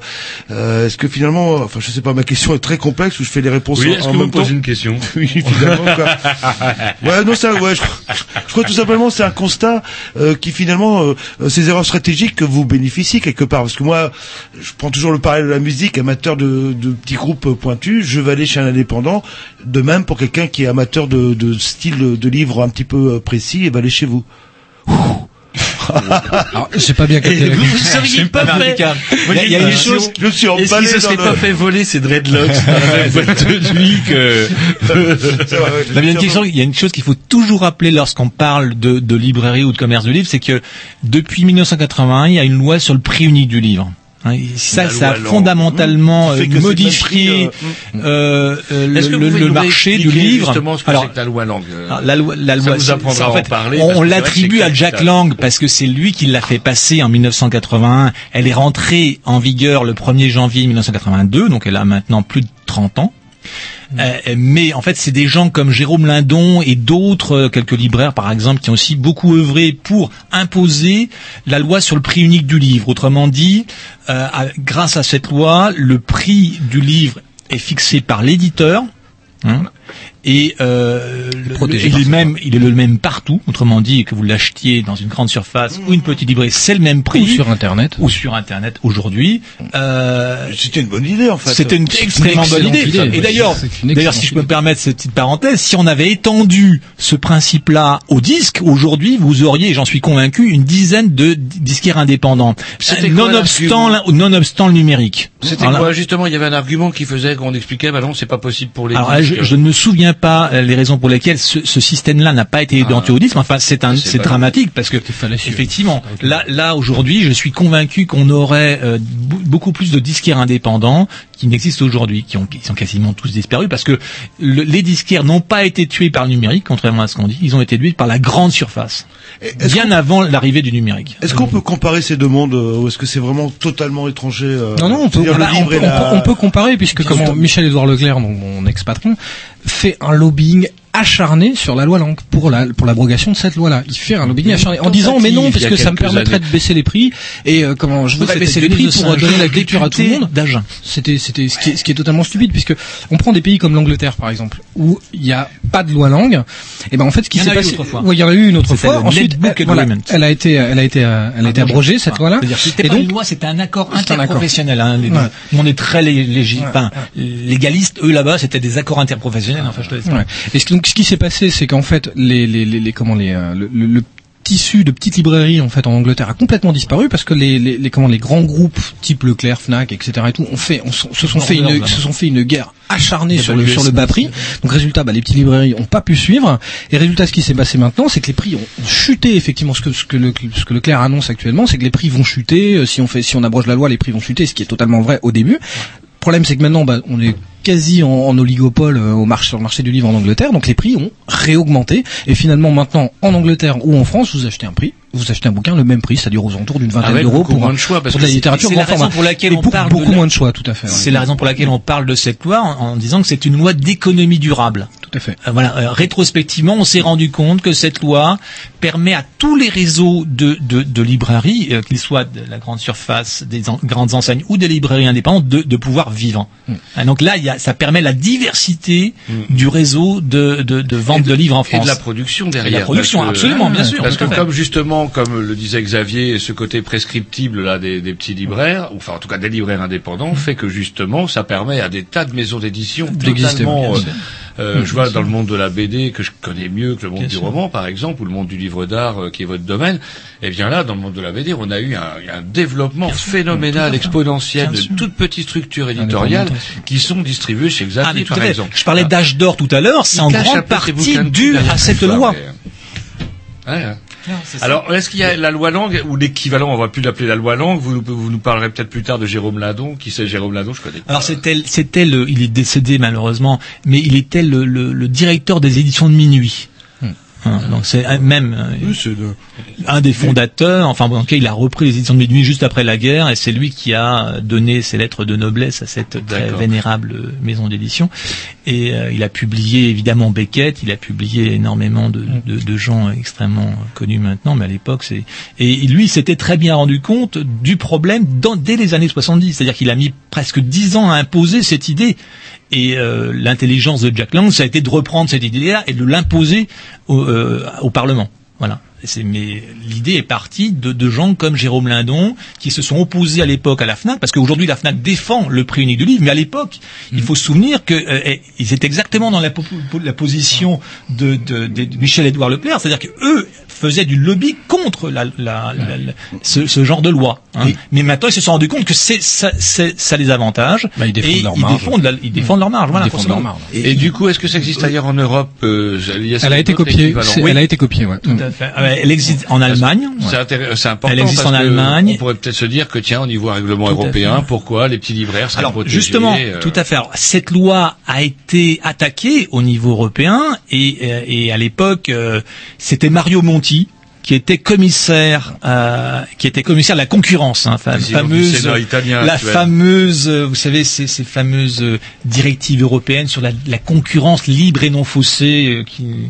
euh, est-ce que finalement, enfin, je sais pas, ma question est très complexe ou je fais les réponses Oui, en, est-ce en que vous même me posez temps une question Oui, finalement. quoi. ouais, non, ça, ouais, je, je crois tout simplement c'est un constat euh, qui finalement euh, ces erreurs stratégiques que vous bénéficiez quelque part. Parce que moi, je prends toujours le parallèle de la musique, amateur de, de petits groupes euh, pointus, je vais aller chez un indépendant. De même pour quelqu'un qui est amateur de, de style de livre un petit peu euh, précis, et va aller chez vous. Alors, j'ai pas bien capté vous, vous seriez pas fait. Il y a- il y a j'ai une une chose- chose. je suis Est-ce emballé qu'il se serait dans pas le- fait voler ses dreadlocks dans la même boîte de nuit que... Là, il y a une question- il y a une chose qu'il faut toujours rappeler lorsqu'on parle de, de librairie ou de commerce du livre, c'est que depuis 1981, il y a une loi sur le prix unique du livre. Hein, ça, ça a fondamentalement euh, modifié euh, euh, Est-ce que le, marché du livre. justement ce que Alors, que la loi Lang euh, la loi, la ça vous en parler, On, on l'attribue à Jack. Lang parce que c'est lui qui l'a fait passer en 1981. Elle est rentrée en vigueur le 1er janvier 1982, donc elle a maintenant plus de 30 ans. Euh, mais en fait, c'est des gens comme Jérôme Lindon et d'autres, euh, quelques libraires par exemple, qui ont aussi beaucoup œuvré pour imposer la loi sur le prix unique du livre. Autrement dit, euh, grâce à cette loi, le prix du livre est fixé par l'éditeur. hein, et euh, le- il est ça. même il est le même partout autrement dit que vous l'achetiez dans une grande surface ou une petite librairie c'est le même prix Ou sur Internet. ou sur internet aujourd'hui euh, C'était une bonne idée en fait. c'était une extrêmement bonne idée. idée. Et d'ailleurs, d'ailleurs, si je peux me permettre cette petite parenthèse, si on avait étendu ce principe-là au disque, aujourd'hui, vous auriez, j'en suis convaincu, une dizaine de di- disquaires indépendants. Nonobstant, nonobstant le numérique. C'était là- quoi justement? Il y avait un argument qui faisait qu'on expliquait, bah non, c'est pas possible pour les. alors là, je, disques. je ne me souviens pas euh, les raisons pour lesquelles ce, ce système-là n'a pas été disque, mais enfin c'est un, C'est dramatique parce que effectivement, là, là aujourd'hui, je suis convaincu qu'on aurait euh, beaucoup plus de disquaires indépendants qui n'existent aujourd'hui, qui, ont, qui sont quasiment tous disparus parce que le- les disquaires n'ont pas été tués par le numérique, contrairement à ce qu'on dit, ils ont été tués par la grande surface, Bien avant l'arrivée du numérique. Est-ce qu'on peut comparer ces deux mondes euh, ou est-ce que c'est vraiment totalement étranger euh, Non, non, on peut, on, peut, et on la- peut- on peut comparer puisque comment Michel-Édouard Leclerc, donc mon ex-patron, fait un lobbying acharné sur la loi Lang pour la pour l'abrogation de cette loi-là. Il fait un lobbying acharné en disant mais non parce il que ça me permettrait années. de baisser les prix et euh, comment je voudrais baisser les prix pour euh, donner la lecture à tout le monde. d'Agen. C'était c'était ce qui est, ce qui est totalement stupide puisque on prend des pays comme l'Angleterre par exemple où il n'y a pas de loi Lang et ben en fait ce qui Il y en s'est a eu passé autrefois. ouais, il y en a eu une autre fois ensuite elle, voilà, elle a été elle a été euh, elle a été abrogée cette loi-là c'était et pas donc une loi, c'était un accord interprofessionnel. Hein. On est très lé- légi- enfin, légalistes. Eux là-bas, c'était des accords interprofessionnels. Enfin, je te laisse. Et donc, ce qui s'est passé, c'est qu'en fait, les, les, les, les- comment les, euh, le, le- le tissu de petites librairies en fait en Angleterre a complètement disparu parce que les, les, les comment les grands groupes type Leclerc, Fnac, etc. et tout ont fait, on, se sont fait une, se sont fait une guerre acharnée sur le sur le bas prix. Donc résultat, bah, les petites librairies ont pas pu suivre. Et résultat, ce qui s'est passé maintenant, c'est que les prix ont chuté effectivement. Ce que ce que, le, ce que Leclerc annonce actuellement, c'est que les prix vont chuter. Euh, Si on fait, si on abroge la loi, les prix vont chuter, ce qui est totalement vrai au début. Le problème, c'est que maintenant, bah, on est quasi en, en oligopole euh, au marché, sur le marché du livre en Angleterre, donc les prix ont réaugmenté. Et finalement, maintenant, en Angleterre ou en France, vous achetez un prix, vous achetez un bouquin le même prix, c'est-à-dire aux alentours d'une vingtaine Avec d'euros pour, moins de choix, parce pour la littérature grand la raison format. pour laquelle Et on beaucoup, parle de beaucoup la- moins de choix, tout à fait. ouais. C'est la raison pour laquelle on parle de cette loi en, en disant que c'est une loi d'économie durable. Tout à fait. Euh, voilà, euh, rétrospectivement, on s'est rendu compte que cette loi permet à tous les réseaux de, de, de librairies, euh, qu'ils soient de la grande surface, des en- grandes enseignes ou des librairies indépendantes, de, de pouvoir vivre. Mm. Ah, donc là, il y a, ça permet la diversité du réseau de, de, de vente de, livres en Et France. de la production Et derrière. la production, que- absolument, bien sûr. Parce que comme justement, comme le disait Xavier, ce côté prescriptible là des, des petits libraires, ou enfin en tout cas des libraires indépendants, fait que justement ça permet à des tas de maisons d'édition D'exister, totalement. Euh, euh, je vois dans le monde de la BD que je connais mieux que le monde Bien du sûr. roman, par exemple, ou le monde du livre d'art euh, qui est votre domaine. Et bien là, dans le monde de la BD, on a eu un, un développement phénoménal, exponentiel Bien de sûr. toutes petites structures éditoriales qui sont distribuées chez Ah, Xavier, à par exemple. Je parlais d'âge d'or tout à l'heure, c'est en grande partie dû à cette loi. mais- Ouais, hein. Alors, est-ce qu'il y a la loi Lang ou l'équivalent, on va plus l'appeler la loi Lang, vous, nous- vous nous parlerez peut-être plus tard de Jérôme Ladon, qui c'est Jérôme Ladon, je connais pas. Alors c'était, c'était le, il est décédé malheureusement, mais il était le, le, le directeur des éditions de minuit. Hein, donc c'est un- même euh, Oui, un des fondateurs. Enfin, bon, cas, il a repris les éditions de minuit juste après la guerre, et c'est lui qui a donné ses lettres de noblesse à cette très vénérable euh, maison d'édition. Et euh, il a publié évidemment Beckett, il a publié énormément de, de, de gens extrêmement connus maintenant, mais à l'époque c'est. Et lui, s'était très bien rendu compte du problème dans, dès les années 70, c'est-à-dire qu'il a mis presque dix ans à imposer cette idée. Et euh, l'intelligence de Jack Lang, ça a été de reprendre cette idée-là et de l'imposer au, euh, au Parlement. Voilà. C'est- Mais l'idée est partie de, de gens comme Jérôme Lindon qui se sont opposés à l'époque à la Fnac, parce qu'aujourd'hui la Fnac défend le prix unique du livre, mais à l'époque, il faut se souvenir que euh, eh, étaient exactement dans la, po- po- la position de, de, de Michel-Édouard Leclerc, c'est-à-dire que eux faisaient du lobby contre la, la, la- la- ce, ce genre de loi. hein. Mais maintenant, ils se sont rendus compte que c'est ça, ça les avantage. Bah, ils défendent et leur ils marge. défendent, la- ils défendent leur marge. Voilà, forcément. Et, du coup, est-ce que ça existe ailleurs en Europe euh, il y Elle a été copiée. Elle a été copiée, ouais. Tout à fait. Ah Elle existe en Allemagne. C'est intér- c'est important. Elle existe parce en que Allemagne. On pourrait peut-être se dire que tiens, au niveau règlement Tout européen, pourquoi les petits libraires seraient Alors protégés justement, euh, tout à fait. Alors, cette loi a été attaquée au niveau européen et, euh, et à l'époque, euh, c'était Mario Monti qui était commissaire, euh, qui était commissaire de la concurrence, hein, fa- fameuse, italien la fameuse, euh, vous savez, ces, ces fameuses euh, directives européennes sur la, la concurrence libre et non faussée, euh, qui,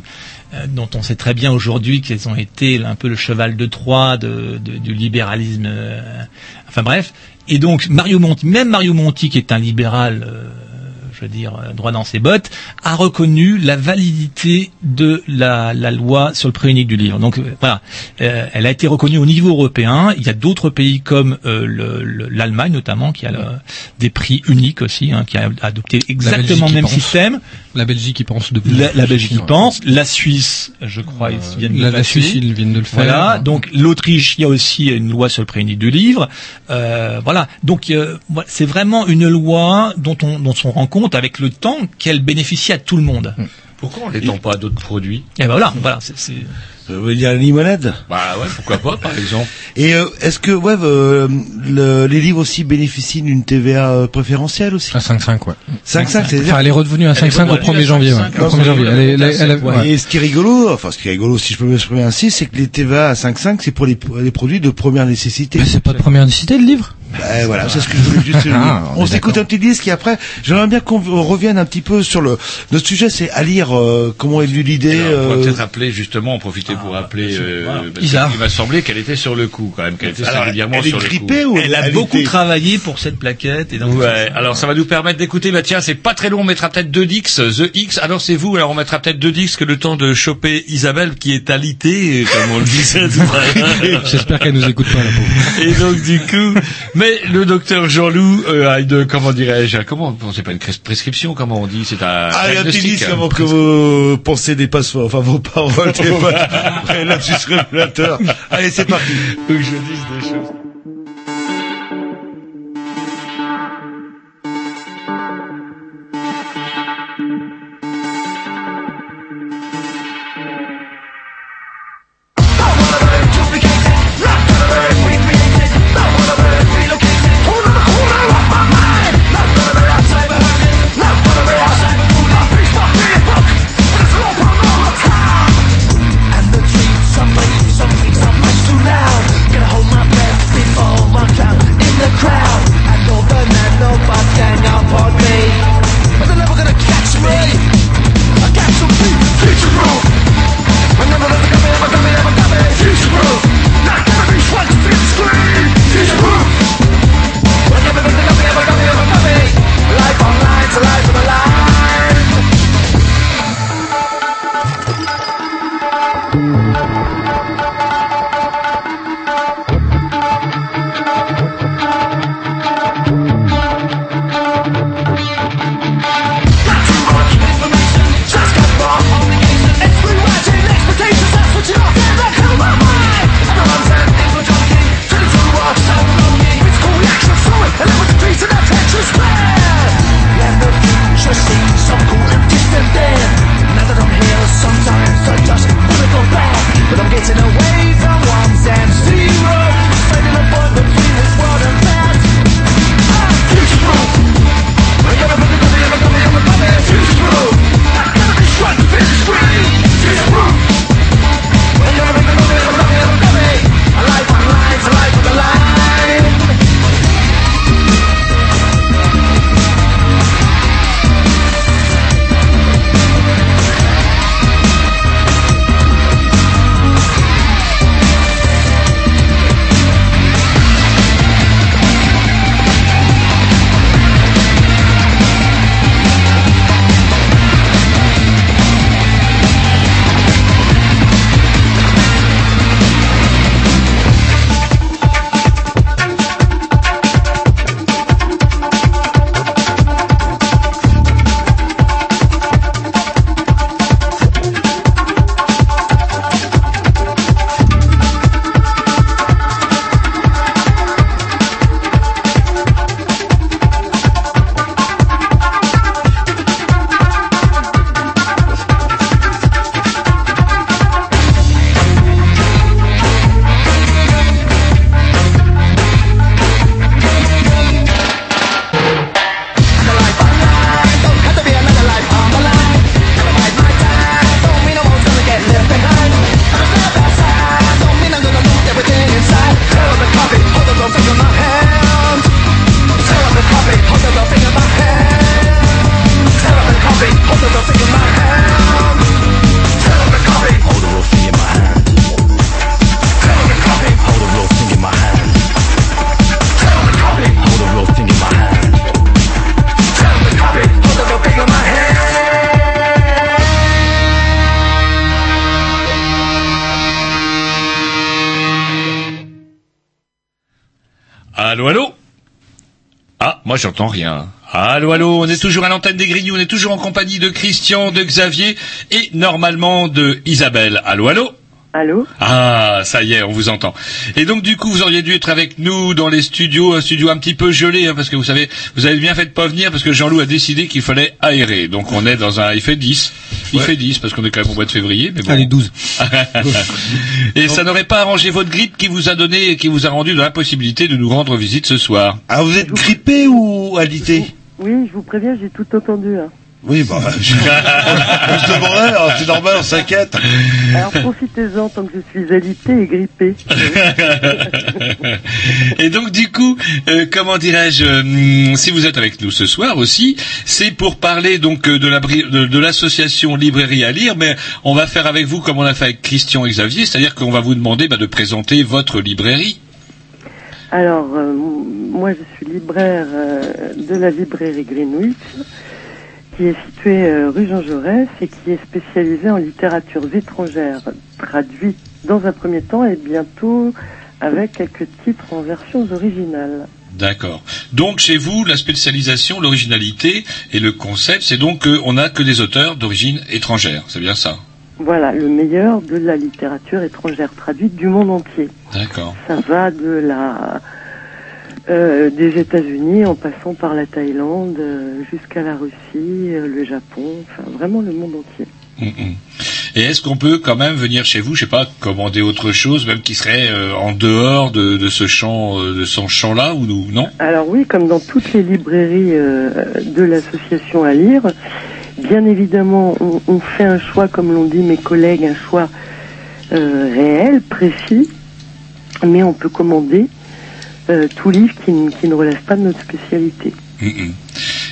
euh, dont on sait très bien aujourd'hui qu'elles ont été un peu le cheval de Troie de, de- du libéralisme. enfin bref. Et donc Mario Monti, même Mario Monti, qui est un libéral, je veux dire euh, droit dans ses bottes, a reconnu la validité de la, la loi sur le prix unique du livre. Donc euh, voilà, Euh, elle a été reconnue au niveau européen. Il y a d'autres pays comme euh, le- le- l'Allemagne notamment qui a le- des prix uniques aussi, hein, qui a adopté exactement le même pense. système. La Belgique y pense depuis. La, la Belgique y pense, la Suisse, je crois, ils viennent de la- le la. Suisse, ils viennent de le faire. Voilà, donc l'Autriche, il y a aussi une loi sur le prix unique du livre. Euh, voilà, donc euh, voilà, c'est vraiment une loi dont on, dont on rend compte avec le temps qu'elle bénéficie à tout le monde. Pourquoi on l'étend pas à d'autres produits? Et ben voilà, voilà, c'est- Ça veut dire la limonade Bah ouais, pourquoi pas, par exemple. Et euh, est-ce que ouais, euh, le- les livres aussi bénéficient d'une TVA euh, préférentielle aussi? À 5,5, ouais. 5,5, c'est Enfin, elle est redevenue à 5,5 au 1er janvier, ouais. Au 1er janvier. Elle est- elle est- elle est- ouais. Et ce qui est rigolo, enfin ce qui est rigolo, si je peux m'exprimer ainsi, c'est que les TVA à 5,5, c'est pour les, les produits de première nécessité. Mais c'est pas de première nécessité le livre? Ben voilà, c'est ce que je voulais juste dire. Ah, on on s'écoute un petit disque et après, j'aimerais bien qu'on revienne un petit peu sur le notre sujet, c'est à lire euh, comment est venue l'idée. Alors, on pourrait euh, peut-être appeler justement, en profiter pour appeler. euh, parce Isard. qu'il m'a semblé qu'elle était sur le coup quand même, qu'elle était Alors, singulièrement elle est sur le coup. ou Elle a elle beaucoup était- travaillé pour cette plaquette et donc. Ouais, alors ça va nous permettre d'écouter, bah tiens, c'est pas très long, on mettra peut-être deux dix, The X, alors c'est vous, alors on mettra peut-être deux disques le temps de choper Isabelle qui est alitée, comme on le disait tout à l'heure. J'espère qu'elle nous écoute pas, la pauvre. Et donc du coup, mais le docteur Jean-Loup euh, a une, comment dirais-je, comment, c'est pas une prescription, comment on dit, c'est un Allez, un petit diagnostic. disque avant que vos pensées dépassent, enfin vos paroles dépassent. Ouais, Lapsus révélateur. Allez, c'est parti. Faut que je dise des choses. Moi j'entends rien. Allô, allô, on est toujours à l'antenne des Grignoux, on est toujours en compagnie de Christian, de Xavier et normalement de Isabelle. Allô, allô Allô Ah, ça y est, on vous entend. Et donc du coup, vous auriez dû être avec nous dans les studios, un studio un petit peu gelé, hein, parce que vous savez, vous avez bien fait de pas venir, parce que Jean-Loup a décidé qu'il fallait aérer. Donc on est dans un, il fait 10. Il fait 10, parce qu'on est quand même au mois de février, mais bon. Allez, 12. Et ça n'aurait pas arrangé votre grippe qui vous a donné, qui vous a rendu dans l'impossibilité de nous rendre visite ce soir. Ah, vous êtes grippé ou alité? Oui, je vous préviens, j'ai tout entendu. hein. Oui, bah, je, je te demandais, alors, c'est normal, on s'inquiète. Alors profitez-en tant que je suis alité et grippée. Et donc du coup, euh, comment dirais-je, hum, si vous êtes avec nous ce soir aussi, c'est pour parler donc euh, de la de, de l'association Librairie à lire, mais on va faire avec vous comme on a fait avec Christian et Xavier, c'est-à-dire qu'on va vous demander bah, de présenter votre librairie. Alors, euh, moi je suis libraire de la librairie Greenwich, qui est située euh, rue Jean Jaurès et qui est spécialisée en littératures étrangères, traduite dans un premier temps et bientôt avec quelques titres en versions originales. D'accord. Donc chez vous, la spécialisation, l'originalité et le concept, c'est donc qu'on n'a que des auteurs d'origine étrangère. C'est bien ça? Voilà, le meilleur de la littérature étrangère traduite du monde entier. D'accord. Ça va de la euh, des États-Unis en passant par la Thaïlande euh, jusqu'à la Russie, euh, le Japon, enfin vraiment le monde entier. Mm, mm. Et est-ce qu'on peut quand même venir chez vous, je sais pas, commander autre chose, même qui serait euh, en dehors de, de ce champ, euh, de ce champ-là, ou nous, non? Alors oui, comme dans toutes les librairies euh, de l'association à lire, bien évidemment, on, on fait un choix, comme l'ont dit mes collègues, un choix réel, précis, mais on peut commander euh, tout livre qui, ne- qui ne relève pas de notre spécialité. Mm, mm.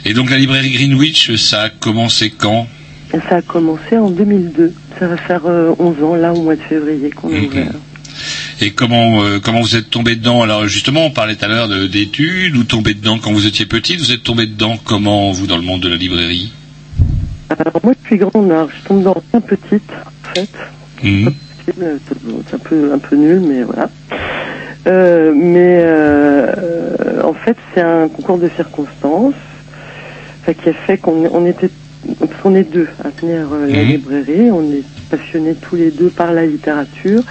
Et donc la librairie Greenwich, ça a commencé quand Ça a commencé en 2002. Ça va faire euh, 11 ans, là, au mois de février, qu'on a ouvert. Et comment euh, comment vous êtes tombé dedans? Alors justement, on parlait tout à l'heure de- d'études, ou tombé dedans quand vous étiez petite. Vous êtes tombé dedans comment vous dans le monde de la librairie? Alors moi, je suis grande, alors je tombe dans bien petite, en fait. Euh, C'est un peu, un peu nul, mais voilà. Euh, mais euh, en fait, c'est un concours de circonstances qui a fait qu'on on était, parce qu'on est deux à tenir euh, la Mhm. librairie. On est passionnés tous les deux par la littérature.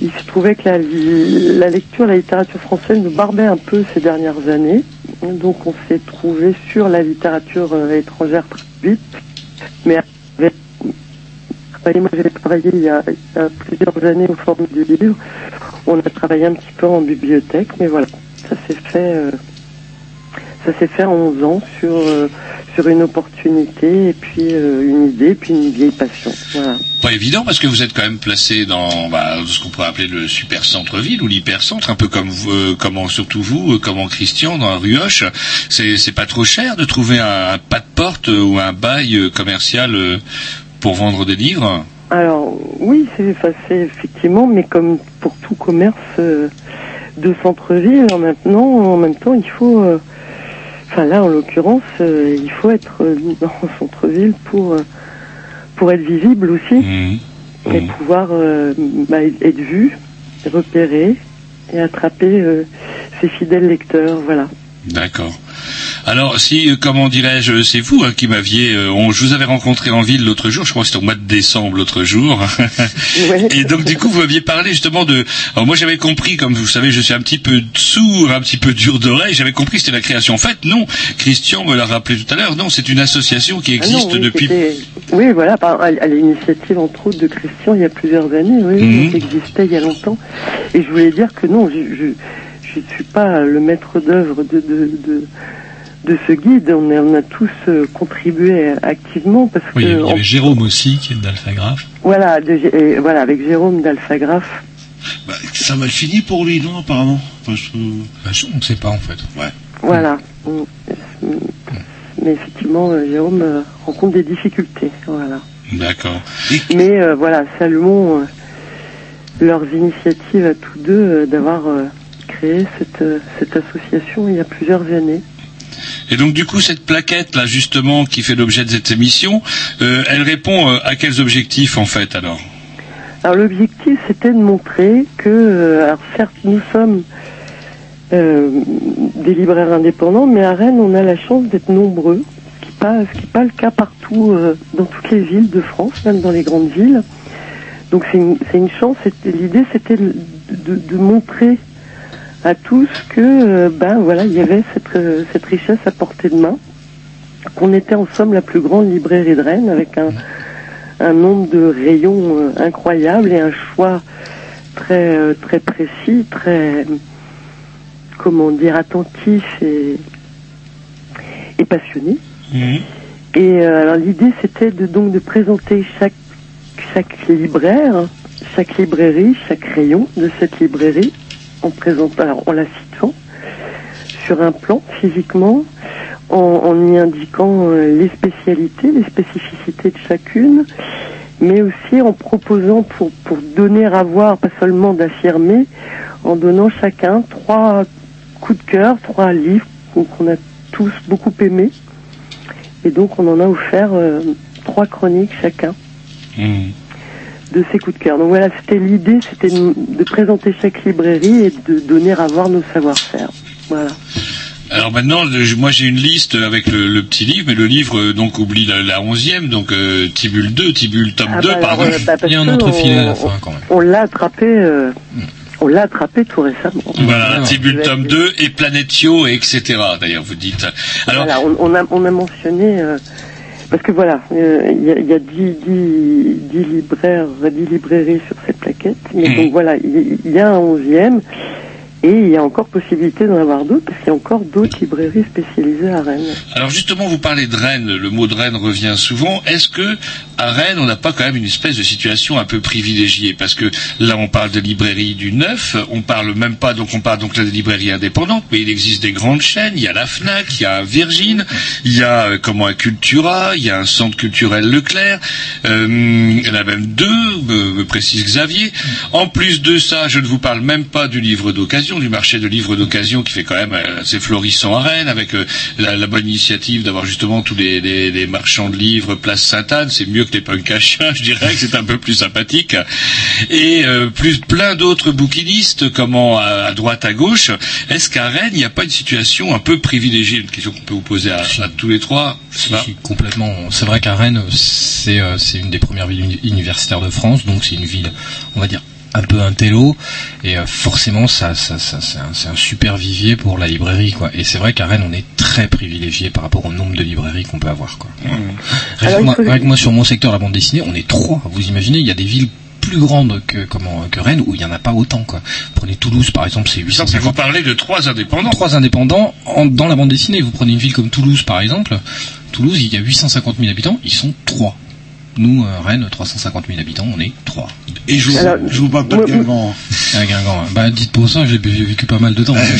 Il se trouvait que la, la lecture, la littérature française nous barbait un peu ces dernières années. Donc on s'est trouvé sur la littérature étrangère traduite. Mais avec moi j'ai travaillé il y, a, il y a plusieurs années au forme du livre. On a travaillé un petit peu en bibliothèque, mais voilà, ça s'est fait, euh, ça s'est fait en 11 ans sur euh, sur une opportunité et puis euh, une idée, puis une vieille passion. Voilà. Pas évident parce que vous êtes quand même placé dans bah, ce qu'on pourrait appeler le super centre-ville ou l'hypercentre, un peu comme vous, comment surtout vous, comme en Christian dans la rue Hoche. C'est c'est pas trop cher de trouver un, pas de porte ou un bail commercial pour vendre des livres? Alors oui, c'est c'est effectivement, mais comme pour tout commerce euh, de centre-ville, en maintenant, en même temps, il faut, euh, enfin là en l'occurrence, euh, il faut être dans le centre-ville pour pour être visible aussi Mmh. et pouvoir euh, bah, être vu, repéré et attraper ses fidèles lecteurs. Voilà. D'accord. Alors, si, euh, comment dirais-je, c'est vous hein, qui m'aviez, euh, on, je vous avais rencontré en ville l'autre jour, je crois que c'était au mois de décembre l'autre jour. Et donc, du coup, vous m'aviez parlé justement de. Alors, moi, j'avais compris, comme vous savez, je suis un petit peu sourd, un petit peu dur d'oreille. J'avais compris que c'était la création. En fait, non. Christian me l'a rappelé tout à l'heure. Non, c'est une association qui Ah non, existe oui, depuis. Oui, voilà, à, l'initiative entre autres de Christian il y a plusieurs années, oui, Mhm. ça existait il y a longtemps. Et je voulais dire que non, je je, je ne suis pas le maître d'œuvre de, de, de, de ce guide. On a, on a tous euh, contribué activement parce Oui, il y que avait- il y avait Jérôme aussi, qui est d'Alphagraphe. voilà, et voilà, avec Jérôme d'Alphagraphe. Bah, ça a mal fini pour lui, non, apparemment. Enfin, je... Bah, on ne sait pas en fait. Ouais. Voilà. Mm. Mais effectivement, euh, Jérôme euh, rencontre des difficultés. Voilà. D'accord. Mais euh, voilà, saluons euh, leurs initiatives à tous deux euh, d'avoir euh, créé cette, euh, cette association il y a plusieurs années. Et donc, du coup, cette plaquette là, justement, qui fait l'objet de cette émission, euh, elle répond euh, à quels objectifs en fait alors? Alors l'objectif c'était de montrer que, euh, alors certes nous sommes des libraires indépendants, mais à Rennes, on a la chance d'être nombreux, ce qui n'est pas, pas le cas partout dans toutes les villes de France, même dans les grandes villes. Donc c'est une, une chance. L'idée, c'était de, de- de montrer à tous que, euh, ben voilà, il y avait cette, euh, cette richesse à portée de main, qu'on était en somme la plus grande librairie de Rennes, avec un, un nombre de rayons euh, incroyable et un choix très très précis, très comment dire attentif et, et passionné. Et euh, alors l'idée c'était de donc de présenter chaque chaque libraire, chaque librairie, chaque rayon de cette librairie présentant alors en la situant sur un plan physiquement en, y indiquant euh, les spécialités, les spécificités de chacune, mais aussi en proposant pour, donner à voir, pas seulement d'affirmer, en donnant chacun trois coups de cœur, trois livres qu'on a tous beaucoup aimés. Et donc on en a offert euh, trois chroniques chacun de ces coups de cœur. Donc voilà, c'était l'idée, c'était de, présenter chaque librairie et de donner à voir nos savoir-faire. Voilà. Alors maintenant, moi j'ai une liste avec le, le petit livre, mais le livre euh, donc oublie la, la onzième, donc euh, Tibule 2, Tibule tome Ah 2, bah, pardon. euh, bah, parce que on- On l'a attrapé, euh, on l'a attrapé tout récemment. Voilà, Tibule tome 2 et Planetio, et etc. D'ailleurs, vous dites. Alors, Voilà, on, on a, on a mentionné, euh, parce que voilà, euh, il y a, il y a 10, 10, 10 libraires, 10 librairies sur cette plaquette, mais Mhm. donc voilà, il il y a un onzième, et il y a encore possibilité d'en avoir d'autres, parce qu'il y a encore d'autres librairies spécialisées à Rennes. alors justement, vous parlez de Rennes, le mot de Rennes revient souvent. Est-ce que à Rennes, on n'a pas quand même une espèce de situation un peu privilégiée? Parce que là, on parle de librairies du neuf, on parle même pas, donc on parle donc là des librairies indépendantes, mais il existe des grandes chaînes. Il y a la Fnac, il y a Virgin, il y a euh, comment un Cultura, il y a un centre culturel Leclerc. Euh, il y en a même deux, me précise Xavier. En plus de ça, je ne vous parle même pas du livre d'occasion, du marché de livres d'occasion qui fait quand même euh, assez florissant à Rennes, avec euh, la, la bonne initiative d'avoir justement tous les, les- les marchands de livres place Sainte-Anne. C'est mieux que les punks à chiens, je dirais que c'est un peu plus sympathique. Et euh, plus plein d'autres bouquinistes, comment à, à droite, à gauche. Est-ce qu'à Rennes, il n'y a pas une situation un peu privilégiée? Une question qu'on peut vous poser à, à tous les trois. Si, si, complètement. C'est vrai qu'à Rennes, c'est euh, une des premières villes uni- universitaires de France, donc c'est une ville, on va dire, un peu intello, et euh, forcément, ça, ça, ça, c'est un, un super vivier pour la librairie, quoi. Et c'est vrai qu'à Rennes, on est très privilégié par rapport au nombre de librairies qu'on peut avoir, quoi. Rien Alors, que il moi, faut- sur mon secteur, la bande dessinée, on est trois. Vous imaginez, il y a des villes plus grandes que comment que Rennes où il y en a pas autant quoi. Prenez Toulouse par exemple, c'est Vous 850 parlez de trois indépendants. Trois indépendants en- dans la bande dessinée. Vous prenez une ville comme Toulouse, par exemple. Toulouse, il y a 850 000 habitants, ils sont trois. Nous, euh, Rennes, 350 000 habitants, on est trois. Et je vous, Alors, je vous parle pas de Guingamp. Ah, Guingamp, hein. bah dites pour ça, j'ai vécu pas mal de temps. Donc,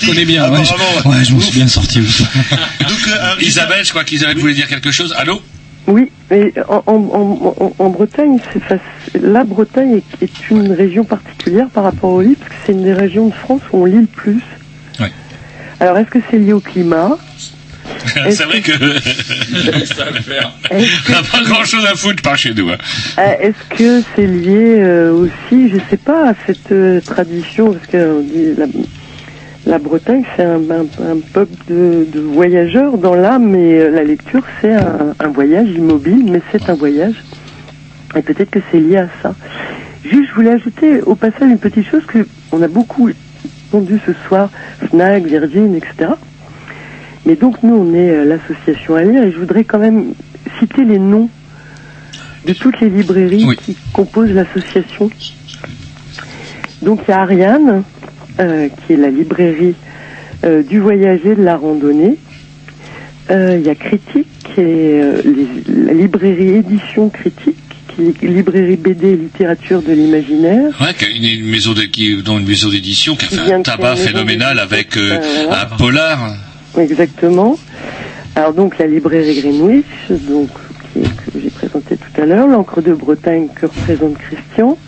je connais bien. Ouais, je, apparemment. ouais, je m'en suis bien sorti. oui. Isabelle, je crois qu'Isabelle voulait dire quelque chose. Allô? Oui, mais en, en, en, en- en Bretagne, la Bretagne est, est une région particulière par rapport au lit, parce que c'est une des régions de France où on lit le plus. Ouais. Alors, est-ce que c'est lié au climat? C'est vrai que ça va le faire. On n'a pas grand chose à foutre par chez nous. hein. Euh, Est-ce que c'est lié euh, aussi, je sais pas, à cette euh, tradition, parce que dit la, la Bretagne, c'est un, un- un peuple de, de voyageurs dans l'âme, euh, la lecture, c'est un, un voyage immobile, mais c'est un voyage. Et peut-être que c'est lié à ça. Juste, je voulais ajouter au passage une petite chose que on a beaucoup entendu ce soir, Fnac, Virgin, etc. Mais donc nous, on est euh, l'association à lire et je voudrais quand même citer les noms de toutes les librairies qui composent l'association. Donc il y a Ariane, euh, qui est la librairie euh, du voyager de la randonnée. Euh, Il y a Critique, qui est les- la librairie édition Critique, qui est librairie BD et littérature de l'imaginaire. Ouais, qui a une, une maison de, qui, dans une maison d'édition qui a fait un tabac phénoménal avec euh, un polar. Exactement. Alors donc la librairie Greenwich, donc qui est- que j'ai présenté tout à l'heure, l'encre de Bretagne que représente Christian,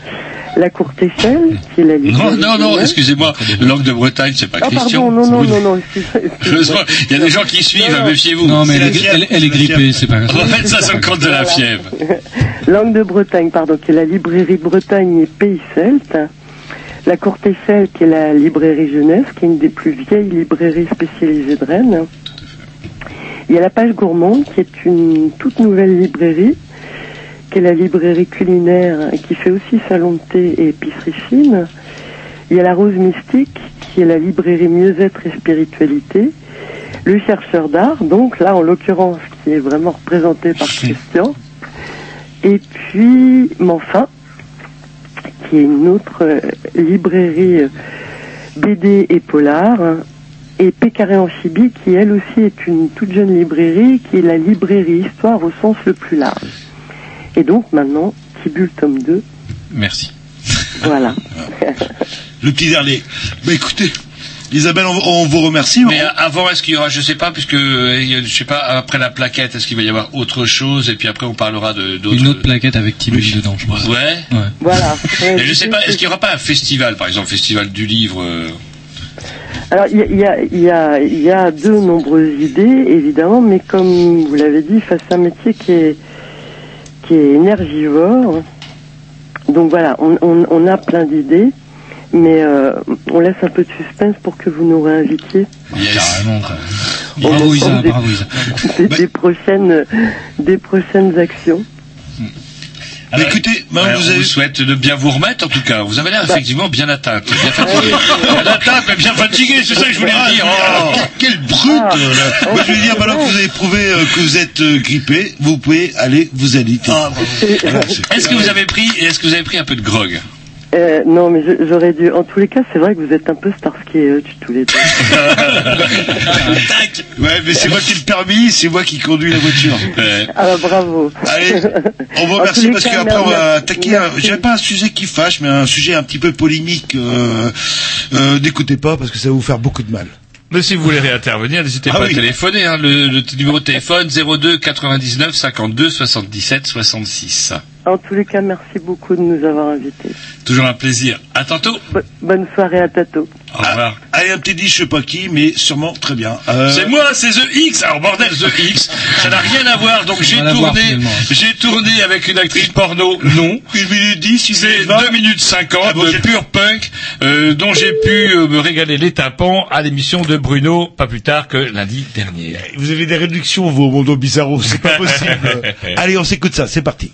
la courte échelle qui est la Non, librairie. non, non, Greenwich. excusez-moi, langue de Bretagne, c'est pas Ah Christian. pardon, non, non, non, non, excuse- Heureusement, Il y a des gens qui suivent, méfiez-vous. Non, mais C'est elle est, fièvre, elle, elle est c'est la grippée, c'est pas On va mettre ça sur le compte de la fièvre. Langue de Bretagne, pardon, qui est la librairie Bretagne et Pays Celte. La Courte Eiffel, qui est la librairie jeunesse, qui est une des plus vieilles librairies spécialisées de Rennes. Il y a la Page Gourmande, qui est une toute nouvelle librairie, qui est la librairie culinaire, qui fait aussi salon de thé et épicerie fine. Il y a la Rose Mystique, qui est la librairie mieux-être et spiritualité. Le chercheur d'art, donc là en l'occurrence, qui est vraiment représenté par Christian. Et puis, Manfin, qui est une autre euh, librairie euh, BD et polar. Et Pécaré Amphibie, qui elle aussi est une toute jeune librairie, qui est la librairie histoire au sens le plus large. Et donc maintenant, Tibule tome 2, Merci. voilà. Le petit dernier. Bah écoutez, Isabelle, on, on vous remercie. Mais avant, est-ce qu'il y aura, je sais pas, puisque euh, je sais pas, après la plaquette, est-ce qu'il va y avoir autre chose Et puis après, on parlera de d'autres. Une autre plaquette avec Tibul dedans, je pense. Ouais. Voilà. Et je sais pas, est-ce qu'il y aura pas un festival, par exemple, festival du livre euh, Alors, il y a, il y, a, il y, a, il y a de nombreuses idées, évidemment, mais comme vous l'avez dit, face à un métier qui est, qui est énergivore. Donc voilà, on, on, on a plein d'idées, mais euh, on laisse un peu de suspense pour que vous nous réinvitiez. Carrément, quoi. Bravo Isa, des- bravo Isa. Des, des prochaines, des prochaines actions. Alors, ouais, on vous souhaite de bien vous remettre, en tout cas. Vous avez l'air effectivement bien atteinte, bien fatigué. bien atteinte, mais bien fatigué, c'est ça que je voulais dire. Oh. Quelle brute là. Moi je veux dire, maintenant que vous avez prouvé euh, que vous êtes euh, grippé, vous pouvez aller vous. Voilà, c'est- Est-ce que vous avez pris, est-ce que vous avez pris un peu de grog Euh, non, mais j'aurais dû. En tous les cas, c'est vrai que vous êtes un peu Starsky et Hutch tous les deux. Ouais, mais c'est moi qui ai le permis, c'est moi qui conduis la voiture. Ah bah, bravo. Allez, on vous remercie parce qu'après on va attaquer. dirais pas un sujet qui fâche, mais un sujet un petit peu polémique. Euh, euh, N'écoutez pas parce que ça va vous faire beaucoup de mal. Mais si vous voulez réintervenir, n'hésitez Ah pas oui. à téléphoner. Hein, le, le numéro de téléphone 02 99 52 77 66. En tous les cas, merci beaucoup de nous avoir invités. Toujours un plaisir. À tantôt. Bo- bonne soirée à Tato. Au revoir. Allez, un petit dit, je sais pas qui, mais sûrement très bien. Euh, C'est moi, c'est The X. Alors bordel, The X, ça n'a rien à voir. Donc j'ai tourné, j'ai tourné avec une actrice porno. Non. Une minute dix, C'est. 2 minutes 50 Ah bon, de pur punk, euh, dont j'ai pu euh, me régaler les tympans à l'émission de Bruno, pas plus tard que lundi dernier. Vous avez des réductions, vous, au Mondo Bizarro, c'est pas possible. Allez, on s'écoute ça, c'est parti.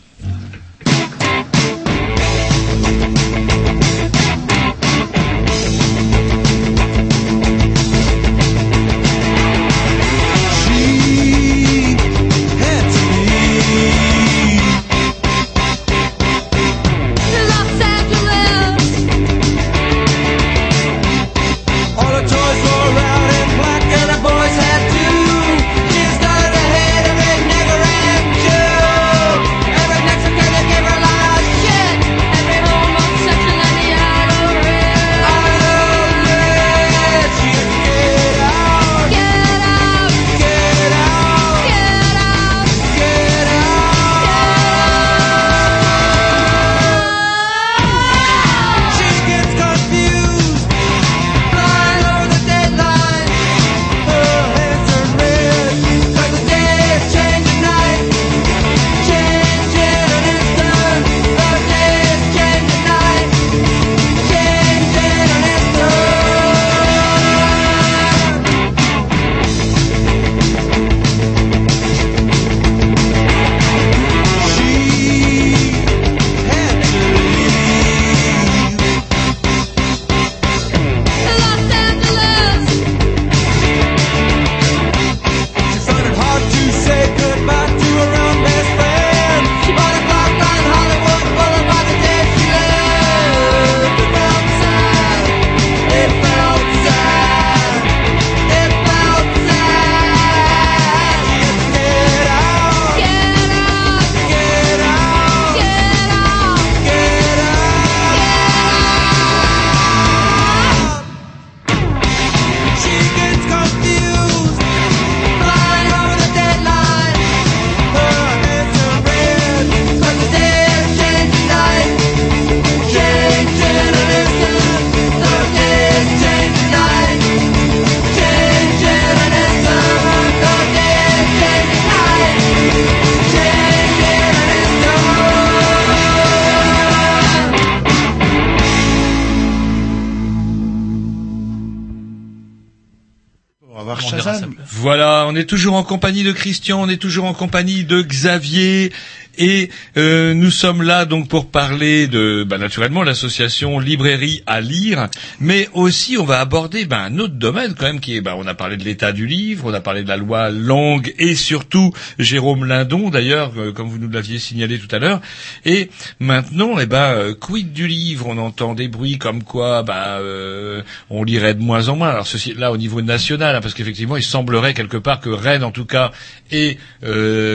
Est toujours en compagnie de Christian, on est toujours en compagnie de Xavier. Et euh, nous sommes là donc pour parler de, bah, naturellement, l'association Librairie à lire, mais aussi on va aborder bah, un autre domaine quand même qui est, bah, on a parlé de l'état du livre, on a parlé de la loi langue et surtout Jérôme Lindon d'ailleurs, euh, comme vous nous l'aviez signalé tout à l'heure. Et maintenant, eh ben, quid du livre? On entend des bruits comme quoi, bah, euh, on lirait de moins en moins. Alors ceci là au niveau national, hein, parce qu'effectivement, il semblerait quelque part que Rennes, en tout cas, et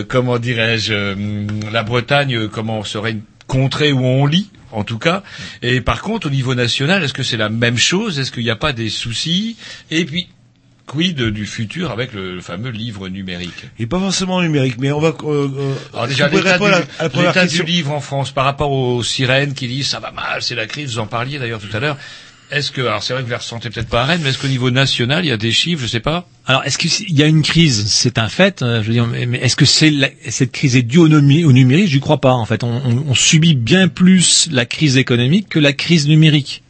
comment dirais-je, la Bretagne, euh, comment serait une contrée où on lit en tout cas. Et par contre, au niveau national, est-ce que c'est la même chose? Est-ce qu'il n'y a pas des soucis? Et puis, quid du futur avec le, fameux livre numérique? Et pas forcément numérique, mais on va. Euh, euh, Alors déjà, l'état du, la du livre en France par rapport aux sirènes qui disent ça va mal, c'est la crise, vous en parliez d'ailleurs tout à l'heure. Est-ce que, alors c'est vrai que vous ne la ressentez peut-être pas à Rennes, mais est-ce qu'au niveau national, il y a des chiffres, je sais pas? Alors, est-ce qu'il y a une crise C'est un fait. euh, Je veux dire, mais est-ce que c'est la- cette crise est due au, numérique? Je ne crois pas. En fait, on subit bien plus la crise économique que la crise numérique.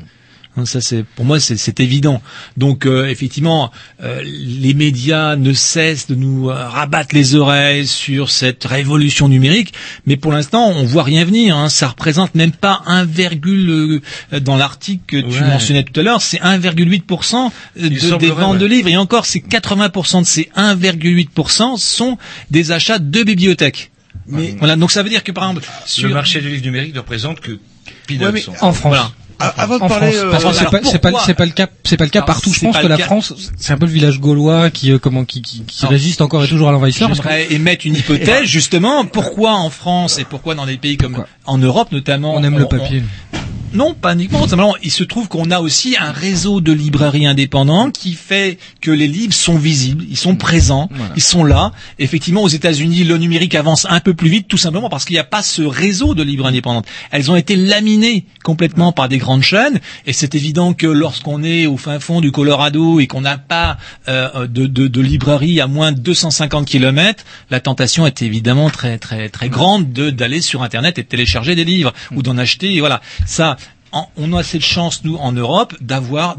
Hein, Ça, c'est pour moi, c'est c'est évident. Donc, euh, effectivement, euh, les médias ne cessent de nous euh, rabattre les oreilles sur cette révolution numérique, mais pour l'instant, on voit rien venir. Hein. Ça représente même pas 1, virgule, euh, dans l'article que tu Ouais. mentionnais tout à l'heure, c'est 1,8% de- des ventes de livres. Et encore, c'est 80% de ces 1,8% sont des achats de bibliothèques. Mais voilà, donc ça veut dire que par exemple, sur Le marché du livre numérique ne représente que. Ouais, mais En France. Voilà. Avant de en parler, France, euh, parce que c'est pas, c'est pas, le cas, c'est pas le cas partout. Je pense que la. France, c'est un peu le village gaulois qui, euh, comment, qui, qui, résiste encore et toujours à l'envahisseur. J'aimerais émettre une hypothèse, justement. Pourquoi en France et pourquoi dans des pays comme en Europe notamment On aime le papier. Non, pas uniquement. Simplement, il se trouve qu'on a aussi un réseau de librairies indépendantes qui fait que les livres sont visibles, ils sont présents, Voilà. ils sont là. Effectivement, aux États-Unis, le numérique avance un peu plus vite, tout simplement parce qu'il n'y a pas ce réseau de livres indépendantes. Elles ont été laminées complètement par des grandes chaînes, et c'est évident que lorsqu'on est au fin fond du Colorado et qu'on n'a pas euh, de, de, de librairie à moins de 250 kilomètres, la tentation est évidemment très très très grande de d'aller sur Internet et de télécharger des livres ou d'en acheter. Et voilà, ça on a cette chance, nous, en Europe, d'avoir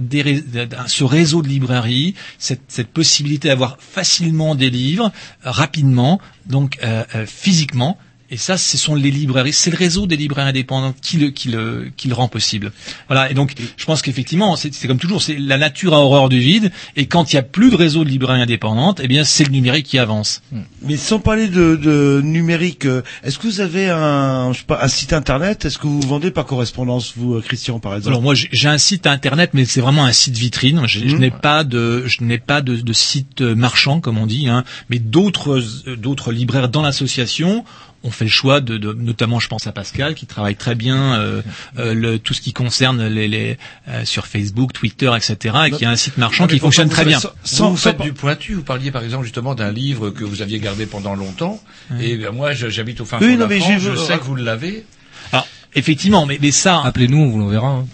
ce réseau de librairies, cette, cette possibilité d'avoir facilement des livres, euh, rapidement, donc euh, euh, physiquement. Et ça, ce sont les librairies, c'est le réseau des librairies indépendantes qui le, qui le, qui le rend possible. Voilà. Et donc, je pense qu'effectivement, c'est c'est comme toujours, c'est la nature a horreur du vide. Et quand il y a plus de réseau de librairies indépendantes, eh bien, c'est le numérique qui avance. Mais sans parler de, de numérique, euh, est-ce que vous avez un, je sais pas, un site internet? Est-ce que vous vendez par correspondance, vous, euh, Christian, par exemple? Alors moi j'ai j'ai un site internet mais c'est vraiment un site vitrine. Je, je Mhm. n'ai pas de je n'ai pas de, de site euh, marchand comme on dit, hein, mais d'autres d'autres libraires dans l'association ont fait le choix de, de- notamment je pense à Pascal qui travaille très bien euh, euh, le, tout ce qui concerne les, les euh, sur Facebook, Twitter, etc. et qui a un site marchand Non, qui fonctionne très vous bien. faites- vous faites du pointu. Vous parliez par exemple justement d'un livre que vous aviez gardé pendant longtemps. Et ben, moi, je- j'habite au fin Oui, fond non, de la France. j'ai- Je sais que vous l'avez. Alors effectivement, mais, mais ça. Appelez-nous, on vous l'enverra. hein.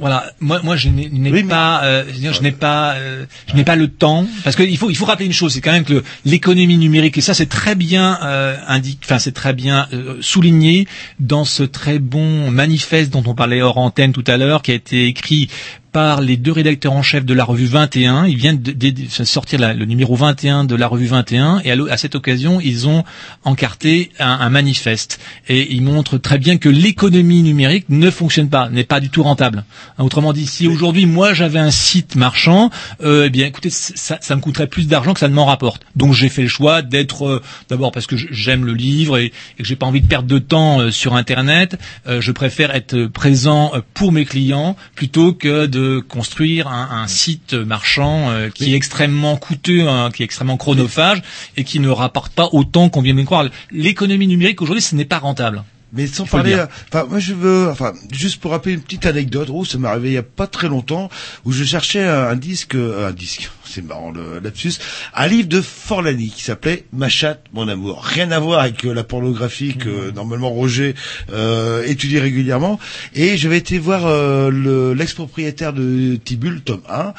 Voilà, moi, moi, je n'ai pas, euh, je n'ai pas, euh, je n'ai pas le temps, parce qu'il faut, il faut rappeler une chose, c'est quand même que l'économie numérique, et ça, c'est très bien euh, indiqué, enfin, c'est très bien euh, souligné dans ce très bon manifeste dont on parlait hors antenne tout à l'heure, qui a été écrit par les deux rédacteurs en chef de la revue 21. Ils viennent de, de- de sortir la- le numéro 21 de la revue 21 et à, cette occasion, ils ont encarté un, un manifeste et ils montrent très bien que l'économie numérique ne fonctionne pas, n'est pas du tout rentable. Hein, Autrement dit, si aujourd'hui moi j'avais un site marchand, euh, eh bien écoutez, ça, ça me coûterait plus d'argent que ça ne m'en rapporte. Donc j'ai fait le choix d'être euh, d'abord parce que j'aime le livre et, et que j'ai pas envie de perdre de temps euh, sur Internet. euh, je préfère être présent pour mes clients plutôt que de construire un, un site marchand euh, qui est extrêmement coûteux, hein, qui est extrêmement chronophage et qui ne rapporte pas autant qu'on vient de croire. L'économie numérique aujourd'hui, ce n'est pas rentable. Mais sans parler, euh, enfin, moi je veux, enfin, juste pour rappeler une petite anecdote, oh, ça m'est arrivé il y a pas très longtemps, où je cherchais un, un disque, euh, un disque, c'est marrant le lapsus, un livre de Forlani qui s'appelait Ma chatte, mon amour. Rien à voir avec euh, la pornographie que normalement Roger euh, étudie régulièrement. Et j'avais été voir euh, le- l'ex-propriétaire de Tibul, tome 1,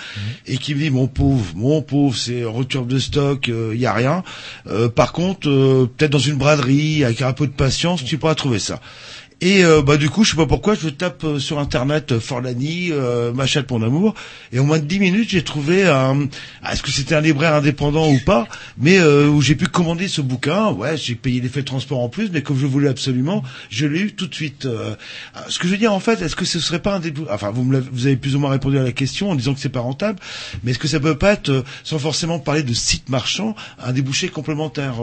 et qui me dit mon pauvre, mon pauvre, c'est rupture de stock, il y a rien. Euh, par contre, euh, peut-être dans une braderie avec un peu de patience, tu pourras trouver ça. Et euh, bah du coup, je sais pas pourquoi, je tape euh, sur internet euh, Forlani, euh, Machat mon amour, et en moins de 10 minutes, j'ai trouvé un. ah, Est-ce que c'était un libraire indépendant ou pas? Mais euh, où j'ai pu commander ce bouquin. Ouais, j'ai payé les frais de transport en plus, mais comme je voulais absolument, je l'ai eu tout de suite. Euh, ce que je veux dire en fait, est-ce que ce serait pas un début Enfin, vous me l'avez- vous avez plus ou moins répondu à la question en disant que c'est pas rentable, mais est-ce que ça peut pas être, sans forcément parler de site marchand, un débouché complémentaire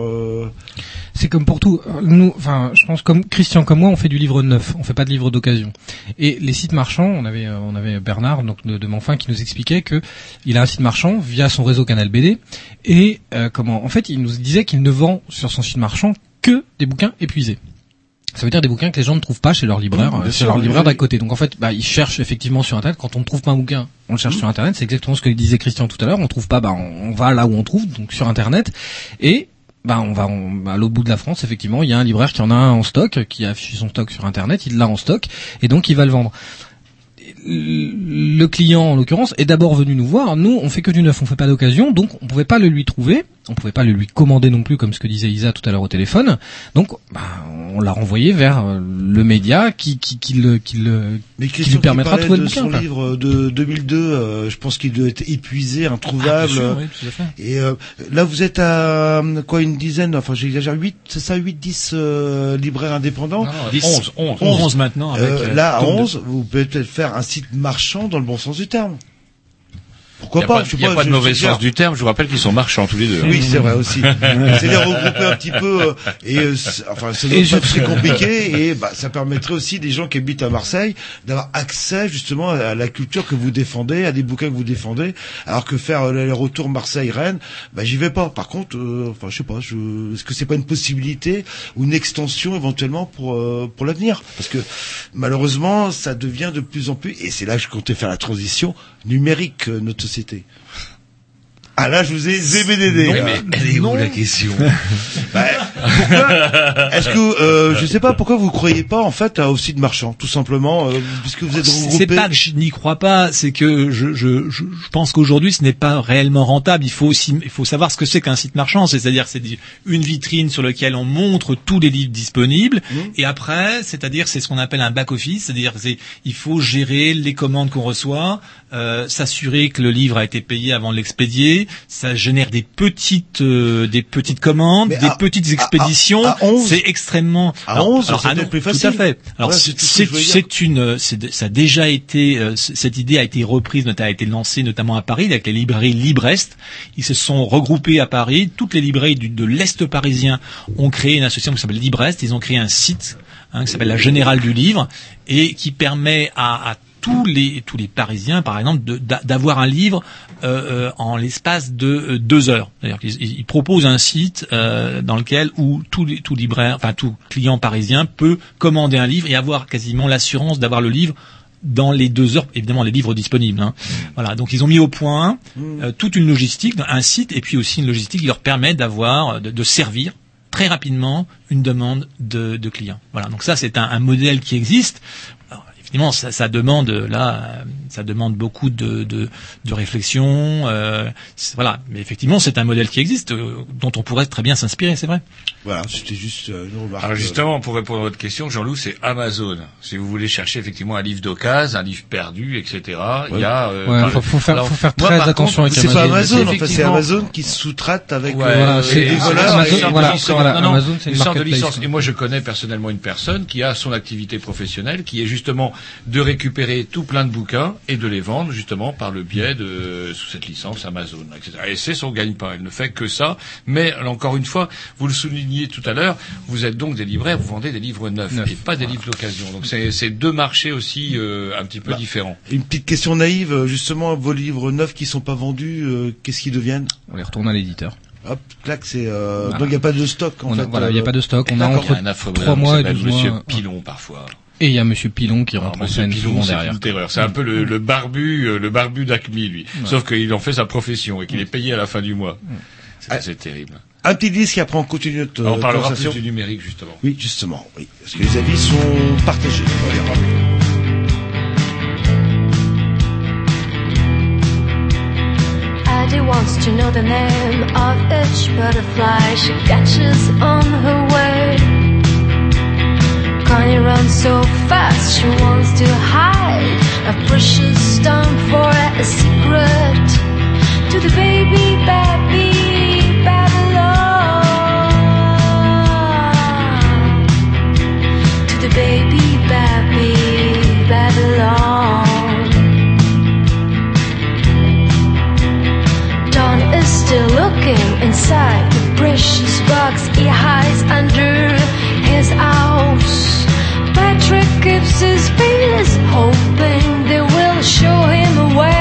C'est comme pour tout. Nous, enfin, je pense comme Christian comme moi, on fait du livre neuf, on fait pas de livre d'occasion. Et les sites marchands, on avait, euh, on avait Bernard donc de, de Manfin qui nous expliquait que il a un site marchand via son réseau Canal BD et euh, comment, en fait, il nous disait qu'il ne vend sur son site marchand que des bouquins épuisés. Ça veut dire des bouquins que les gens ne trouvent pas chez leur libraire, Mmh, euh, sûr, chez leur libraire d'à côté. Donc en fait, bah, ils cherchent effectivement sur internet. Quand on ne trouve pas un bouquin, on le cherche Mmh. sur internet. C'est exactement ce que disait Christian tout à l'heure. On trouve pas, bah, on, on va là où on trouve, donc sur internet. Et bah, on va on- à l'autre bout de la France. Effectivement, il y a un libraire qui en a un en stock, qui a affiché son stock sur internet. Il l'a en stock et donc il va le vendre le client en l'occurrence est d'abord venu nous voir. Nous, on fait que du neuf, on fait pas d'occasion, donc on pouvait pas le lui trouver, on pouvait pas le lui commander non plus, comme ce que disait Isa tout à l'heure au téléphone. Donc, bah, on l'a renvoyé vers euh, le média qui qui, qui le qui le Mais qui lui permettra de trouver le de bouquin. son quoi. livre de 2002, euh, je pense qu'il doit être épuisé, introuvable. Ah, sûr, oui, tout à fait. Et euh, là, vous êtes à euh, quoi une dizaine, enfin j'exagère, 8, c'est ça, 8, 10 euh, libraires indépendants? Non, non, 10, 11, 11, 11 maintenant avec, Euh, là, à tome de- 11, vous pouvez peut-être faire un site marchand dans le bon sens du terme. Il Pourquoi n'y a pas, il y a pas, pas de mauvais sens du terme. Je vous rappelle qu'ils sont marchands tous les deux. hein. Oui, c'est vrai aussi. c'est les regrouper un petit peu euh, et euh, c'est- enfin c'est pas très compliqué et bah ça permettrait aussi des gens qui habitent à Marseille d'avoir accès justement à la culture que vous défendez, à des bouquins que vous défendez, alors que faire euh, l'aller-retour Marseille-Rennes, bah j'y vais pas. Par contre, euh, enfin je sais pas, je... est-ce que c'est pas une possibilité ou une extension éventuellement pour euh, pour l'avenir? Parce que malheureusement ça devient de plus en plus et c'est là que je comptais faire la transition numérique notre société. Ah là, je vous ai ZBDD. Non, mais elle est où la question Bah, pourquoi Est-ce que euh, je sais pas pourquoi vous croyez pas en fait à aussi de marchands, tout simplement, euh, puisque vous êtes C'est regroupés. pas que je n'y crois pas, c'est que je, je, je, je pense qu'aujourd'hui ce n'est pas réellement rentable. Il faut aussi, il faut savoir ce que c'est qu'un site marchand. C'est-à-dire c'est une vitrine sur laquelle on montre tous les livres disponibles. Et après, c'est-à-dire c'est ce qu'on appelle un back office. C'est-à-dire c'est il faut gérer les commandes qu'on reçoit, euh, s'assurer que le livre a été payé avant de l'expédier. Ça génère des petites, euh, des petites commandes, Mais des à- petites expéditions. à 11, c'est extrêmement. à 11, c'est ah peut-être non, plus Tout à fait. Alors Voilà, c'est- une, c'est- ça a déjà été, euh, cette idée a été reprise, a été lancée notamment à Paris avec les librairies Librest. Ils se sont regroupés à Paris. Toutes les librairies du- de l'est parisien ont créé une association qui s'appelle Librest. Ils ont créé un site hein, qui s'appelle la Générale du Livre et qui permet à, à tous les tous les Parisiens, par exemple, d'avoir un livre euh, euh, en l'espace de euh, deux heures. C'est-à-dire qu'ils ils proposent un site euh, dans lequel où tout, tout libraire, enfin tout client parisien peut commander un livre et avoir quasiment l'assurance d'avoir le livre dans les deux heures, évidemment les livres disponibles. hein. Voilà, donc ils ont mis au point euh, toute une logistique, un site et puis aussi une logistique qui leur permet d'avoir, euh, de, de servir très rapidement une demande de, de clients. Voilà, donc ça c'est un, un modèle qui existe. Évidemment, ça, ça demande là, euh, ça demande beaucoup de, de, de réflexion. euh, voilà, mais effectivement, c'est un modèle qui existe, euh, dont on pourrait très bien s'inspirer, c'est vrai. Voilà, c'était juste euh, une remarque. Alors justement, pour répondre à votre question, Jean-Loup, c'est Amazon. Si vous voulez chercher effectivement un livre d'occasion, un livre perdu, etc., il y a... euh, Ouais, par- faut- faut faire- Alors, faut faire moi, très attention contre, avec C'est pas Amazon. Amazon, en fait, c'est effectivement- Amazon qui se sous-traite avec Ouais, euh, Voilà, c'est-. Amazon- voilà, Amazon, c'est une sorte de marketplace. licence. Et moi, je connais personnellement une personne qui a son activité professionnelle, qui est justement de récupérer tout plein de bouquins et de les vendre justement par le biais de sous cette licence Amazon, etc. Et c'est son gagne-pain. Elle ne fait que ça. Mais encore une fois, vous le soulignez tout à l'heure, vous êtes donc des libraires, vous vendez des livres neufs et pas des livres d'occasion. Donc c'est c'est deux marchés aussi euh, un petit peu Bah, différents. Une petite question naïve, euh, justement, vos livres neufs qui sont pas vendus, euh, qu'est-ce qu'ils deviennent? On les retourne à l'éditeur. Hop, clac, c'est euh, Voilà. donc il n'y a pas de stock en On a- fait. voilà, il n'y a euh, pas de stock. On a entre a affreux 3 bonhomme qui mois et s'appelle 12 Monsieur mois. Pilon parfois. Et il y a Monsieur Pilon qui rentre en scène Pilon, souvent c'est derrière. une terreur. C'est un peu le, le barbu, euh, le barbu d'Acme, lui. Ouais. Sauf qu'il en fait sa profession et qu'il est payé à la fin du mois. C'est c'est terrible. Un petit disque et après on continue notre On euh, parlera conversation. plus du numérique justement. Oui, justement, oui. Parce que les avis sont partagés. On wants to know the name of each butterfly she catches on her way. Connie runs so fast, she wants to hide a precious stone for a secret to the baby, baby, Babylon. To the baby, baby, Babylon. Don is still looking inside the precious box he hides under his house. Patrick his face, hoping they will show him a way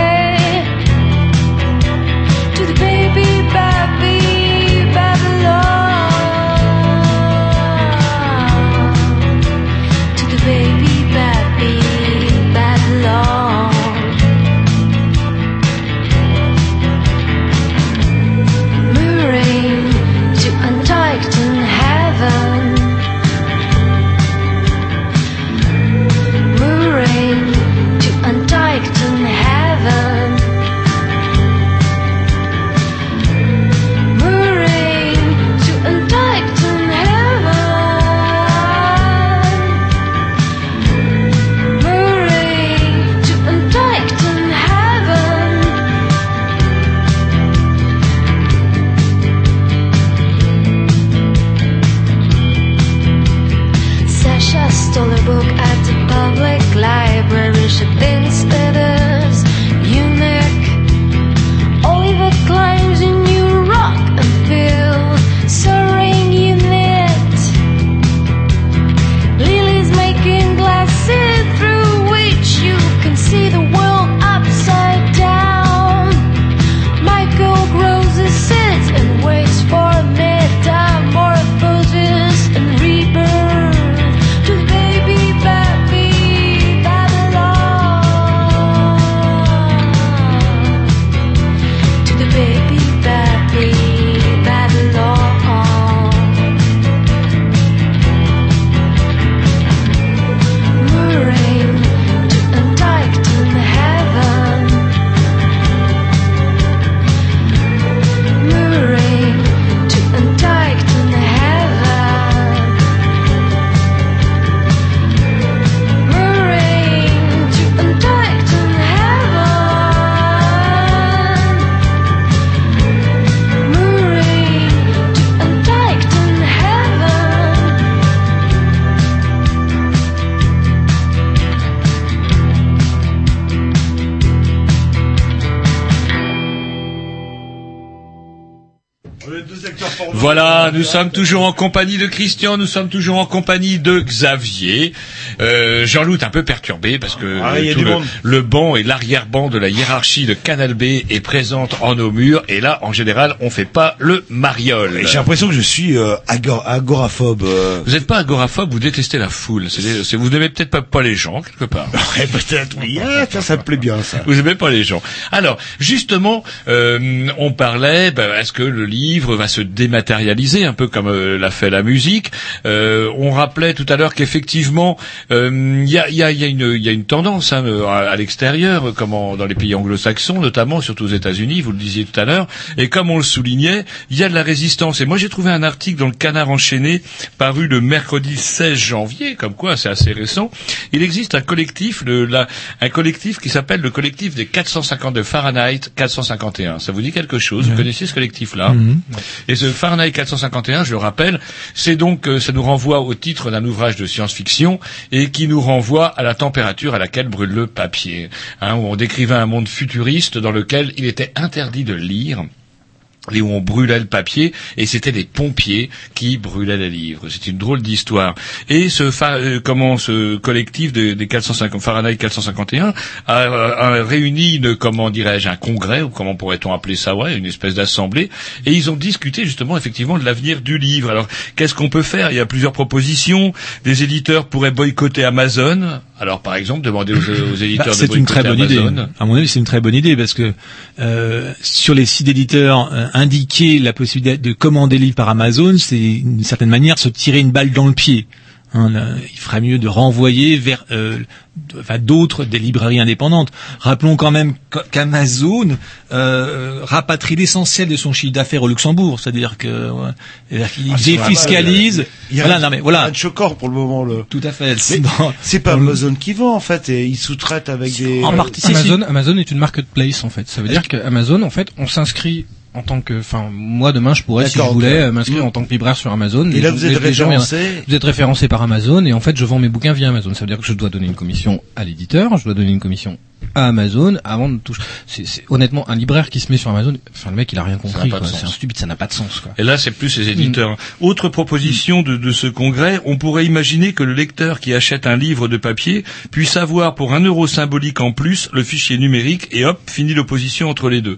Voilà, nous sommes toujours en compagnie de Christian, nous sommes toujours en compagnie de Xavier. Euh, Jean-Loup est un peu perturbé parce que Ah, tout le, banc et l'arrière-banc de la hiérarchie de Canal B est présente en nos murs et là, en général, on fait pas le mariole. J'ai l'impression que je suis euh, agor- agoraphobe. euh. Vous n'êtes pas agoraphobe, vous détestez la foule. C'est, vous n'aimez peut-être pas, pas les gens, quelque part. Peut-être, oui. Ah, ça me plaît bien, ça. Vous aimez pas les gens. Alors, justement, euh, on parlait, ben, est-ce que le livre va se dématérialiser, un peu comme euh, l'a fait la musique Euh, On rappelait tout à l'heure qu'effectivement, euh, il y, a, y, a, y, a y a une tendance hein, à, à l'extérieur, comme en- dans les pays anglo-saxons, notamment, surtout aux États-Unis, vous le disiez tout à l'heure, et comme on le soulignait, il y a de la résistance. Et moi, j'ai trouvé un article dans le Canard enchaîné, paru le mercredi 16 janvier, comme quoi c'est assez récent. Il existe un collectif, le, la, un collectif qui s'appelle le collectif des 450 de Fahrenheit 451. Ça vous dit quelque chose? Vous connaissez ce collectif-là? Mhm. Et ce Fahrenheit 451, je le rappelle, c'est donc, euh, ça nous renvoie au titre d'un ouvrage de science-fiction et qui nous renvoie à la température à laquelle brûle le papier. Hein, où on décrivait un monde futuriste dans lequel il était interdit de lire et où on brûlait le papier, et c'était des pompiers qui brûlaient les livres. C'est une drôle d'histoire. Et ce euh, comment ce collectif de- des 450 Fahrenheit 451 a, a réuni une, comment dirais-je un congrès ou comment pourrait-on appeler ça ouais une espèce d'assemblée et ils ont discuté justement effectivement de l'avenir du livre. Alors qu'est-ce qu'on peut faire? Il y a plusieurs propositions. Des éditeurs pourraient boycotter Amazon. Alors par exemple demander aux, aux éditeurs Bah, de c'est une très boycotter bonne idée. À mon avis, c'est une très bonne idée parce que euh, sur les sites d'éditeurs, euh, indiquer la possibilité de commander des livres par Amazon, c'est d'une certaine manière se tirer une balle dans le pied. Hein, là, il ferait mieux de renvoyer vers euh, d'autres des librairies indépendantes. Rappelons quand même qu- qu'Amazon euh, rapatrie l'essentiel de son chiffre d'affaires au Luxembourg, c'est-à-dire que ouais, qu'il Ah, c'est défiscalise. il y a Voilà, un- non mais voilà. un choqueur pour le moment. Le... Tout à fait. C'est pas Amazon qui vend en fait, et ils sous-traitent avec des. Amazon, Amazon est une marketplace en fait. Ça veut dire qu'Amazon, en fait, on s'inscrit en tant que, enfin, moi demain je pourrais, si je voulais, euh, m'inscrire Mm. en tant que libraire sur Amazon. Et là, vous êtes gens référencé Vous êtes référencé par Amazon et en fait je vends mes bouquins via Amazon. Ça veut dire que je dois donner une commission à l'éditeur, je dois donner une commission à Amazon avant de toucher. C'est, c'est- honnêtement un libraire qui se met sur Amazon. Enfin le mec il a rien compris. C'est un stupide, ça n'a pas de sens. Quoi. Et là, c'est plus les éditeurs. Autre proposition de, de ce congrès, on pourrait imaginer que le lecteur qui achète un livre de papier puisse avoir pour un euro symbolique en plus le fichier numérique et hop, fini l'opposition entre les deux.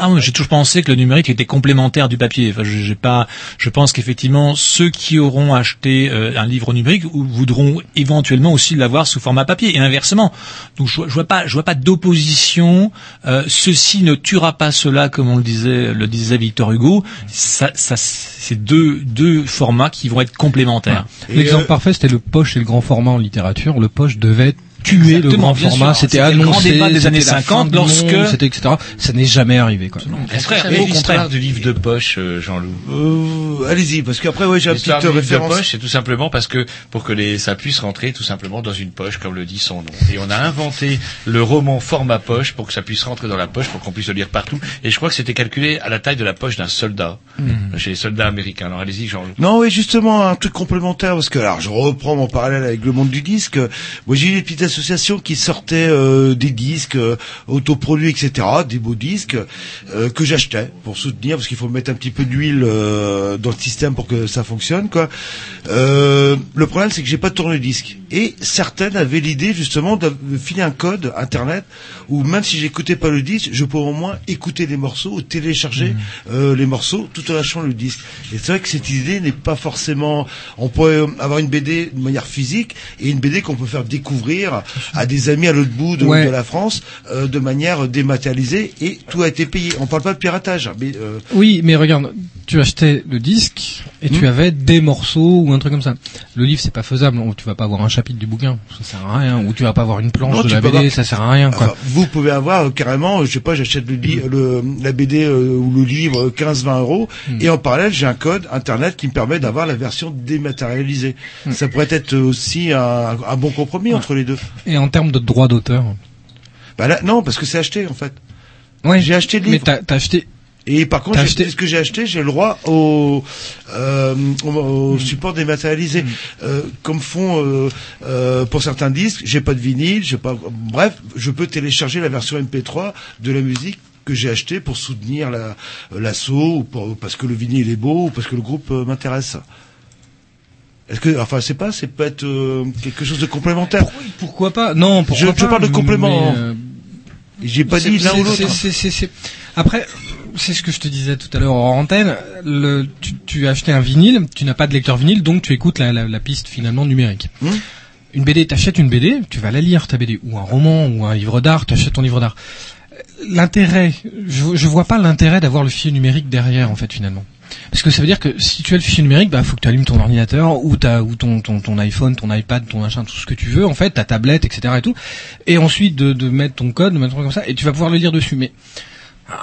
Ah, moi, j'ai toujours pensé que le numérique était complémentaire du papier. Enfin, je, j'ai pas. Je pense qu'effectivement, ceux qui auront acheté euh, un livre numérique ou- voudront éventuellement aussi l'avoir sous format papier et inversement. Donc, je, je vois pas, je vois pas d'opposition. Euh, ceci ne tuera pas cela, comme on le disait, le disait Victor Hugo. Ça, ça, c'est deux deux formats qui vont être complémentaires. L'exemple parfait c'était le poche et le grand format en littérature. Le poche devait tuer le Exactement, grand bien format. C'était C'était le grand annoncé. des c'était années la fin 50 du monde, lorsque- c'était etc. Ça n'est jamais arrivé. Quoi. Au contraire. du livre de poche, euh, Jean-Loup Euh, Allez-y, parce qu'après, ouais, j'ai un petit L'histoire du livre de référence. poche, c'est tout simplement parce que pour que les, ça puisse rentrer tout simplement dans une poche, comme le dit son nom. Et on a inventé le roman format poche pour que ça puisse rentrer dans la poche, pour qu'on puisse le lire partout. Et je crois que c'était calculé à la taille de la poche d'un soldat, Mhm. chez les soldats américains. Alors allez-y, Jean-Loup. Non, oui, justement, un truc complémentaire, parce que, alors, je reprends mon parallèle avec le monde du disque. Moi, j'ai eu des petites associations qui sortaient euh, des disques euh, autoproduits, etc., des beaux disques, euh, que j'achetais pour soutenir, parce qu'il faut mettre un petit peu d'huile euh, dans le système pour que ça fonctionne, quoi. Euh, le problème, c'est que j'ai pas de tourne-disque. Et certaines avaient l'idée, justement, de filer un code Internet, où même si j'écoutais pas le disque, je pourrais au moins écouter les morceaux ou télécharger euh, les morceaux tout en lâchant le disque. Et c'est vrai que cette idée n'est pas forcément... On pourrait avoir une BD de manière physique et une BD qu'on peut faire découvrir à des amis à l'autre bout de, Ouais. de la France euh, de manière dématérialisée et tout a été payé. On parle pas de piratage, mais euh, Oui, mais regarde, tu achetais le disque et tu Hmm. avais des morceaux ou un truc comme ça. Le livre, c'est pas faisable. Tu vas pas avoir un chapitre du bouquin, ça sert à rien. Ou tu vas pas avoir une planche Non, de la BD, avoir- ça sert à rien. Quoi. Vous pouvez avoir euh, carrément, euh, je sais pas, j'achète le, li- le la BD euh, ou le livre euh, 15-20 euros Hmm. et en parallèle j'ai un code internet qui me permet d'avoir la version dématérialisée. Hmm. Ça pourrait être aussi un, un bon compromis entre les deux. Et en termes de droit d'auteur Bah là, non, parce que c'est acheté en fait. Ouais. J'ai acheté le Mais livre. t'as t'as acheté. Et par contre, acheté- ce que j'ai acheté, j'ai le droit au, euh, au, Hmm. support dématérialisé. Euh, comme font euh, euh, pour certains disques, j'ai pas de vinyle, j'ai pas. Bref, je peux télécharger la version MP3 de la musique que j'ai acheté pour soutenir la l'assaut ou parce que le vinyle est beau ou parce que le groupe euh, m'intéresse. Est-ce que, enfin, c'est pas, c'est peut être euh, quelque chose de complémentaire. Pourquoi pas Non, pourquoi je, pas je parle de complément. euh, J'ai pas dit l'un ou l'autre. Après, c'est ce que je te disais tout à l'heure en antenne. Le, tu, tu as acheté un vinyle, tu n'as pas de lecteur vinyle, donc tu écoutes la, la, la piste finalement numérique. Hmm. Une BD, t'achètes une BD, tu vas la lire ta BD, ou un roman, ou un livre d'art, tu achètes ton livre d'art. L'intérêt, je, je vois pas l'intérêt d'avoir le fichier numérique derrière en fait finalement. Parce que ça veut dire que si tu as le fichier numérique, bah faut que tu allumes ton ordinateur ou ta ou ton, ton ton iPhone, ton iPad, ton machin, tout ce que tu veux en fait, ta tablette, etc. et tout, et ensuite de, de mettre ton code, de mettre un truc comme ça, et tu vas pouvoir le lire dessus. Mais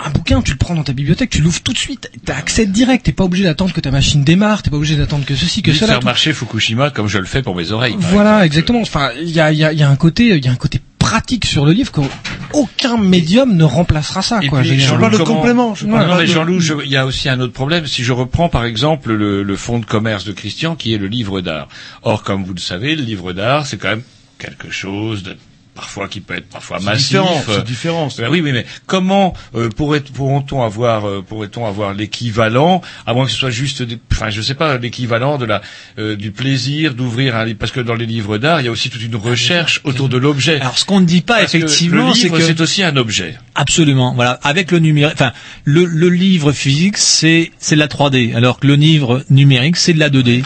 un bouquin, tu le prends dans ta bibliothèque, tu l'ouvres tout de suite, t'as accès direct, t'es pas obligé d'attendre que ta machine démarre, t'es pas obligé d'attendre que ceci, que de cela. faire tout. marcher Fukushima comme je le fais pour mes oreilles. Voilà, exactement. Enfin, il y a, il y, a, il y a un côté, il y a un côté pratique sur le livre qu'aucun médium ne remplacera ça. Et quoi, puis, généralement. Jean-Loup, comment- Voilà. non, mais Jean-Loup, je- il y a aussi un autre problème. Si je reprends par exemple le, le fonds de commerce de Christian, qui est le livre d'art. Or, comme vous le savez, le livre d'art, c'est quand même quelque chose de parfois qui peut être parfois C'est massif. différent, c'est différent. Ben oui, oui, mais comment euh, pourrait, pourront-on avoir, euh, pourrait-on avoir l'équivalent, à moins que ce soit juste, des- enfin, je sais pas, l'équivalent de la euh, du plaisir d'ouvrir un livre, parce que dans les livres d'art, il y a aussi toute une recherche autour de l'objet. Alors ce qu'on ne dit pas Parce effectivement, c'est que c'est aussi un objet. Absolument. Voilà. Avec le numérique, enfin, le, le livre physique, c'est c'est de la 3D, alors que le livre numérique, c'est de la 2D.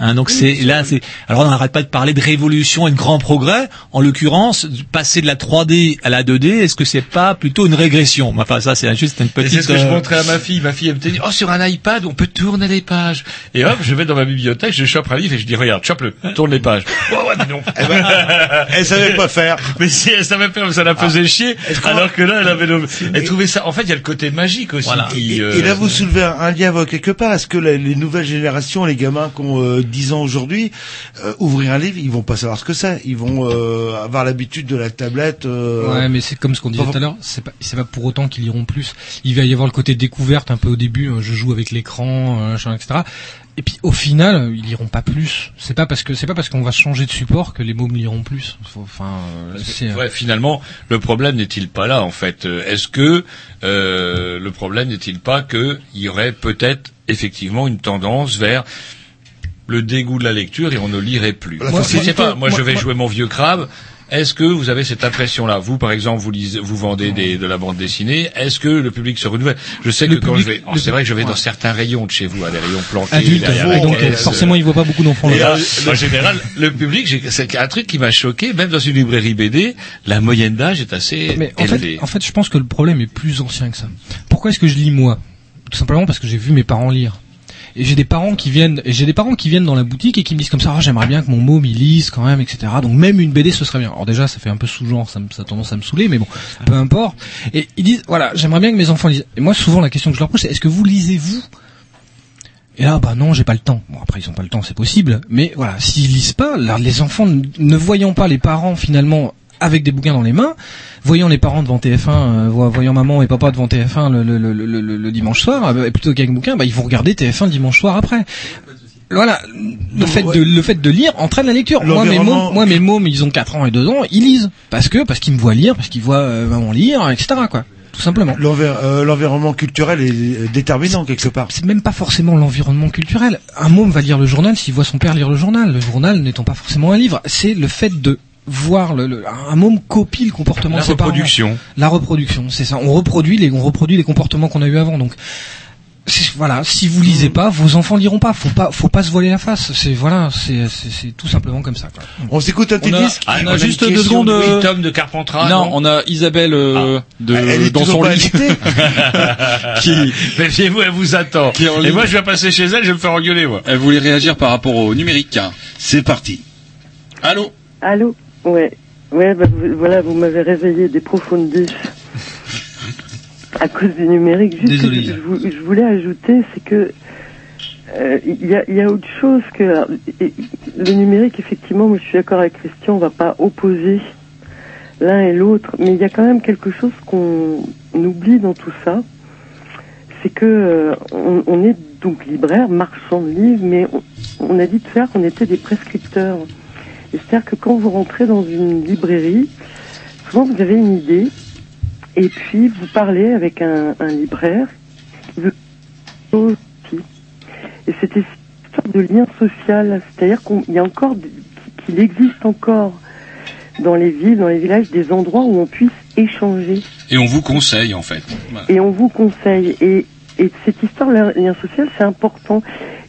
Hein, donc c'est là, c'est alors on n'arrête pas de parler de révolution et de grand progrès. En l'occurrence, passer de la 3D à la 2D, est-ce que c'est pas plutôt une régression? Enfin, ça c'est juste une Et petite. C'est ce que je euh, montrais à ma fille. Ma fille, elle me dit, oh, sur un iPad, on peut tourner les pages. Et hop, je vais dans ma bibliothèque, je chope un livre et je dis, regarde, chope-le, tourne les pages. Oh, ouais, non. elle savait pas faire. Mais si, elle savait faire, ça la faisait chier. Alors que là, elle avait le, elle trouvait ça, en fait, il y a le côté magique aussi. qui, Et, euh, et là, vous soulevez un, un lien quelque part. Est-ce que la- les nouvelles générations, les gamins qui ont euh, 10 ans aujourd'hui, euh, ouvrir un livre, ils vont pas savoir ce que c'est. Ils vont euh, avoir l'habitude de la tablette. euh, Ouais, mais c'est comme ce qu'on disait tout à l'heure. C'est pas, c'est pas pour autant qu'ils iront plus. Il va y avoir le côté découverte un peu au début. euh, Je joue avec l'écran, euh, etc. Et puis au final, ils iront pas plus. C'est pas parce que c'est pas parce qu'on va changer de support que les mômes liront plus. Enfin, euh, c'est. euh, Ouais, finalement, le problème n'est-il pas là en fait? Est-ce que euh, le problème n'est-il pas qu'il y aurait peut-être effectivement une tendance vers le dégoût de la lecture et on ne lirait plus Moi, je sais facilité. pas. Moi, je Moi- vais moi- jouer mon vieux crabe. Est-ce que vous avez cette impression-là? Vous, par exemple, vous lisez, vous vendez des, de la bande dessinée. Est-ce que le public se renouvelle? Je sais Le que quand public- je vais, oh, c'est vrai que je vais ouais. dans certains rayons de chez vous, à des rayons plantés. Adulte, derrière et la donc caisse. forcément ils voient pas beaucoup d'enfants. Là. en général, le public, c'est un truc qui m'a choqué, même dans une librairie BD, la moyenne d'âge est assez Mais en élevée. fait, en fait, je pense que le problème est plus ancien que ça. Pourquoi est-ce que je lis moi? Tout simplement parce que j'ai vu mes parents lire. Et j'ai des parents qui viennent, j'ai des parents qui viennent dans la boutique et qui me disent comme ça, Ah, j'aimerais bien que mon môme il lise quand même, etc. Donc même une BD ce serait bien. Alors déjà ça fait un peu sous-genre, ça, ça a tendance à me saouler, mais bon, peu importe. Et ils disent, voilà, j'aimerais bien que mes enfants lisent. Et moi souvent la question que je leur pose c'est, est-ce que vous lisez vous? Et là, bah non, j'ai pas le temps. Bon, après, ils ont pas le temps, c'est possible. Mais voilà, s'ils lisent pas, là, les enfants, ne voyant pas les parents finalement avec des bouquins dans les mains, voyant les parents devant TF1, euh, vo- voyant maman et papa devant TF1 le, le, le, le, le- le dimanche soir, euh, et plutôt qu'avec bouquin, bah ils vont regarder TF1 le dimanche soir après. Voilà, le fait de le fait de lire entraîne la lecture. Moi mes mômes, moi mes mômes, ils ont 4 ans et 2 ans, ils lisent parce que parce qu'ils me voient lire, parce qu'ils voient euh, maman lire, etc. quoi. Tout simplement. Euh, L'environnement culturel est déterminant quelque part. C'est même pas forcément l'environnement culturel. Un môme va lire le journal s'il voit son père lire le journal. Le journal n'étant pas forcément un livre. C'est le fait de voir le, le- un môme copie le comportement La de ses parents. reproduction. La reproduction, c'est ça. On reproduit les, on reproduit les comportements qu'on a eu avant. Donc, voilà. Si vous lisez pas, vos enfants liront pas. Faut pas, faut pas se voiler la face. C'est voilà, c'est, c'est, tout simplement comme ça. Quoi. On s'écoute un petit disque on a on a juste deux secondes. de- euh, oui, Tom de Carpentras, Non, non on a Isabelle euh, de Elle est dans son pas lit. qui, Méfiez-vous, elle vous attend. Qui Et moi, je vais passer chez elle, je vais me faire engueuler, moi. elle voulait réagir par rapport au numérique. C'est parti. Allô? Allô? Ouais. Ouais, bah, vous- voilà, vous m'avez réveillé des profondis à cause du numérique. Juste Désolé, que je, voulais ajouter, c'est que euh, il y, a, y a autre chose que alors, et- le numérique. Effectivement, moi, je suis d'accord avec Christian. On va pas opposer l'un et l'autre, mais il y a quand même quelque chose qu'on oublie dans tout ça. C'est que euh, on, on est donc libraire, marchand de livres, mais on, on a dit de faire qu'on était des prescripteurs. C'est-à-dire que quand vous rentrez dans une librairie, souvent vous avez une idée, et puis vous parlez avec un, un libraire aussi. Et c'était une sorte de lien social, c'est-à-dire qu'il y a encore, de- qu'il existe encore dans les villes, dans les villages, des endroits où on puisse échanger Et on vous conseille, en fait. et on vous conseille. Et, et cette histoire de lien social, c'est important.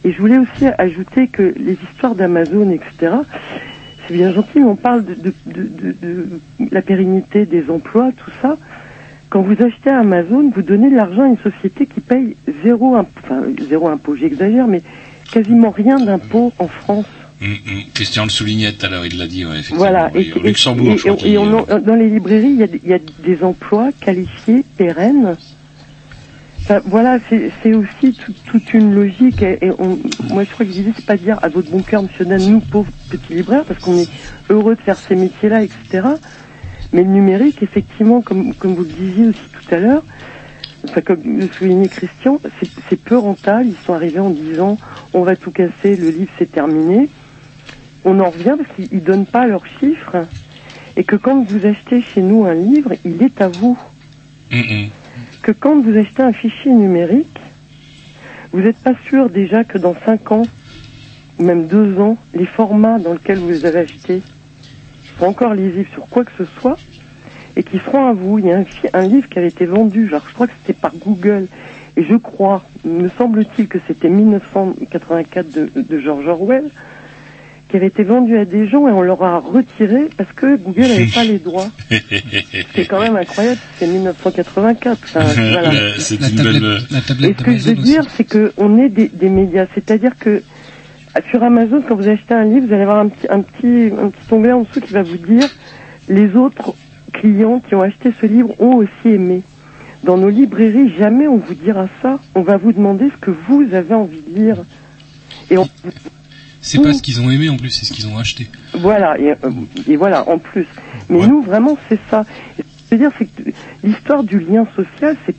Et je voulais aussi ajouter que les histoires d'Amazon, etc., c'est bien gentil, mais on parle de, de, de, de- de la pérennité des emplois, tout ça. Quand vous achetez à Amazon, vous donnez de l'argent à une société qui paye zéro, imp- enfin, zéro impôt, j'exagère, mais quasiment rien d'impôt en France. Hum, hum. Christian le soulignait tout à l'heure, il l'a dit, ouais, effectivement. Voilà. Et, au Luxembourg, et- je crois et- qu'il- et on en- dans les librairies, il y, a, des- il y a des emplois qualifiés, pérennes. Voilà, c'est aussi tout- toute une logique. Et, on- moi, je crois que l'idée, c'est pas dire à votre bon cœur, monsieur Dan, nous, pauvres petits libraires, parce qu'on est heureux de faire ces métiers-là, etc. Mais le numérique, effectivement, comme, vous le disiez aussi tout à l'heure, comme le soulignait Christian, c'est- peu rentable. Ils sont arrivés en disant, on va tout casser, le livre, c'est terminé on en revient parce qu'ils ne donnent pas leurs chiffres et que quand vous achetez chez nous un livre, il est à vous. Que quand vous achetez un fichier numérique, vous n'êtes pas sûr déjà que dans 5 ans, ou même 2 ans, les formats dans lesquels vous les avez achetés sont encore lisibles sur quoi que ce soit et qui seront à vous. Il y a un, un livre qui avait été vendu, genre je crois que c'était par Google, Et je crois, me semble-t-il que c'était 1984 de, de George Orwell, qui avait été vendu à des gens et on leur a retiré parce que Google n'avait pas les droits. C'est quand même incroyable, c'est 1984. Enfin, voilà. Euh, C'est une belle. Et ce que je veux dire, c'est que on est des, des médias. C'est-à-dire que sur Amazon, quand vous achetez un livre, vous allez avoir un petit, un petit, un petit onglet en dessous qui va vous dire les autres clients qui ont acheté ce livre ont aussi aimé. Dans nos librairies, jamais on vous dira ça. On va vous demander ce que vous avez envie de lire. Et on, C'est pas ce qu'ils ont aimé en plus, c'est ce qu'ils ont acheté. voilà, et, euh, et voilà, en plus. Mais nous, vraiment, c'est ça. Et ce que je veux dire, c'est que l'histoire du lien social, c'est,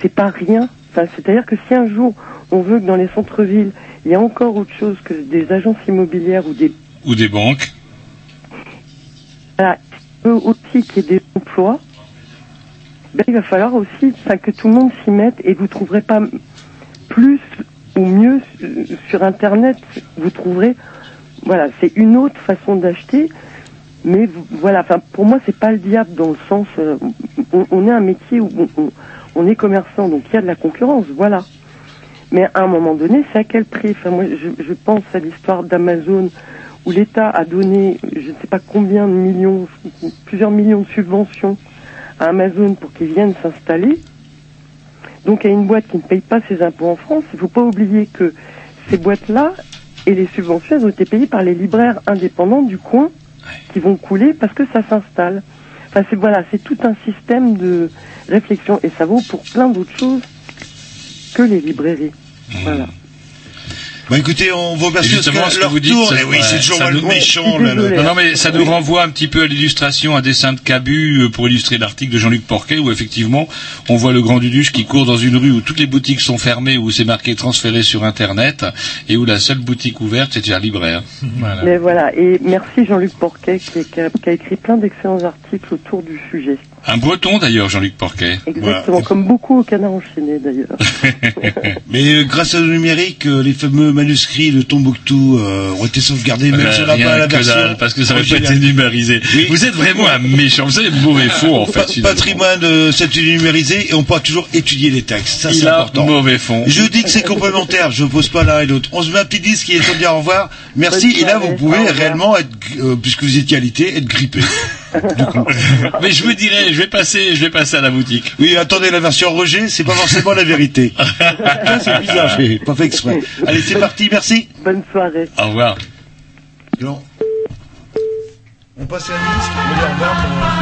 c'est pas rien. Enfin, c'est-à-dire que si un jour, on veut que dans les centres-villes, il y a encore autre chose que des agences immobilières ou des, Ou des banques. voilà, il veut aussi qu'il y ait des emplois, ben, il va falloir aussi, que tout le monde s'y mette et vous trouverez pas plus ou mieux euh, sur Internet. Vous trouverez, voilà, c'est une autre façon d'acheter. Mais voilà, enfin pour moi c'est pas le diable dans le sens, euh, on, est un métier où on, on- on est commerçant, donc il y a de la concurrence, voilà. Mais à un moment donné, c'est à quel prix? Enfin moi je, je pense à l'histoire d'Amazon où l'État a donné, je ne sais pas combien de millions, plusieurs millions de subventions à Amazon pour qu'ils viennent s'installer. Donc à une boîte qui ne paye pas ses impôts en France, il ne faut pas oublier que ces boîtes-là et les subventions elles ont été payées par les libraires indépendants du coin qui vont couler parce que ça s'installe. Enfin c'est voilà, c'est tout un système de réflexion et ça vaut pour plein d'autres choses que les librairies. Voilà. Bah écoutez, on vous remercie parce justement, que ce que leur vous dites, ça- oui, ouais, c'est toujours ça moi le nous- méchant. là, le- Non, non, mais ça nous renvoie un petit peu à l'illustration, un dessin de Cabu euh, pour illustrer l'article de Jean-Luc Porquet, où effectivement, on voit le grand Duduche qui court dans une rue où toutes les boutiques sont fermées, où c'est marqué transféré sur Internet, et où la seule boutique ouverte, c'est un libraire. Mais voilà, et merci Jean-Luc Porquet qui, qui a, qui a écrit plein d'excellents articles autour du sujet. Un breton d'ailleurs, Jean-Luc Porquet. Exactement, comme beaucoup au canard enchaîné d'ailleurs. Mais euh, grâce au numérique, euh, les fameux manuscrits de Tombouctou euh, ont été sauvegardés, même Euh, si on n'a rien pas la que version. dalle, parce que ça n'avait pas été numérisé. Vous êtes vraiment un méchant, vous êtes mauvais fond en fait. Pa- finalement. patrimoine euh, statut numérisé et on pourra toujours étudier les textes. Ça, c'est important. mauvais fond. Je dis que c'est complémentaire. Je pose pas l'un et l'autre. On se met un petit disque qui est dire au revoir. Merci. Bonne Et là, vous pouvez réellement être, euh, puisque vous étiez alité, être grippé. Mais je vous dirais, je vais passer, je vais passer à la boutique. Oui, attendez, la version Roger, c'est pas forcément la vérité. C'est bizarre, j'ai pas fait exprès. Allez, c'est parti, merci. Bonne soirée. Au revoir. Non. On passe à la liste, on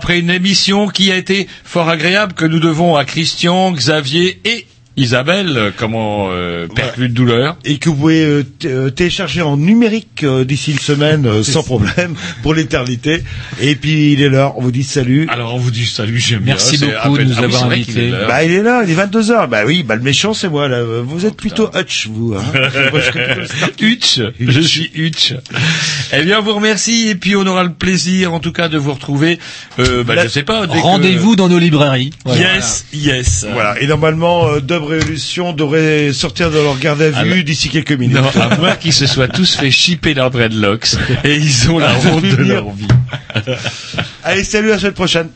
après une émission qui a été fort agréable que nous devons à Christian, Xavier et Isabelle, euh, comment euh, perclus de douleur. Et que vous pouvez euh, euh, télécharger en numérique euh, d'ici une semaine euh, sans problème pour l'éternité. Et puis il est l'heure, on vous dit salut. Alors on vous dit salut, j'aime bien. Merci beaucoup de nous Ah avoir invités. l'heure. Bah il est là, il est 22h. Bah oui, bah le méchant c'est moi là. Vous êtes plutôt Hutch vous. Hein Moi, je. Hutch, je suis Hutch. Eh bien, on vous remercie et puis on aura le plaisir, en tout cas, de vous retrouver. Euh, bah, La- je sais pas. que- Rendez-vous dans nos librairies. Voilà. Yes, yes. Voilà. Et normalement, euh, Révolution devrait sortir de leur garde à vue Ah, d'ici quelques minutes. Non, à moins qu'ils se soient tous fait chipper leurs dreadlocks et ils ont la honte de leur vie. Allez, salut à la semaine prochaine.